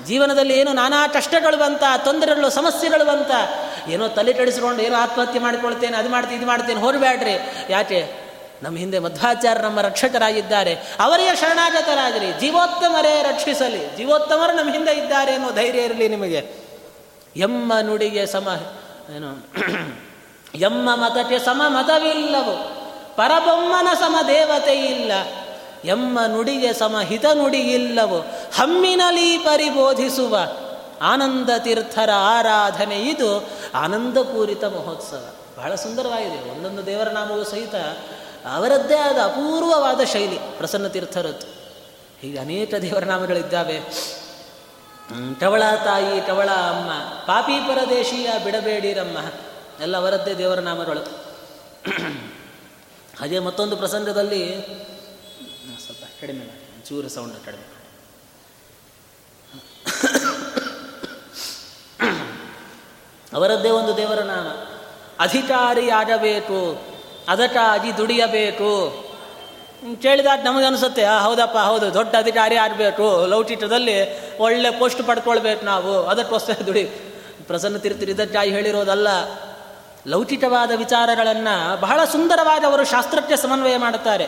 ಜೀವನದಲ್ಲಿ ಏನು ನಾನಾ ಕಷ್ಟಗಳು ಬಂತ, ತೊಂದರೆಗಳು, ಸಮಸ್ಯೆಗಳು ಬಂತ, ಏನೋ ತಲೆ ಕೆಡಿಸ್ಕೊಂಡು ಏನೋ ಆತ್ಮಹತ್ಯೆ ಮಾಡಿಕೊಳ್ತೇನೆ, ಅದು ಮಾಡ್ತೀನಿ, ಇದು ಮಾಡ್ತೇನೆ ಹೊರಬೇಡ್ರಿ ಯಾಕೆ? ನಮ್ಮ ಹಿಂದೆ ಮಧ್ವಾಚಾರ್ಯ ನಮ್ಮ ರಕ್ಷಕರಾಗಿದ್ದಾರೆ. ಅವರಿಗೆ ಶರಣಾಗತರಾಗಿರಿ. ಜೀವೋತ್ತಮರೇ ರಕ್ಷಿಸಲಿ. ಜೀವೋತ್ತಮರು ನಮ್ಮ ಹಿಂದೆ ಇದ್ದಾರೆ ಅನ್ನೋ ಧೈರ್ಯ ಇರಲಿ ನಿಮಗೆ. ಎಮ್ಮ ನುಡಿಗೆ ಸಮ, ಏನು, ಎಮ್ಮ ಮತಕ್ಕೆ ಸಮ ಮತವಿಲ್ಲವು ಪರಬೊಮ್ಮನ ಸಮ ದೇವತೆ ಇಲ್ಲ ಎಮ್ಮ ನುಡಿಗೆ ಸಮಹಿತ ನುಡಿಯಿಲ್ಲವು, ಹಮ್ಮಿನಲಿ ಪರಿಬೋಧಿಸುವ ಆನಂದ ತೀರ್ಥರ ಆರಾಧನೆ ಇದು ಆನಂದಪೂರಿತ ಮಹೋತ್ಸವ. ಬಹಳ ಸುಂದರವಾಗಿದೆ. ಒಂದೊಂದು ದೇವರ ನಾಮವು ಸಹಿತ ಅವರದ್ದೇ ಆದ ಅಪೂರ್ವವಾದ ಶೈಲಿ, ಪ್ರಸನ್ನ ತೀರ್ಥರದ್ದು. ಹೀಗೆ ಅನೇಕ ದೇವರ ನಾಮಗಳಿದ್ದಾವೆ. ಟವಳ ತಾಯಿ, ಟವಳ ಅಮ್ಮ, ಪಾಪಿ ಪರದೇಶೀಯ ಬಿಡಬೇಡಿರಮ್ಮ, ಎಲ್ಲ ಅವರದ್ದೇ ದೇವರ ನಾಮಗಳು. ಹಾಗೆ ಮತ್ತೊಂದು ಪ್ರಸಂಗದಲ್ಲಿ ಕಡಿಮೆ ಮಾಡಿ ಚೂರು ಸೌಂಡ್ ಕಡಿಮೆ ಮಾಡಿ ಅವರದ್ದೇ ಒಂದು ದೇವರ ನಾಮ. ಅಧಿಕಾರಿ ಆಗಬೇಕು ಅದಕ್ಕಾಗಿ ದುಡಿಯಬೇಕು. ಕೇಳಿದಾಗ ನಮಗೆ ಅನಿಸುತ್ತೆ ಹೌದಪ್ಪ, ಹೌದು, ದೊಡ್ಡ ಅಧಿಕಾರಿ ಆಗಬೇಕು ಲೌಚಿಟದಲ್ಲಿ ಒಳ್ಳೆ ಪೋಸ್ಟ್ ಪಡ್ಕೊಳ್ಬೇಕು ನಾವು, ಅದಕ್ಕೋಸ್ಕರ ದುಡಿ. ಪ್ರಸನ್ನ ತೀರ್ಥರು ಇದಕ್ಕಾಗಿ ಹೇಳಿರೋದಲ್ಲ ಲೌಚಿಕವಾದ ವಿಚಾರಗಳನ್ನು ಬಹಳ ಸುಂದರವಾಗಿ ಅವರು ಶಾಸ್ತ್ರಕ್ಕೆ ಸಮನ್ವಯ ಮಾಡುತ್ತಾರೆ.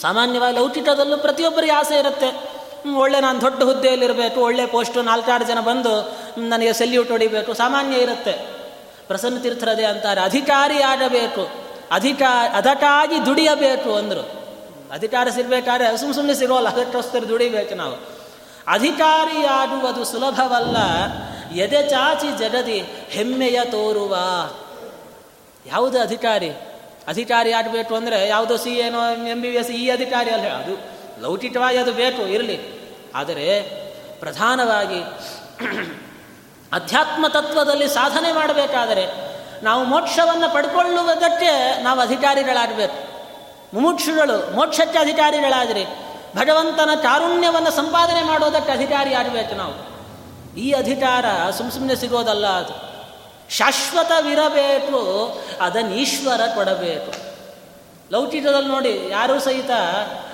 ಸಾಮಾನ್ಯವಾಗಿ ಲೌಕಿಕದಲ್ಲೂ ಪ್ರತಿಯೊಬ್ಬರಿಗೆ ಆಸೆ ಇರುತ್ತೆ. ಒಳ್ಳೆ ನಾನು ದೊಡ್ಡ ಹುದ್ದೆಯಲ್ಲಿರಬೇಕು, ಒಳ್ಳೆ ಪೋಸ್ಟು, ನಾಲ್ಕಾರು ಜನ ಬಂದು ನನಗೆ ಸೆಲ್ಯೂಟ್ ಹೊಡಿಬೇಕು, ಸಾಮಾನ್ಯ ಇರುತ್ತೆ. ಪ್ರಸನ್ನ ತೀರ್ಥರದೇ ಅಂತಾರೆ, ಅಧಿಕಾರಿ ಆಗಬೇಕು, ಅಧಿಕಾ, ಅದಕ್ಕಾಗಿ ದುಡಿಯಬೇಕು ಅಂದರು. ಅಧಿಕಾರ ಸಿಗಬೇಕಾದ್ರೆ ಸುಮ್ಮ ಸುಮ್ಮನೆ ಸಿಗೋಲ್ಲ, ಅದಕ್ಕೋಸ್ಕರ ದುಡಿಬೇಕು ನಾವು. ಅಧಿಕಾರಿಯಾಗುವುದು ಸುಲಭವಲ್ಲ, ಎದೆ ಚಾಚಿ ಜಗದಿ ಹೆಮ್ಮೆಯ ತೋರುವ. ಯಾವುದು ಅಧಿಕಾರಿ? ಅಧಿಕಾರಿ ಆಗಬೇಕು ಅಂದರೆ ಯಾವುದೋ ಸಿ ಏನೋ ಎಂ ಬಿ ಬಿ ಎಸ್ ಈ ಅಧಿಕಾರಿ ಅಲ್ಲ. ಅದು ಲೌಕಿಕವಾಗಿ ಅದು ಬೇಕು, ಇರಲಿ. ಆದರೆ ಪ್ರಧಾನವಾಗಿ <clears throat> ಅಧ್ಯಾತ್ಮ ತತ್ವದಲ್ಲಿ ಸಾಧನೆ ಮಾಡಬೇಕಾದರೆ ನಾವು ಮೋಕ್ಷವನ್ನು ಪಡ್ಕೊಳ್ಳುವುದಕ್ಕೆ ನಾವು ಅಧಿಕಾರಿಗಳಾಗಬೇಕು. ಮುಮುಕ್ಷುಗಳು, ಮೋಕ್ಷಕ್ಕೆ ಅಧಿಕಾರಿಗಳಾದರೆ. ಭಗವಂತನ ಕಾರುಣ್ಯವನ್ನು ಸಂಪಾದನೆ ಮಾಡೋದಕ್ಕೆ ಅಧಿಕಾರಿ ಆಗಬೇಕು ನಾವು. ಈ ಅಧಿಕಾರ ಸುಮ್ ಸುಮ್ಮನೆ ಸಿಗೋದಲ್ಲ ಅದು. ಶಾಶ್ವತವಿರಬೇಕು ಅದನ್ನು ಈಶ್ವರ ಕೊಡಬೇಕು ಲೌಕಿಕದಲ್ಲಿ ನೋಡಿ, ಯಾರೂ ಸಹಿತ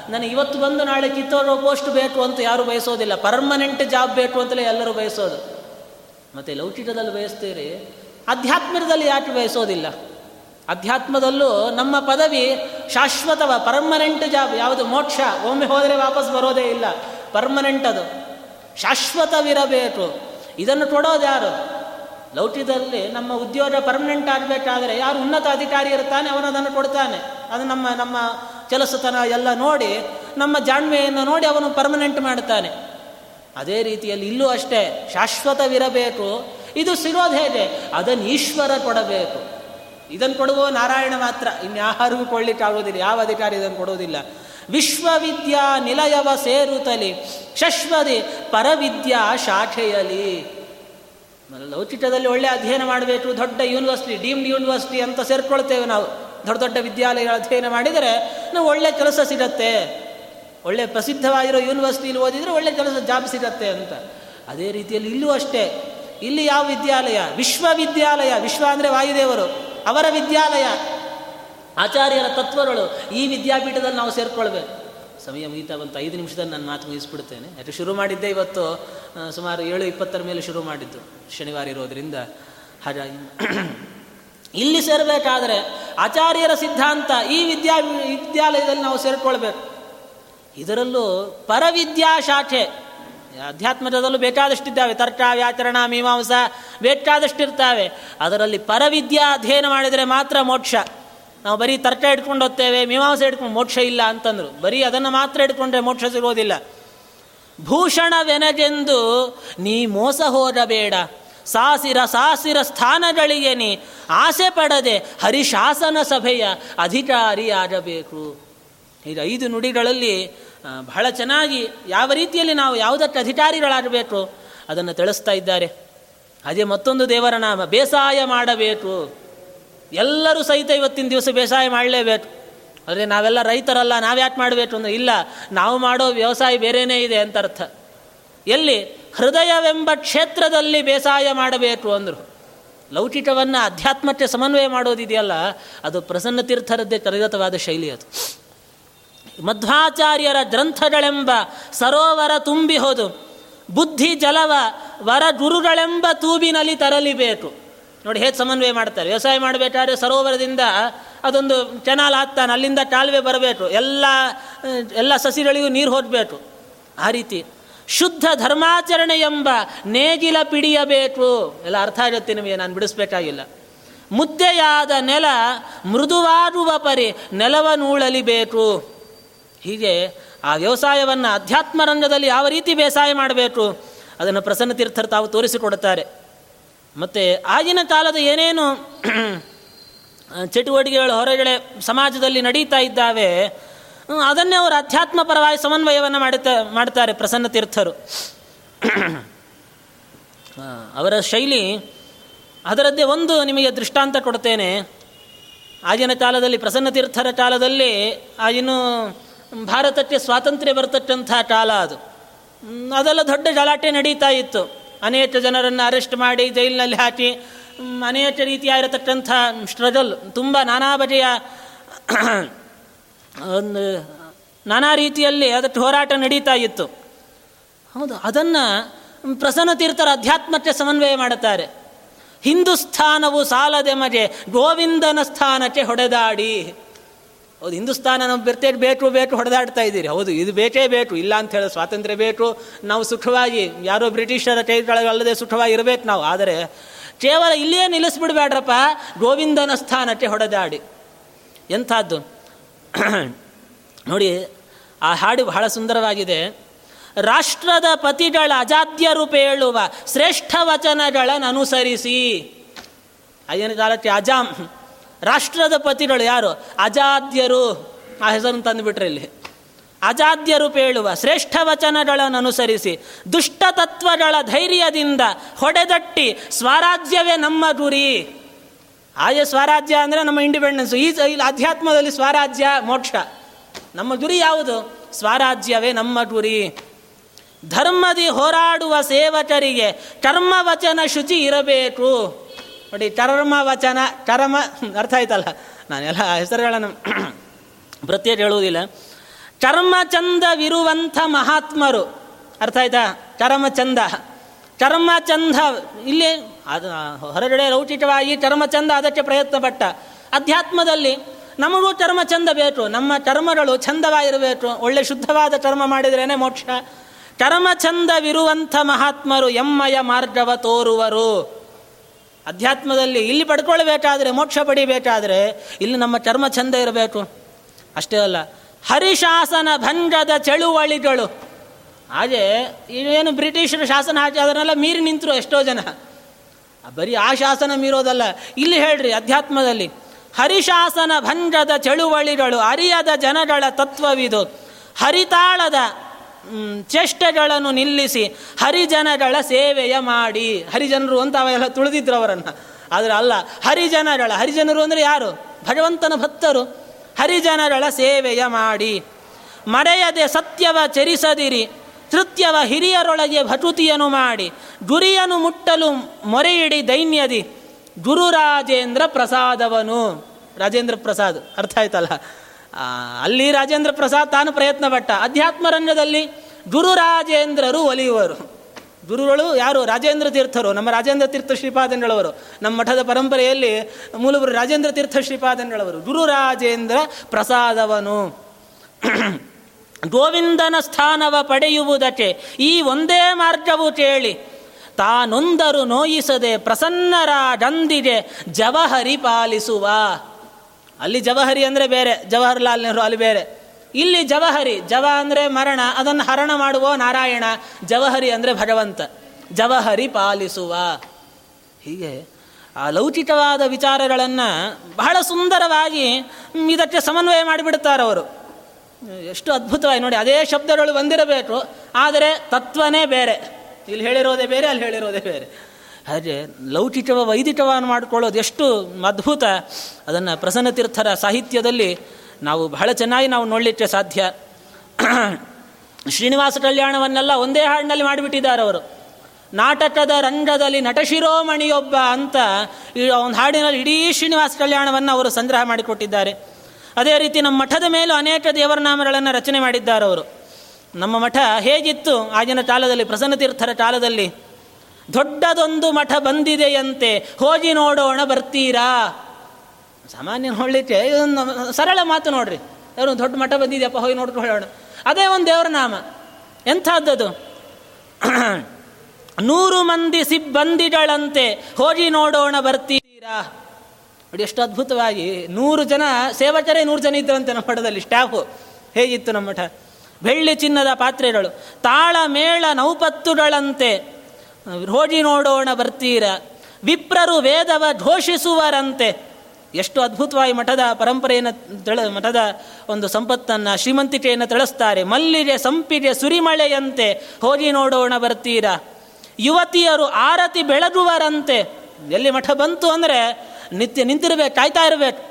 ನನಗೆ ಇವತ್ತು ಬಂದು ನಾಳೆ ಕಿತ್ತೋರು ಪೋಸ್ಟ್ ಬೇಕು ಅಂತ ಯಾರು ಬಯಸೋದಿಲ್ಲ. ಪರ್ಮನೆಂಟ್ ಜಾಬ್ ಬೇಕು ಅಂತಲೇ ಎಲ್ಲರೂ ಬಯಸೋದು. ಮತ್ತು ಲೌಕಿಕದಲ್ಲಿ ಬಯಸ್ತೀರಿ, ಅಧ್ಯಾತ್ಮದಲ್ಲಿ ಯಾಕೆ ಬಯಸೋದಿಲ್ಲ? ಅಧ್ಯಾತ್ಮದಲ್ಲೂ ನಮ್ಮ ಪದವಿ ಶಾಶ್ವತವ, ಪರ್ಮನೆಂಟ್ ಜಾಬ್, ಯಾವುದು ಮೋಕ್ಷ. ಒಮ್ಮೆ ಹೋದರೆ ವಾಪಸ್ ಬರೋದೇ ಇಲ್ಲ. ಪರ್ಮನೆಂಟ್ ಅದು. ಶಾಶ್ವತವಿರಬೇಕು. ಇದನ್ನು ಕೊಡೋದು ಯಾರು? ಲೌಕಿಕದಲ್ಲಿ ನಮ್ಮ ಉದ್ಯೋಗ ಪರ್ಮನೆಂಟ್ ಆಗಬೇಕಾದ್ರೆ ಯಾರು ಉನ್ನತ ಅಧಿಕಾರಿ ಇರ್ತಾನೆ ಅವನು ಅದನ್ನು ಕೊಡ್ತಾನೆ. ಅದು ನಮ್ಮ ನಮ್ಮ ಕೆಲಸತನ ಎಲ್ಲ ನೋಡಿ, ನಮ್ಮ ಜಾಣ್ಮೆಯನ್ನು ನೋಡಿ ಅವನು ಪರ್ಮನೆಂಟ್ ಮಾಡ್ತಾನೆ. ಅದೇ ರೀತಿಯಲ್ಲಿ ಇಲ್ಲೂ ಅಷ್ಟೇ, ಶಾಶ್ವತವಿರಬೇಕು. ಇದು ಸಿಗೋದು ಹೇಗೆ? ಅದನ್ನು ಈಶ್ವರ ಕೊಡಬೇಕು. ಇದನ್ನು ಕೊಡುವ ನಾರಾಯಣ ಮಾತ್ರ. ಇನ್ಯಾರಿಗೂ ಕೊಡ್ಲಿಕ್ಕಾಗೋದಿಲ್ಲ, ಯಾವ ಅಧಿಕಾರಿ ಇದನ್ನು ಕೊಡೋದಿಲ್ಲ. ವಿಶ್ವವಿದ್ಯಾ ನಿಲಯವ ಸೇರುತ್ತಲಿ ಶಶ್ವದಿ ಪರವಿದ್ಯಾ ಶಾಖೆಯಲಿ ಲೌಚಿಕದಲ್ಲಿ ಒಳ್ಳೆ ಅಧ್ಯಯನ ಮಾಡಬೇಕು, ದೊಡ್ಡ ಯೂನಿವರ್ಸಿಟಿ, ಡೀಮ್ಡ್ ಯೂನಿವರ್ಸಿಟಿ ಅಂತ ಸೇರ್ಕೊಳ್ತೇವೆ ನಾವು. ದೊಡ್ಡ ದೊಡ್ಡ ವಿದ್ಯಾಲಯಗಳ ಅಧ್ಯಯನ ಮಾಡಿದರೆ ನಾವು ಒಳ್ಳೆ ಕೆಲಸ ಸಿಗತ್ತೆ. ಒಳ್ಳೆ ಪ್ರಸಿದ್ಧವಾಗಿರೋ ಯೂನಿವರ್ಸಿಟಿಲಿ ಓದಿದರೆ ಒಳ್ಳೆ ಕೆಲಸ ಜಾಬ್ ಸಿಗತ್ತೆ ಅಂತ. ಅದೇ ರೀತಿಯಲ್ಲಿ ಇಲ್ಲೂ ಅಷ್ಟೇ. ಇಲ್ಲಿ ಯಾವ ವಿದ್ಯಾಲಯ? ವಿಶ್ವವಿದ್ಯಾಲಯ. ವಿಶ್ವ ಅಂದರೆ ವಾಯುದೇವರು. ಅವರ ವಿದ್ಯಾಲಯ. ಆಚಾರ್ಯರ ತತ್ವಗಳು ಈ ವಿದ್ಯಾಪೀಠದಲ್ಲಿ ನಾವು ಸೇರ್ಕೊಳ್ಬೇಕು. ಸಮಯ ಮುಗಿತಾ ಬಂತು ಐದು ನಿಮಿಷದಲ್ಲಿ ನಾನು ಮಾತು ಮುಗಿಸ್ಬಿಡ್ತೇನೆ. ಯಾಕೆ ಶುರು ಮಾಡಿದ್ದೆ ಇವತ್ತು ಸುಮಾರು ಏಳು ಇಪ್ಪತ್ತರ ಮೇಲೆ ಶುರು ಮಾಡಿದ್ದು, ಶನಿವಾರ ಇರೋದರಿಂದ. ಹಾಗಾಗಿ <clears throat> ಇಲ್ಲಿ ಸೇರಬೇಕಾದ್ರೆ ಆಚಾರ್ಯರ ಸಿದ್ಧಾಂತ ಈ ವಿದ್ಯಾ, ವಿದ್ಯಾಲಯದಲ್ಲಿ ನಾವು ಸೇರಿಕೊಳ್ಬೇಕು. ಇದರಲ್ಲೂ ಪರವಿದ್ಯಾ ಶಾಖೆ, ಅಧ್ಯಾತ್ಮದಲ್ಲೂ ಬೇಕಾದಷ್ಟಿದ್ದಾವೆ. ತರ್ಕ, ವ್ಯಾಕರಣ, ಮೀಮಾಂಸ ಬೇಕಾದಷ್ಟಿರ್ತಾವೆ. ಅದರಲ್ಲಿ ಪರವಿದ್ಯಾ ಅಧ್ಯಯನ ಮಾಡಿದರೆ ಮಾತ್ರ ಮೋಕ್ಷ. ನಾವು ಬರೀ ತರ್ಕ ಇಟ್ಕೊಂಡು ಹೋಗ್ತೇವೆ, ಮೀಮಾಂಸೆ ಇಟ್ಕೊಂಡು ಮೋಕ್ಷ ಇಲ್ಲ ಅಂತಂದರು. ಬರೀ ಅದನ್ನು ಮಾತ್ರ ಇಟ್ಕೊಂಡ್ರೆ ಮೋಕ್ಷ ಸಿಗೋದಿಲ್ಲ. ಭೂಷಣವೆನಗೆಂದು ನೀ ಮೋಸ ಹೋಗಬೇಡ. ಸಾಸಿರ ಸಾಸಿರ ಸ್ಥಾನಗಳಿಗೆ ನೀ ಆಸೆ ಪಡದೆ ಹರಿಶಾಸನ ಸಭೆಯ ಅಧಿಕಾರಿಯಾಗಬೇಕು. ಈಗ ಐದು ನುಡಿಗಳಲ್ಲಿ ಬಹಳ ಚೆನ್ನಾಗಿ ಯಾವ ರೀತಿಯಲ್ಲಿ ನಾವು ಯಾವುದಕ್ಕೆ ಅಧಿಕಾರಿಗಳಾಗಬೇಕು ಅದನ್ನು ತಿಳಿಸ್ತಾ ಇದ್ದಾರೆ. ಅದೇ ಮತ್ತೊಂದು ದೇವರ ನಾಮ, ಬೇಸಾಯ ಮಾಡಬೇಕು. ಎಲ್ಲರೂ ಸಹಿತ ಇವತ್ತಿನ ದಿವಸ ಬೇಸಾಯ ಮಾಡಲೇಬೇಕು. ಆದರೆ ನಾವೆಲ್ಲ ರೈತರಲ್ಲ ನಾವ್ಯಾಕೆ ಮಾಡಬೇಕು ಅಂದರೆ ಇಲ್ಲ, ನಾವು ಮಾಡೋ ವ್ಯವಸಾಯ ಬೇರೆಯೇ ಇದೆ ಅಂತ ಅರ್ಥ ಎಲ್ಲಿ? ಹೃದಯವೆಂಬ ಕ್ಷೇತ್ರದಲ್ಲಿ ಬೇಸಾಯ ಮಾಡಬೇಕು ಅಂದರು. ಲೌಕಿಕವನ್ನು ಅಧ್ಯಾತ್ಮಕ್ಕೆ ಸಮನ್ವಯ ಮಾಡೋದಿದೆಯಲ್ಲ, ಅದು ಪ್ರಸನ್ನ ತೀರ್ಥರದ್ದೇ ಕರಗತವಾದ ಶೈಲಿ ಅದು. ಮಧ್ವಾಚಾರ್ಯರ ಗ್ರಂಥಗಳೆಂಬ ಸರೋವರ ತುಂಬಿ ಹೋದು, ಬುದ್ಧಿ ಜಲವ ವರ ಗುರುಗಳೆಂಬ ತೂಬಿನಲ್ಲಿ ತರಲಿಬೇಕು. ನೋಡಿ ಹೇಗೆ ಸಮನ್ವಯ ಮಾಡ್ತಾರೆ. ವ್ಯವಸಾಯ ಮಾಡಬೇಕಾದ್ರೆ ಸರೋವರದಿಂದ ಅದೊಂದು ಚೆನಾಲ್ ಹಾಕ್ತಾನೆ ಅಲ್ಲಿಂದ ಕಾಲುವೆ ಬರಬೇಕು. ಎಲ್ಲ ಎಲ್ಲ ಸಸಿಗಳಿಗೂ ನೀರು ಹೋಗಬೇಕು. ಆ ರೀತಿ. ಶುದ್ಧ ಧರ್ಮಾಚರಣೆ ಎಂಬ ನೇಗಿಲ ಪಿಡಿಯಬೇಕು. ಎಲ್ಲ ಅರ್ಥ ಆಗುತ್ತೆ ನಿಮಗೆ, ನಾನು ಬಿಡಿಸ್ಬೇಕಾಗಿಲ್ಲ. ಮುದ್ದೆಯಾದ ನೆಲ ಮೃದುವಾರುವ ಪರಿ ನೆಲವನ್ನೂಳಲಿಬೇಕು ಹೀಗೆ ಆ ವ್ಯವಸಾಯವನ್ನು ಅಧ್ಯಾತ್ಮ ರಂಗದಲ್ಲಿ ಯಾವ ರೀತಿ ಬೇಸಾಯ ಮಾಡಬೇಕು, ಅದನ್ನು ಪ್ರಸನ್ನ ತೀರ್ಥರು ತಾವು ತೋರಿಸಿಕೊಡುತ್ತಾರೆ. ಮತ್ತು ಆಗಿನ ಕಾಲದ ಏನೇನು ಚಟುವಟಿಕೆಗಳು ಹೊರಗಡೆ ಸಮಾಜದಲ್ಲಿ ನಡೀತಾ ಇದ್ದಾವೆ ಅದನ್ನೇ ಅವರು ಅಧ್ಯಾತ್ಮ ಪರವಾಗಿ ಸಮನ್ವಯವನ್ನು ಮಾಡುತ್ತಾ ಮಾಡ್ತಾರೆ ಪ್ರಸನ್ನ ತೀರ್ಥರು. ಅವರ ಶೈಲಿ, ಅದರದ್ದೇ ಒಂದು ನಿಮಗೆ ದೃಷ್ಟಾಂತ ಕೊಡ್ತೇನೆ. ಆಗಿನ ಕಾಲದಲ್ಲಿ, ಪ್ರಸನ್ನ ತೀರ್ಥರ ಕಾಲದಲ್ಲಿ ಆಗಿನ ಭಾರತಕ್ಕೆ ಸ್ವಾತಂತ್ರ್ಯ ಬರ್ತಕ್ಕಂಥ ಕಾಲ ಅದು. ಅದೆಲ್ಲ ದೊಡ್ಡ ಗಲಾಟೆ ನಡೀತಾ ಇತ್ತು. ಅನೇಕ ಜನರನ್ನು ಅರೆಸ್ಟ್ ಮಾಡಿ ಜೈಲಿನಲ್ಲಿ ಹಾಕಿ ಅನೇಕ ರೀತಿಯಾಗಿರತಕ್ಕಂಥ ಸ್ಟ್ರಗಲ್ ತುಂಬ ನಾನಾ ಬಗೆಯ <clears throat> ಒಂದು ನಾನಾ ರೀತಿಯಲ್ಲಿ ಅದಕ್ಕೆ ಹೋರಾಟ ನಡೀತಾ ಇತ್ತು. ಹೌದು, ಅದನ್ನು ಪ್ರಸನ್ನ ತೀರ್ಥರ ಅಧ್ಯಾತ್ಮಕ್ಕೆ ಸಮನ್ವಯ ಮಾಡುತ್ತಾರೆ. ಹಿಂದೂಸ್ಥಾನವು ಸಾಲದೆ ಮಜೆ ಗೋವಿಂದನ ಸ್ಥಾನಕ್ಕೆ ಹೊಡೆದಾಡಿ. ಹೌದು, ಹಿಂದೂಸ್ತಾನ ನಮ್ಮ ಬೆರ್ತೆ ಬೇಕು ಬೇಕು ಹೊಡೆದಾಡ್ತಾ ಇದ್ದೀರಿ. ಹೌದು, ಇದು ಬೇಕೇ ಬೇಕು ಇಲ್ಲ ಅಂತ ಹೇಳಿ ಸ್ವಾತಂತ್ರ್ಯ ಬೇಕು ನಾವು ಸುಖವಾಗಿ, ಯಾರೋ ಬ್ರಿಟಿಷರ ಕೈಗಳಲ್ಲದೆ ಸುಖವಾಗಿ ಇರಬೇಕು ನಾವು. ಆದರೆ ಕೇವಲ ಇಲ್ಲಿಯೇ ನಿಲ್ಲಿಸ್ಬಿಡ್ಬೇಡ್ರಪ್ಪ, ಗೋವಿಂದನ ಸ್ಥಾನಕ್ಕೆ ಹೊಡೆದಾಡಿ. ಎಂಥದ್ದು? ನೋಡಿ, ಆ ಹಾಡು ಬಹಳ ಸುಂದರವಾಗಿದೆ. ರಾಷ್ಟ್ರದ ಪತಿಗಳ ಅಜಾತ್ಯ ರೂಪ ಹೇಳುವ ಶ್ರೇಷ್ಠ ವಚನಗಳನ್ನು ಅನುಸರಿಸಿ ಆಗಿನ ಕಾಲಕ್ಕೆ ಅಜಾಮ್. ರಾಷ್ಟ್ರದ ಪತಿಗಳು ಯಾರು? ಅಜಾದ್ಯರು. ಆ ಹೆಸರನ್ನು ತಂದುಬಿಟ್ರೆ ಇಲ್ಲಿ. ಅಜಾದ್ಯರು ಪೇಳುವ ಶ್ರೇಷ್ಠ ವಚನಗಳನ್ನು ಅನುಸರಿಸಿ, ದುಷ್ಟ ತತ್ವಗಳ ಧೈರ್ಯದಿಂದ ಹೊಡೆದಟ್ಟಿ ಸ್ವರಾಜ್ಯವೇ ನಮ್ಮ ಗುರಿ. ಆಯ ಸ್ವರಾಜ್ಯ ಅಂದರೆ ನಮ್ಮ ಇಂಡಿಪೆಂಡೆನ್ಸ್ ಈ ಅಧ್ಯಾತ್ಮದಲ್ಲಿ ಸ್ವರಾಜ್ಯ, ಮೋಕ್ಷ. ನಮ್ಮ ಗುರಿ ಯಾವುದು? ಸ್ವರಾಜ್ಯವೇ ನಮ್ಮ ಗುರಿ. ಧರ್ಮದಿ ಹೋರಾಡುವ ಸೇವಕರಿಗೆ ಕರ್ಮವಚನ ಶುಚಿ ಇರಬೇಕು. ನೋಡಿ ಚರ್ಮ ವಚನ ಚರಮ ಅರ್ಥ ಆಯ್ತಲ್ಲ? ನಾನೆಲ್ಲ ಹೆಸರುಗಳನ್ನು ಪ್ರತ್ಯೇಕ ಹೇಳುವುದಿಲ್ಲ. ಚರ್ಮ ಚಂದವಿರುವಂಥ ಮಹಾತ್ಮರು. ಅರ್ಥ ಆಯ್ತಾ? ಚರಮ ಚಂದ. ಚರ್ಮ ಚಂದ, ಇಲ್ಲಿ ಅದು ಹೊರಗಡೆ ಲೌಕಿಕವಾಗಿ ಚರ್ಮ ಚಂದ ಅದಕ್ಕೆ ಪ್ರಯತ್ನ ಪಟ್ಟ ಅಧ್ಯಾತ್ಮದಲ್ಲಿ ನಮಗೂ ಚರ್ಮ ಚಂದ ಬೇಕು. ನಮ್ಮ ಚರ್ಮಗಳು ಚಂದವಾಗಿರಬೇಕು. ಒಳ್ಳೆ ಶುದ್ಧವಾದ ಚರ್ಮ ಮಾಡಿದ್ರೇ ಮೋಕ್ಷ. ಚರ್ಮ ಚಂದವಿರುವಂಥ ಮಹಾತ್ಮರು ಎಮ್ಮಯ ಮಾರ್ಗವ ತೋರುವರು. ಅಧ್ಯಾತ್ಮದಲ್ಲಿ ಇಲ್ಲಿ ಪಡ್ಕೊಳ್ಬೇಕಾದ್ರೆ, ಮೋಕ್ಷ ಪಡಿಬೇಕಾದ್ರೆ ಇಲ್ಲಿ ನಮ್ಮ ಚರ್ಮ ಚಂದ ಇರಬೇಕು. ಅಷ್ಟೇ ಅಲ್ಲ, ಹರಿಶಾಸನ ಭಂಗದ ಚಳುವಳಿಗಳು. ಹಾಗೆ ಏನು ಬ್ರಿಟಿಷರು ಶಾಸನ ಹಾಕಿ ಅದನ್ನೆಲ್ಲ ಮೀರಿ ನಿಂತರು ಎಷ್ಟೋ ಜನ. ಬರೀ ಆ ಶಾಸನ ಮೀರೋದಲ್ಲ. ಇಲ್ಲಿ ಹೇಳ್ರಿ ಅಧ್ಯಾತ್ಮದಲ್ಲಿ, ಹರಿಶಾಸನ ಭಂಗದ ಚಳುವಳಿಗಳು, ಅರಿಯದ ಜನಗಳ ತತ್ವವಿದು. ಹರಿತಾಳದ ಚೇಷ್ಟೆಗಳನ್ನು ನಿಲ್ಲಿಸಿ ಹರಿಜನಗಳ ಸೇವೆಯ ಮಾಡಿ. ಹರಿಜನರು ಅಂತ ಅವೆಲ್ಲ ತುಳಿದಿದ್ರು ಅವರನ್ನು. ಆದರೆ ಅಲ್ಲ, ಹರಿಜನಗಳ, ಹರಿಜನರು ಅಂದರೆ ಯಾರು? ಭಗವಂತನ ಭಕ್ತರು. ಹರಿಜನಗಳ ಸೇವೆಯ ಮಾಡಿ. ಮರೆಯದೆ ಸತ್ಯವ ಚರಿಸದಿರಿ. ತೃತ್ಯವ ಹಿರಿಯರೊಳಗೆ ಭಟುತಿಯನ್ನು ಮಾಡಿ. ಗುರಿಯನ್ನು ಮುಟ್ಟಲು ಮೊರೆಯಿಡಿ ದೈನ್ಯದಿ. ಗುರುರಾಜೇಂದ್ರ ಪ್ರಸಾದವನು. ರಾಜೇಂದ್ರ ಪ್ರಸಾದ್, ಅರ್ಥ ಆಯ್ತಲ್ಲ? ಅಲ್ಲಿ ರಾಜೇಂದ್ರ ಪ್ರಸಾದ್ ತಾನು ಪ್ರಯತ್ನ ಪಟ್ಟ ಅಧ್ಯಾತ್ಮ ರಂಗದಲ್ಲಿ ಗುರುರಾಜೇಂದ್ರರು ಒಲಿಯುವರು. ಗುರುಗಳು ಯಾರು? ರಾಜೇಂದ್ರ ತೀರ್ಥರು. ನಮ್ಮ ರಾಜೇಂದ್ರ ತೀರ್ಥ ಶ್ರೀಪಾದಂಗಳವರು ನಮ್ಮ ಮಠದ ಪರಂಪರೆಯಲ್ಲಿ ಮೂಲವರು ರಾಜೇಂದ್ರ ತೀರ್ಥ ಶ್ರೀಪಾದಂಗಳವರು ಗುರುರಾಜೇಂದ್ರ ಪ್ರಸಾದವನು. ಗೋವಿಂದನ ಸ್ಥಾನವ ಪಡೆಯುವುದಕ್ಕೆ ಈ ಒಂದೇ ಮಾರ್ಗವು ಕೇಳಿ. ತಾನೊಂದರು ನೋಯಿಸದೆ ಪ್ರಸನ್ನರ ಗಂದಿಗೆ ಜವಹರಿ ಪಾಲಿಸುವ. ಅಲ್ಲಿ ಜವಹರಿ ಅಂದರೆ ಬೇರೆ ಜವಾಹರ್ಲಾಲ್ ನೆಹರು ಅಲ್ಲಿ ಬೇರೆ. ಇಲ್ಲಿ ಜವಹರಿ, ಜವ ಅಂದರೆ ಮರಣ, ಅದನ್ನು ಹರಣ ಮಾಡುವ ನಾರಾಯಣ, ಜವಹರಿ ಅಂದರೆ ಭಗವಂತ. ಜವಹರಿ ಪಾಲಿಸುವ. ಹೀಗೆ ಆ ಲೌಕಿಕವಾದ ವಿಚಾರಗಳನ್ನು ಬಹಳ ಸುಂದರವಾಗಿ ಇದಕ್ಕೆ ಸಮನ್ವಯ ಮಾಡಿಬಿಡ್ತಾರೆ ಅವರು. ಎಷ್ಟು ಅದ್ಭುತವಾಗಿ ನೋಡಿ, ಅದೇ ಶಬ್ದಗಳು ಬಂದಿರಬೇಕು, ಆದರೆ ತತ್ವನೇ ಬೇರೆ. ಇಲ್ಲಿ ಹೇಳಿರೋದೇ ಬೇರೆ, ಅಲ್ಲಿ ಹೇಳಿರೋದೇ ಬೇರೆ. ಹಾಗೆ ಲೌಕಿಕವ ವೈದಿಕವನ್ನು ಮಾಡಿಕೊಳ್ಳೋದು ಎಷ್ಟು ಅದ್ಭುತ. ಅದನ್ನು ಪ್ರಸನ್ನತೀರ್ಥರ ಸಾಹಿತ್ಯದಲ್ಲಿ ನಾವು ಬಹಳ ಚೆನ್ನಾಗಿ ನಾವು ನೋಡಲಿಕ್ಕೆ ಸಾಧ್ಯ. ಶ್ರೀನಿವಾಸ ಕಲ್ಯಾಣವನ್ನೆಲ್ಲ ಒಂದೇ ಹಾಡಿನಲ್ಲಿ ಮಾಡಿಬಿಟ್ಟಿದ್ದಾರೆ ಅವರು. ನಾಟಕದ ರಂಗದಲ್ಲಿ ನಟಶಿರೋಮಣಿಯೊಬ್ಬ ಅಂತ ಈ ಒಂದು ಹಾಡಿನಲ್ಲಿ ಇಡೀ ಶ್ರೀನಿವಾಸ ಕಲ್ಯಾಣವನ್ನು ಅವರು ಸಂಗ್ರಹ ಮಾಡಿಕೊಟ್ಟಿದ್ದಾರೆ. ಅದೇ ರೀತಿ ನಮ್ಮ ಮಠದ ಮೇಲೂ ಅನೇಕ ದೇವರ ನಾಮಗಳನ್ನು ರಚನೆ ಮಾಡಿದ್ದಾರೆ ಅವರು. ನಮ್ಮ ಮಠ ಹೇಗಿತ್ತು ಆಗಿನ ಕಾಲದಲ್ಲಿ ಪ್ರಸನ್ನ ತೀರ್ಥರ ಕಾಲದಲ್ಲಿ? ದೊಡ್ಡದೊಂದು ಮಠ ಬಂದಿದೆಯಂತೆ. ಹೋಗಿ ನೋಡೋಣ ಬರ್ತೀರಾ? ಸಾಮಾನ್ಯ ನೋಡಲಿಕ್ಕೆ ಇದೊಂದು ಸರಳ ಮಾತು ನೋಡ್ರಿ. ಯಾರು ದೊಡ್ಡ ಮಠ ಬಂದಿದೆಯಪ್ಪ, ಹೋಗಿ ನೋಡ್ಕೊಂಡು ಹೇಳೋಣ ಅದೇ ಒಂದು ದೇವರ ನಾಮ. ಎಂಥದ್ದದು? <clears throat> ನೂರು ಮಂದಿ ಸಿಬ್ಬಂದಿಗಳಂತೆ ಹೋಗಿ ನೋಡೋಣ ಬರ್ತೀರಾ? ನೋಡಿ, ಎಷ್ಟು ಅದ್ಭುತವಾಗಿ ನೂರು ಜನ ಸೇವಕರೇ ನೂರು ಜನ ಇದ್ದರಂತೆ ನಮ್ಮ ಮಠದಲ್ಲಿ. ಸ್ಟಾಫು ಹೇಗಿತ್ತು ನಮ್ಮ ಮಠ? ಬೆಳ್ಳಿ ಚಿನ್ನದ ಪಾತ್ರೆಗಳು ತಾಳ ಮೇಳ ನೌಪತ್ತುಗಳಂತೆ. ಹೋಗಿ ನೋಡೋಣ ಬರ್ತೀರ. ವಿಪ್ರರು ವೇದವ ಘೋಷಿಸುವರಂತೆ. ಎಷ್ಟು ಅದ್ಭುತವಾಗಿ ಮಠದ ಪರಂಪರೆಯನ್ನು ತಿಳ, ಮಠದ ಒಂದು ಸಂಪತ್ತನ್ನು ಶ್ರೀಮಂತಿಕೆಯನ್ನು ತಿಳಿಸ್ತಾರೆ. ಮಲ್ಲಿಗೆ ಸಂಪಿಗೆ ಸುರಿಮಳೆಯಂತೆ ಹೋಗಿ ನೋಡೋಣ ಬರ್ತೀರ. ಯುವತಿಯರು ಆರತಿ ಬೆಳಗುವರಂತೆ. ಎಲ್ಲಿ ಮಠ ಬಂತು ಅಂದರೆ ನಿತ್ಯ ನಿಂತಿರಬೇಕು, ಕಾಯ್ತಾ ಇರಬೇಕು.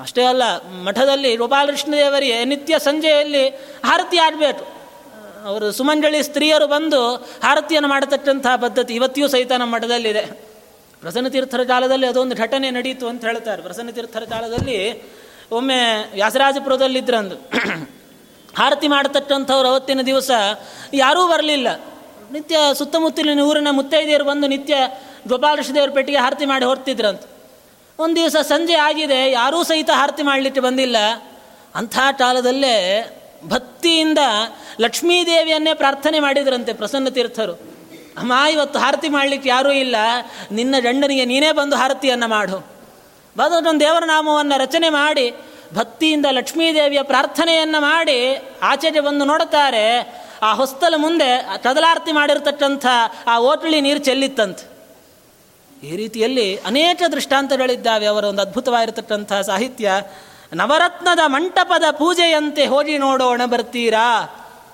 ಅಷ್ಟೇ ಅಲ್ಲ, ಮಠದಲ್ಲಿ ಗೋಪಾಲಕೃಷ್ಣದೇವರಿಗೆ ನಿತ್ಯ ಸಂಜೆಯಲ್ಲಿ ಆರತಿ ಆಡಬೇಕು ಅವರು ಸುಮಂಜಳಿ ಸ್ತ್ರೀಯರು ಬಂದು ಆರತಿಯನ್ನು ಮಾಡತಕ್ಕಂತಹ ಪದ್ಧತಿ ಇವತ್ತಿಯೂ ಸಹಿತ ನಮ್ಮ ಮಠದಲ್ಲಿದೆ. ಪ್ರಸನ್ನ ತೀರ್ಥರ ಕಾಲದಲ್ಲಿ ಅದೊಂದು ಘಟನೆ ನಡೆಯಿತು ಅಂತ ಹೇಳ್ತಾರೆ. ಪ್ರಸನ್ನ ತೀರ್ಥರ ಕಾಲದಲ್ಲಿ ಒಮ್ಮೆ ವ್ಯಾಸರಾಜಪುರದಲ್ಲಿದ್ದರಂದು ಆರತಿ ಮಾಡತಕ್ಕಂಥವ್ರು ಅವತ್ತಿನ ದಿವಸ ಯಾರೂ ಬರಲಿಲ್ಲ. ನಿತ್ಯ ಸುತ್ತಮುತ್ತಲಿನ ಊರಿನ ಮುತ್ತೈದೆಯರು ಬಂದು ನಿತ್ಯ ಗೋಪಾಲಕೃಷ್ಣದೇವ್ರ ಪೆಟ್ಟಿಗೆ ಆರತಿ ಮಾಡಿ ಹೊರ್ತಿದ್ರಂತ. ಒಂದು ದಿವಸ ಸಂಜೆ ಆಗಿದೆ, ಯಾರೂ ಸಹಿತ ಆರತಿ ಮಾಡಲಿಕ್ಕೆ ಬಂದಿಲ್ಲ. ಅಂಥ ಕಾಲದಲ್ಲೇ ಭಕ್ತಿಯಿಂದ ಲಕ್ಷ್ಮೀದೇವಿಯನ್ನೇ ಪ್ರಾರ್ಥನೆ ಮಾಡಿದ್ರಂತೆ ಪ್ರಸನ್ನ ತೀರ್ಥರು. ಅಮ್ಮ, ಇವತ್ತು ಆರತಿ ಮಾಡಲಿಕ್ಕೆ ಯಾರೂ ಇಲ್ಲ. ನಿನ್ನ ಗಂಡನಿಗೆ ನೀನೇ ಬಂದು ಆರತಿಯನ್ನು ಮಾಡು. ಒಂದು ದೇವರ ನಾಮವನ್ನು ರಚನೆ ಮಾಡಿ, ಭಕ್ತಿಯಿಂದ ಲಕ್ಷ್ಮೀದೇವಿಯ ಪ್ರಾರ್ಥನೆಯನ್ನು ಮಾಡಿ ಆಚೆಗೆ ಬಂದು ನೋಡುತ್ತಾರೆ. ಆ ಹೊಸ್ತಲ ಮುಂದೆ ಕದಲಾರತಿ ಮಾಡಿರ್ತಕ್ಕಂಥ ಆ ಓಟಳಿ ನೀರು ಚೆಲ್ಲಿತ್ತಂತೆ. ಈ ರೀತಿಯಲ್ಲಿ ಅನೇಕ ದೃಷ್ಟಾಂತಗಳಿದ್ದಾವೆ ಅವರ ಒಂದು ಅದ್ಭುತವಾಗಿರತಕ್ಕಂಥ ಸಾಹಿತ್ಯ. ನವರತ್ನದ ಮಂಟಪದ ಪೂಜೆಯಂತೆ ಹೋಗಿ ನೋಡೋಣ ಬರ್ತೀರಾ?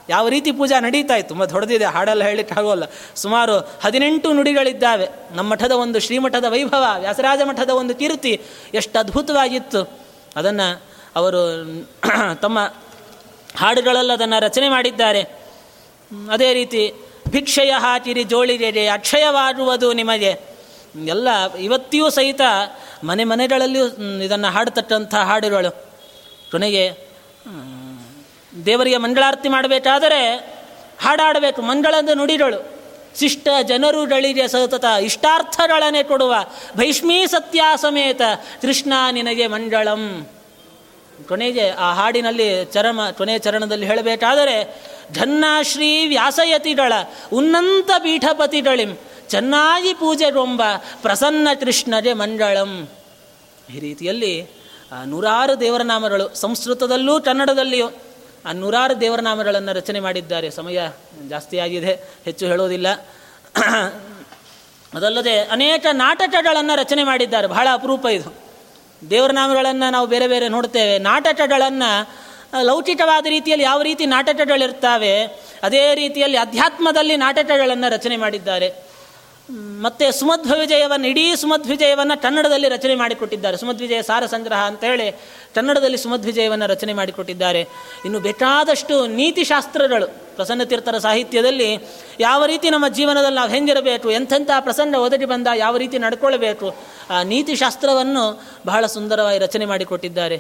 ಯಾವ ರೀತಿ ಪೂಜಾ ನಡೀತಾ ಇತ್ತು? ತುಂಬ ದೊಡ್ಡದಿದೆ ಹಾಡಲ್ಲ ಹೇಳಲಿಕ್ಕೆ ಆಗೋಲ್ಲ. ಸುಮಾರು ಹದಿನೆಂಟು ನುಡಿಗಳಿದ್ದಾವೆ. ನಮ್ಮ ಮಠದ ಒಂದು ಶ್ರೀಮಠದ ವೈಭವ ವ್ಯಾಸರಾಜ ಮಠದ ಒಂದು ಕೀರ್ತಿ ಎಷ್ಟು ಅದ್ಭುತವಾಗಿತ್ತು. ಅದನ್ನು ಅವರು <clears throat> ತಮ್ಮ ಹಾಡುಗಳಲ್ಲಿ ಅದನ್ನು ರಚನೆ ಮಾಡಿದ್ದಾರೆ. ಅದೇ ರೀತಿ, ಭಿಕ್ಷೆಯ ಹಾಕಿರಿ ಜೋಳಿಗೆಗೆ, ಅಕ್ಷಯವಾಗುವುದು ನಿಮಗೆ. ಎಲ್ಲ ಇವತ್ತಿಯೂ ಸಹಿತ ಮನೆ ಮನೆಗಳಲ್ಲಿಯೂ ಇದನ್ನು ಹಾಡತಕ್ಕಂಥ ಹಾಡಿರುವಳು. ಕೊನೆಗೆ ದೇವರಿಗೆ ಮಂಗಳಾರತಿ ಮಾಡಬೇಕಾದರೆ ಹಾಡಾಡಬೇಕು, ಮಂಗಳಂದು ನುಡಿರಳು ಶಿಷ್ಟ ಜನರುಗಳಿಗೆ ಸತತ ಇಷ್ಟಾರ್ಥಗಳನೆ ಕೊಡುವ ಭೈಷ್ಮೀ ಸತ್ಯ ಸಮೇತ ಕೃಷ್ಣ ನಿನಗೆ ಮಂಗಳಂ. ಕೊನೆಗೆ ಆ ಹಾಡಿನಲ್ಲಿ ಚರಮ, ಕೊನೆಯ ಚರಣದಲ್ಲಿ ಹೇಳಬೇಕಾದರೆ, ಧನ್ನಾಶ್ರೀ ವ್ಯಾಸಯತಿಗಳ ಉನ್ನಂತ ಪೀಠಪತಿಗಳಿಂ. ಚೆನ್ನಾಗಿ ಪೂಜೆ ರೊಂಬ ಪ್ರಸನ್ನ ಕೃಷ್ಣರೇ ಮಂಡಳಂ. ಈ ರೀತಿಯಲ್ಲಿ ನೂರಾರು ದೇವರ ನಾಮಗಳು ಸಂಸ್ಕೃತದಲ್ಲೂ ಕನ್ನಡದಲ್ಲಿಯೂ, ಆ, ನೂರಾರು ದೇವರ ನಾಮಗಳನ್ನು ರಚನೆ ಮಾಡಿದ್ದಾರೆ. ಸಮಯ ಜಾಸ್ತಿ ಆಗಿದೆ ಹೆಚ್ಚು ಹೇಳೋದಿಲ್ಲ. ಅದಲ್ಲದೆ ಅನೇಕ ನಾಟಕಗಳನ್ನು ರಚನೆ ಮಾಡಿದ್ದಾರೆ. ಬಹಳ ಅಪರೂಪ ಇದು. ದೇವರನಾಮಗಳನ್ನು ನಾವು ಬೇರೆ ಬೇರೆ ನೋಡ್ತೇವೆ. ನಾಟಕಗಳನ್ನು ಲೌಕಿಕವಾದ ರೀತಿಯಲ್ಲಿ ಯಾವ ರೀತಿ ನಾಟಕಗಳಿರ್ತಾವೆ, ಅದೇ ರೀತಿಯಲ್ಲಿ ಅಧ್ಯಾತ್ಮದಲ್ಲಿ ನಾಟಕಗಳನ್ನು ರಚನೆ ಮಾಡಿದ್ದಾರೆ. ಮತ್ತು ಸುಮಧ್ವಿಜಯವನ್ನು ಇಡೀ ಸುಮಧ್ವಿಜಯವನ್ನು ಕನ್ನಡದಲ್ಲಿ ರಚನೆ ಮಾಡಿಕೊಟ್ಟಿದ್ದಾರೆ. ಸುಮಧ್ವಿಜಯ ಸಾರ ಸಂಗ್ರಹ ಅಂತೇಳಿ ಕನ್ನಡದಲ್ಲಿ ಸುಮಧ್ವಿಜಯವನ್ನು ರಚನೆ ಮಾಡಿಕೊಟ್ಟಿದ್ದಾರೆ. ಇನ್ನು ಬೇಕಾದಷ್ಟು ನೀತಿಶಾಸ್ತ್ರಗಳು ಪ್ರಸನ್ನ ತೀರ್ಥರ ಸಾಹಿತ್ಯದಲ್ಲಿ ಯಾವ ರೀತಿ ನಮ್ಮ ಜೀವನದಲ್ಲಿ ನಾವು ಹೆಂಗಿರಬೇಕು, ಎಂಥೆಂಥ ಪ್ರಸನ್ನ ಒದಗಿ ಬಂದ ಯಾವ ರೀತಿ ನಡ್ಕೊಳ್ಬೇಕು, ಆ ನೀತಿಶಾಸ್ತ್ರವನ್ನು ಬಹಳ ಸುಂದರವಾಗಿ ರಚನೆ ಮಾಡಿಕೊಟ್ಟಿದ್ದಾರೆ.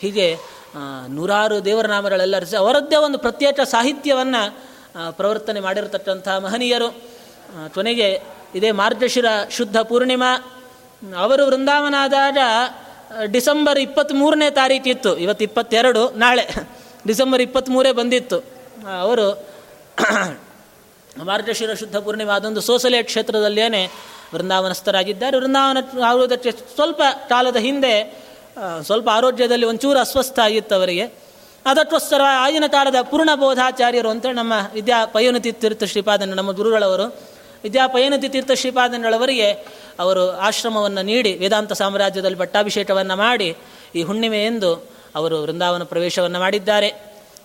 ಹೀಗೆ ನೂರಾರು ದೇವರ ನಾಮಗಳೆಲ್ಲ ರಚನೆ ಅವರದ್ದೇ ಒಂದು ಪ್ರತ್ಯೇಕ ಸಾಹಿತ್ಯವನ್ನು ಪ್ರವರ್ತನೆ ಮಾಡಿರತಕ್ಕಂಥ ಮಹನೀಯರು ಕೊನೆಗೆ ಇದೇ ಮಾರ್ಗಶಿರ ಶುದ್ಧ ಪೂರ್ಣಿಮಾ. ಅವರು ವೃಂದಾವನಾದಾಗ ಡಿಸೆಂಬರ್ ಇಪ್ಪತ್ತ್ಮೂರನೇ ತಾರೀಕಿತ್ತು. ಇವತ್ತು ಇಪ್ಪತ್ತೆರಡು, ನಾಳೆ. ಡಿಸೆಂಬರ್ ಇಪ್ಪತ್ತ್ಮೂರೇ ಬಂದಿತ್ತು. ಅವರು ಮಾರ್ಗಶಿರ ಶುದ್ಧ ಪೂರ್ಣಿಮಾ ಅದೊಂದು ಸೋಸಲೆ ಕ್ಷೇತ್ರದಲ್ಲೇನೆ ವೃಂದಾವನಸ್ಥರಾಗಿದ್ದಾರೆ. ವೃಂದಾವನ ಆಗುವುದಕ್ಕೆ ಸ್ವಲ್ಪ ಕಾಲದ ಹಿಂದೆ ಸ್ವಲ್ಪ ಆರೋಗ್ಯದಲ್ಲಿ ಒಂಚೂರು ಅಸ್ವಸ್ಥ ಆಗಿತ್ತು ಅವರಿಗೆ. ಅದಕ್ಕೋಸ್ಕರ ಆಗಿನ ಕಾಲದ ಪೂರ್ಣ ಬೋಧಾಚಾರ್ಯರು ಅಂತೇಳಿ ನಮ್ಮ ವಿದ್ಯಾ ಪಯೋನತಿ ತೀರ್ಥ ಶ್ರೀಪಾದನ, ನಮ್ಮ ಗುರುಗಳವರು ವಿದ್ಯಾ ಪಯನತಿ ತೀರ್ಥ ಶ್ರೀಪಾದನಳವರಿಗೆ ಅವರು ಆಶ್ರಮವನ್ನು ನೀಡಿ ವೇದಾಂತ ಸಾಮ್ರಾಜ್ಯದಲ್ಲಿ ಪಟ್ಟಾಭಿಷೇಕವನ್ನು ಮಾಡಿ ಈ ಹುಣ್ಣಿಮೆ ಎಂದು ಅವರು ವೃಂದಾವನ ಪ್ರವೇಶವನ್ನು ಮಾಡಿದ್ದಾರೆ.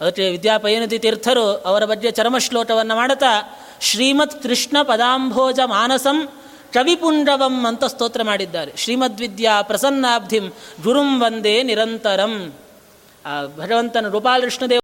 ಅದಕ್ಕೆ ವಿದ್ಯಾಪಯನತಿ ತೀರ್ಥರು ಅವರ ಬಗ್ಗೆ ಚರ್ಮಶ್ಲೋಕವನ್ನು ಮಾಡುತ್ತಾ ಶ್ರೀಮತ್ ಕೃಷ್ಣ ಪದಾಂಭೋಜ ಮಾನಸಂ ಕವಿಪುಂಡವಂ ಅಂತ ಸ್ತೋತ್ರ ಮಾಡಿದ್ದಾರೆ. ಶ್ರೀಮದ್ವಿದ್ಯಾ ಪ್ರಸನ್ನಾಬ್ಧಿಂ ಗುರುಂ ವಂದೇ ನಿರಂತರಂ. ಭಗವಂತನ ಗೋಪಾಲಕೃಷ್ಣದೇವ